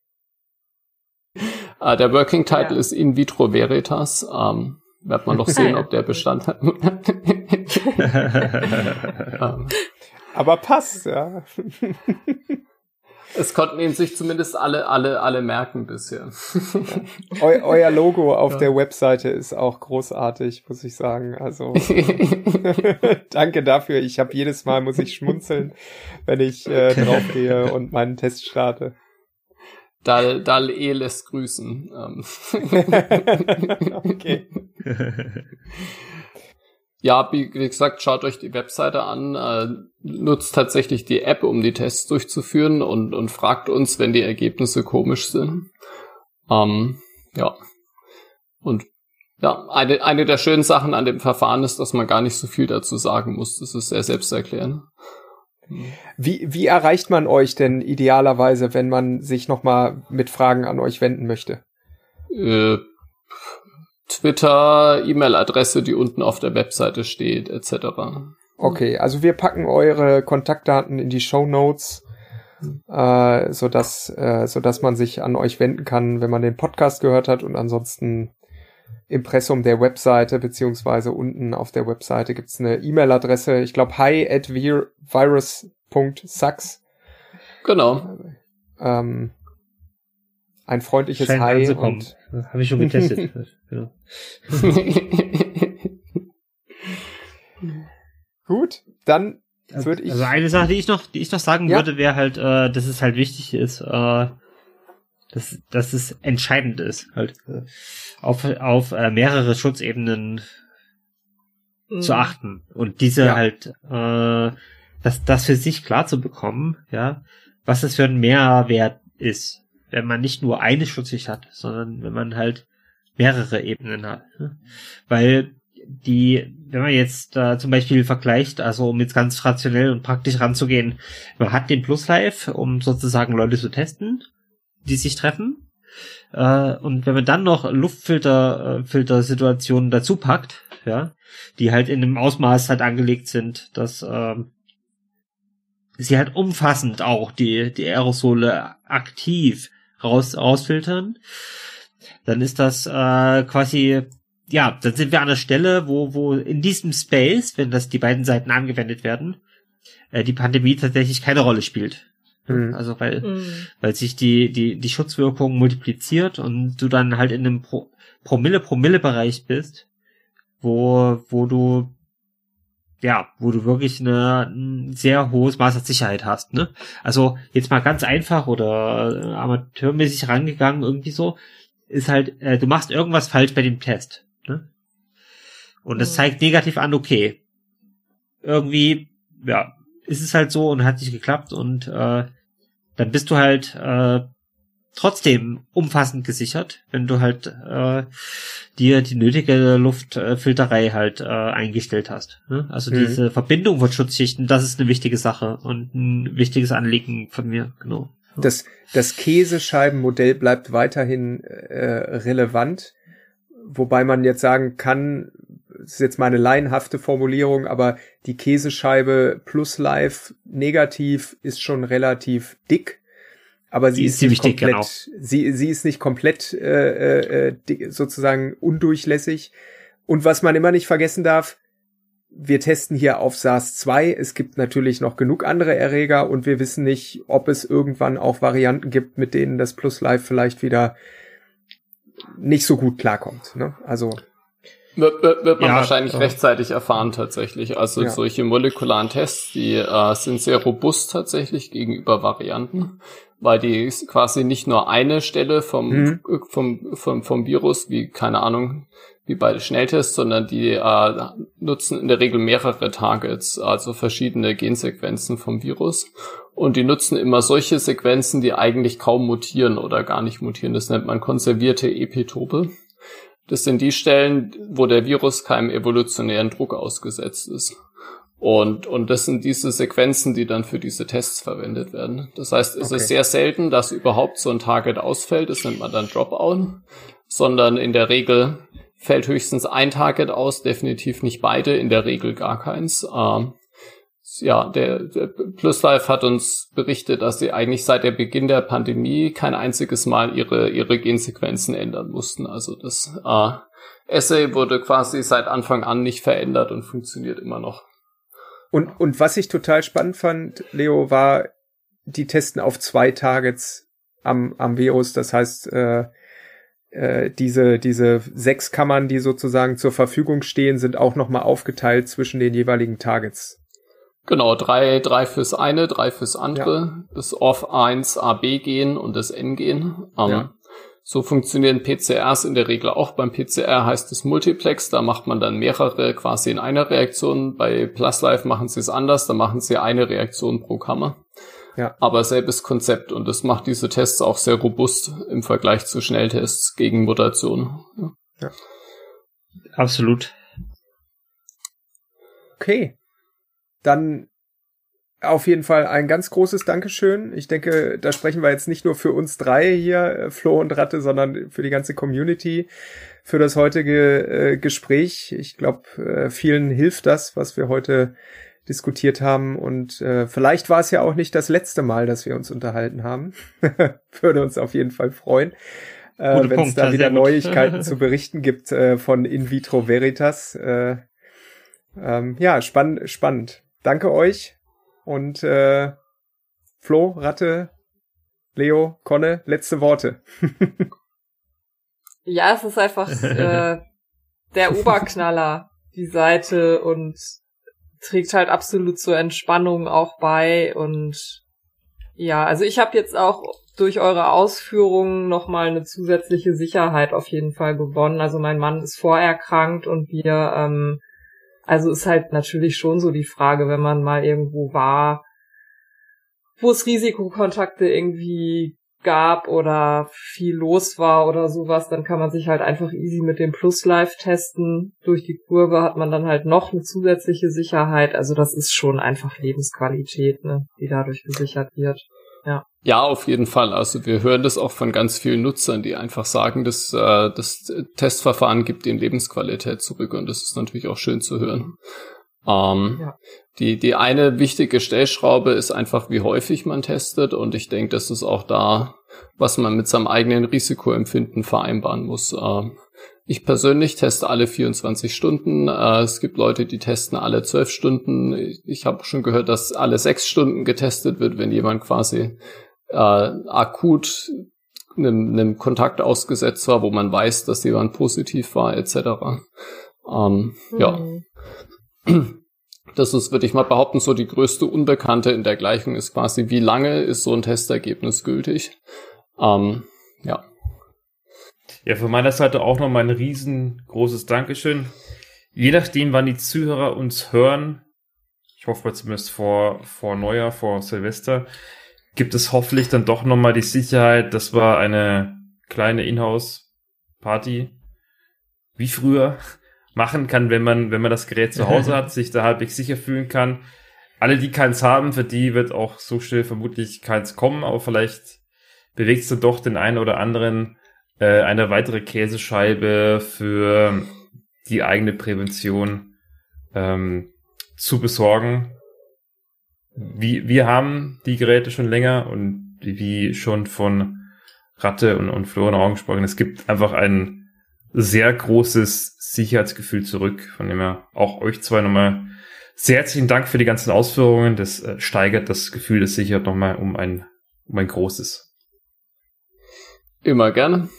Speaker 4: Uh, der Working Title ja. ist In Vitro Veritas. Ähm, wird man noch sehen, ob der Bestand hat.
Speaker 1: Aber passt, ja.
Speaker 4: Es konnten ihn sich zumindest alle, alle, alle merken bisher.
Speaker 1: Eu, euer Logo auf ja. der Webseite ist auch großartig, muss ich sagen. Also danke dafür. Ich habe jedes Mal muss ich schmunzeln, wenn ich äh, draufgehe und meinen Test starte.
Speaker 4: Dal, Dal E lässt grüßen. Ähm. okay. Ja, wie gesagt, schaut euch die Webseite an, äh, nutzt tatsächlich die App, um die Tests durchzuführen und, und fragt uns, wenn die Ergebnisse komisch sind. Ähm, ja. Und ja, eine, eine der schönen Sachen an dem Verfahren ist, dass man gar nicht so viel dazu sagen muss. Das ist sehr selbsterklärend.
Speaker 1: Wie, wie erreicht man euch denn idealerweise, wenn man sich nochmal mit Fragen an euch wenden möchte?
Speaker 4: Äh, Twitter, E-Mail-Adresse, die unten auf der Webseite steht, etc.
Speaker 1: Okay, also wir packen eure Kontaktdaten in die Show Notes, äh, so dass äh, so dass man sich an euch wenden kann, wenn man den Podcast gehört hat und ansonsten Impressum der Webseite beziehungsweise unten auf der Webseite gibt's eine E-Mail-Adresse. Ich glaube hi at virus.sucks.
Speaker 4: Genau.
Speaker 1: Ähm, ein freundliches Scheint Hi und
Speaker 5: habe ich schon getestet. genau.
Speaker 1: Gut, dann würde ich.
Speaker 5: Also eine Sache, die ich noch, die ich noch sagen ja. würde, wäre halt, äh, dass es halt wichtig ist, äh, dass, dass es entscheidend ist, halt äh, auf, auf äh, mehrere Schutzebenen mhm. zu achten und diese ja. halt, äh, das, das für sich klar zu bekommen, ja, was das für ein Mehrwert ist wenn man nicht nur eine Schutzschicht hat, sondern wenn man halt mehrere Ebenen hat. Ne? Weil die, wenn man jetzt äh, zum Beispiel vergleicht, also um jetzt ganz rationell und praktisch ranzugehen, man hat den Plus Live, um sozusagen Leute zu testen, die sich treffen. Äh, und wenn man dann noch Luftfilter, äh, Filtersituationen dazu packt, ja, die halt in einem Ausmaß halt angelegt sind, dass äh, sie halt umfassend auch die, die Aerosole aktiv raus, rausfiltern, dann ist das äh, quasi, ja, dann sind wir an der Stelle, wo, wo in diesem Space, wenn das die beiden Seiten angewendet werden, äh, die Pandemie tatsächlich keine Rolle spielt. Mhm. Also weil, mhm. weil sich die, die, die Schutzwirkung multipliziert und du dann halt in einem Pro Promille-Promille-Bereich bist, wo, wo du ja, wo du wirklich eine, ein sehr hohes Maß an Sicherheit hast, ne? Also jetzt mal ganz einfach oder äh, amateurmäßig rangegangen, irgendwie so, ist halt, äh, du machst irgendwas falsch bei dem Test, ne? Und das mhm. zeigt negativ an, okay, irgendwie, ja, ist es halt so und hat nicht geklappt und äh, dann bist du halt äh, trotzdem umfassend gesichert, wenn du halt äh, dir die nötige Luftfilterei halt äh, eingestellt hast. Ne? Also mhm. diese Verbindung von Schutzschichten, das ist eine wichtige Sache und ein wichtiges Anliegen von mir, genau.
Speaker 1: Das, das Käsescheibenmodell bleibt weiterhin äh, relevant, wobei man jetzt sagen kann, das ist jetzt meine laienhafte Formulierung, aber die Käsescheibe plus live negativ ist schon relativ dick aber sie ist, ist nicht komplett, genau. sie, sie ist nicht komplett äh, äh, sozusagen undurchlässig. Und was man immer nicht vergessen darf, wir testen hier auf SARS-2. Es gibt natürlich noch genug andere Erreger und wir wissen nicht, ob es irgendwann auch Varianten gibt, mit denen das Plus Live vielleicht wieder nicht so gut klarkommt. Ne? Also
Speaker 4: wird, wird, wird man ja, wahrscheinlich ja. rechtzeitig erfahren tatsächlich. Also ja. solche molekularen Tests, die äh, sind sehr robust tatsächlich gegenüber Varianten weil die quasi nicht nur eine Stelle vom, mhm. vom, vom, vom Virus, wie, keine Ahnung, wie bei Schnelltests, sondern die äh, nutzen in der Regel mehrere Targets, also verschiedene Gensequenzen vom Virus. Und die nutzen immer solche Sequenzen, die eigentlich kaum mutieren oder gar nicht mutieren. Das nennt man konservierte Epitope. Das sind die Stellen, wo der Virus keinem evolutionären Druck ausgesetzt ist. Und, und das sind diese Sequenzen, die dann für diese Tests verwendet werden. Das heißt, es okay. ist sehr selten, dass überhaupt so ein Target ausfällt. Das nennt man dann Dropout. Sondern in der Regel fällt höchstens ein Target aus, definitiv nicht beide, in der Regel gar keins. Ähm, ja, der, der Plus Life hat uns berichtet, dass sie eigentlich seit der Beginn der Pandemie kein einziges Mal ihre, ihre Gensequenzen ändern mussten. Also das äh, Essay wurde quasi seit Anfang an nicht verändert und funktioniert immer noch.
Speaker 1: Und, und was ich total spannend fand, Leo, war, die testen auf zwei Targets am, am Virus. Das heißt, äh, äh, diese, diese sechs Kammern, die sozusagen zur Verfügung stehen, sind auch nochmal aufgeteilt zwischen den jeweiligen Targets.
Speaker 4: Genau, drei, drei fürs eine, drei fürs andere. Ja. Das Off 1 AB-Gen und das N-Gen. Um, ähm, ja. So funktionieren PCRs in der Regel auch. Beim PCR heißt es Multiplex, da macht man dann mehrere quasi in einer Reaktion. Bei PlusLife machen sie es anders, da machen sie eine Reaktion pro Kammer. Ja. Aber selbes Konzept und das macht diese Tests auch sehr robust im Vergleich zu Schnelltests gegen Mutationen. Ja. ja.
Speaker 5: Absolut.
Speaker 1: Okay. Dann auf jeden Fall ein ganz großes Dankeschön. Ich denke, da sprechen wir jetzt nicht nur für uns drei hier, äh, Flo und Ratte, sondern für die ganze Community, für das heutige äh, Gespräch. Ich glaube, äh, vielen hilft das, was wir heute diskutiert haben. Und äh, vielleicht war es ja auch nicht das letzte Mal, dass wir uns unterhalten haben. Würde uns auf jeden Fall freuen. Äh, Wenn es da wieder Neuigkeiten zu berichten gibt äh, von In Vitro Veritas. Äh, ähm, ja, spann spannend. Danke euch. Und äh, Flo, Ratte, Leo, Conne, letzte Worte.
Speaker 2: ja, es ist einfach äh, der Oberknaller, die Seite und trägt halt absolut zur Entspannung auch bei und ja, also ich habe jetzt auch durch eure Ausführungen nochmal eine zusätzliche Sicherheit auf jeden Fall gewonnen. Also mein Mann ist vorerkrankt und wir, ähm, also ist halt natürlich schon so die Frage, wenn man mal irgendwo war, wo es Risikokontakte irgendwie gab oder viel los war oder sowas, dann kann man sich halt einfach easy mit dem Plus Live testen. Durch die Kurve hat man dann halt noch eine zusätzliche Sicherheit. Also das ist schon einfach Lebensqualität, ne, die dadurch gesichert wird.
Speaker 4: Ja. Auf jeden Fall. Also wir hören das auch von ganz vielen Nutzern, die einfach sagen, dass äh, das Testverfahren gibt ihnen Lebensqualität zurück und das ist natürlich auch schön zu hören. Ähm, ja. die, die eine wichtige Stellschraube ist einfach, wie häufig man testet und ich denke, das ist auch da, was man mit seinem eigenen Risikoempfinden vereinbaren muss. Ähm, ich persönlich teste alle 24 Stunden. Äh, es gibt Leute, die testen alle 12 Stunden. Ich, ich habe schon gehört, dass alle 6 Stunden getestet wird, wenn jemand quasi äh, akut einem, einem Kontakt ausgesetzt war, wo man weiß, dass jemand positiv war, etc. Ähm, mhm. Ja. Das ist, würde ich mal behaupten, so die größte Unbekannte in der Gleichung ist quasi, wie lange ist so ein Testergebnis gültig? Ähm, ja.
Speaker 3: Ja, von meiner Seite auch nochmal ein riesengroßes Dankeschön. Je nachdem, wann die Zuhörer uns hören, ich hoffe zumindest vor, vor Neujahr, vor Silvester, gibt es hoffentlich dann doch nochmal die Sicherheit, das war eine kleine Inhouse-Party, wie früher, machen kann, wenn man, wenn man das Gerät zu Hause hat, sich da halbwegs sicher fühlen kann. Alle, die keins haben, für die wird auch so schnell vermutlich keins kommen, aber vielleicht bewegt es dann doch den einen oder anderen äh, eine weitere Käsescheibe für die eigene Prävention ähm, zu besorgen. Wie, wir haben die Geräte schon länger und wie schon von Ratte und, und Florian auch gesprochen, es gibt einfach ein sehr großes Sicherheitsgefühl zurück. Von dem her auch euch zwei nochmal sehr herzlichen Dank für die ganzen Ausführungen. Das äh, steigert das Gefühl der Sicherheit nochmal um ein, um ein großes.
Speaker 4: Immer gerne.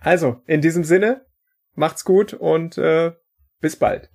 Speaker 1: Also, in diesem Sinne, macht's gut und äh, bis bald.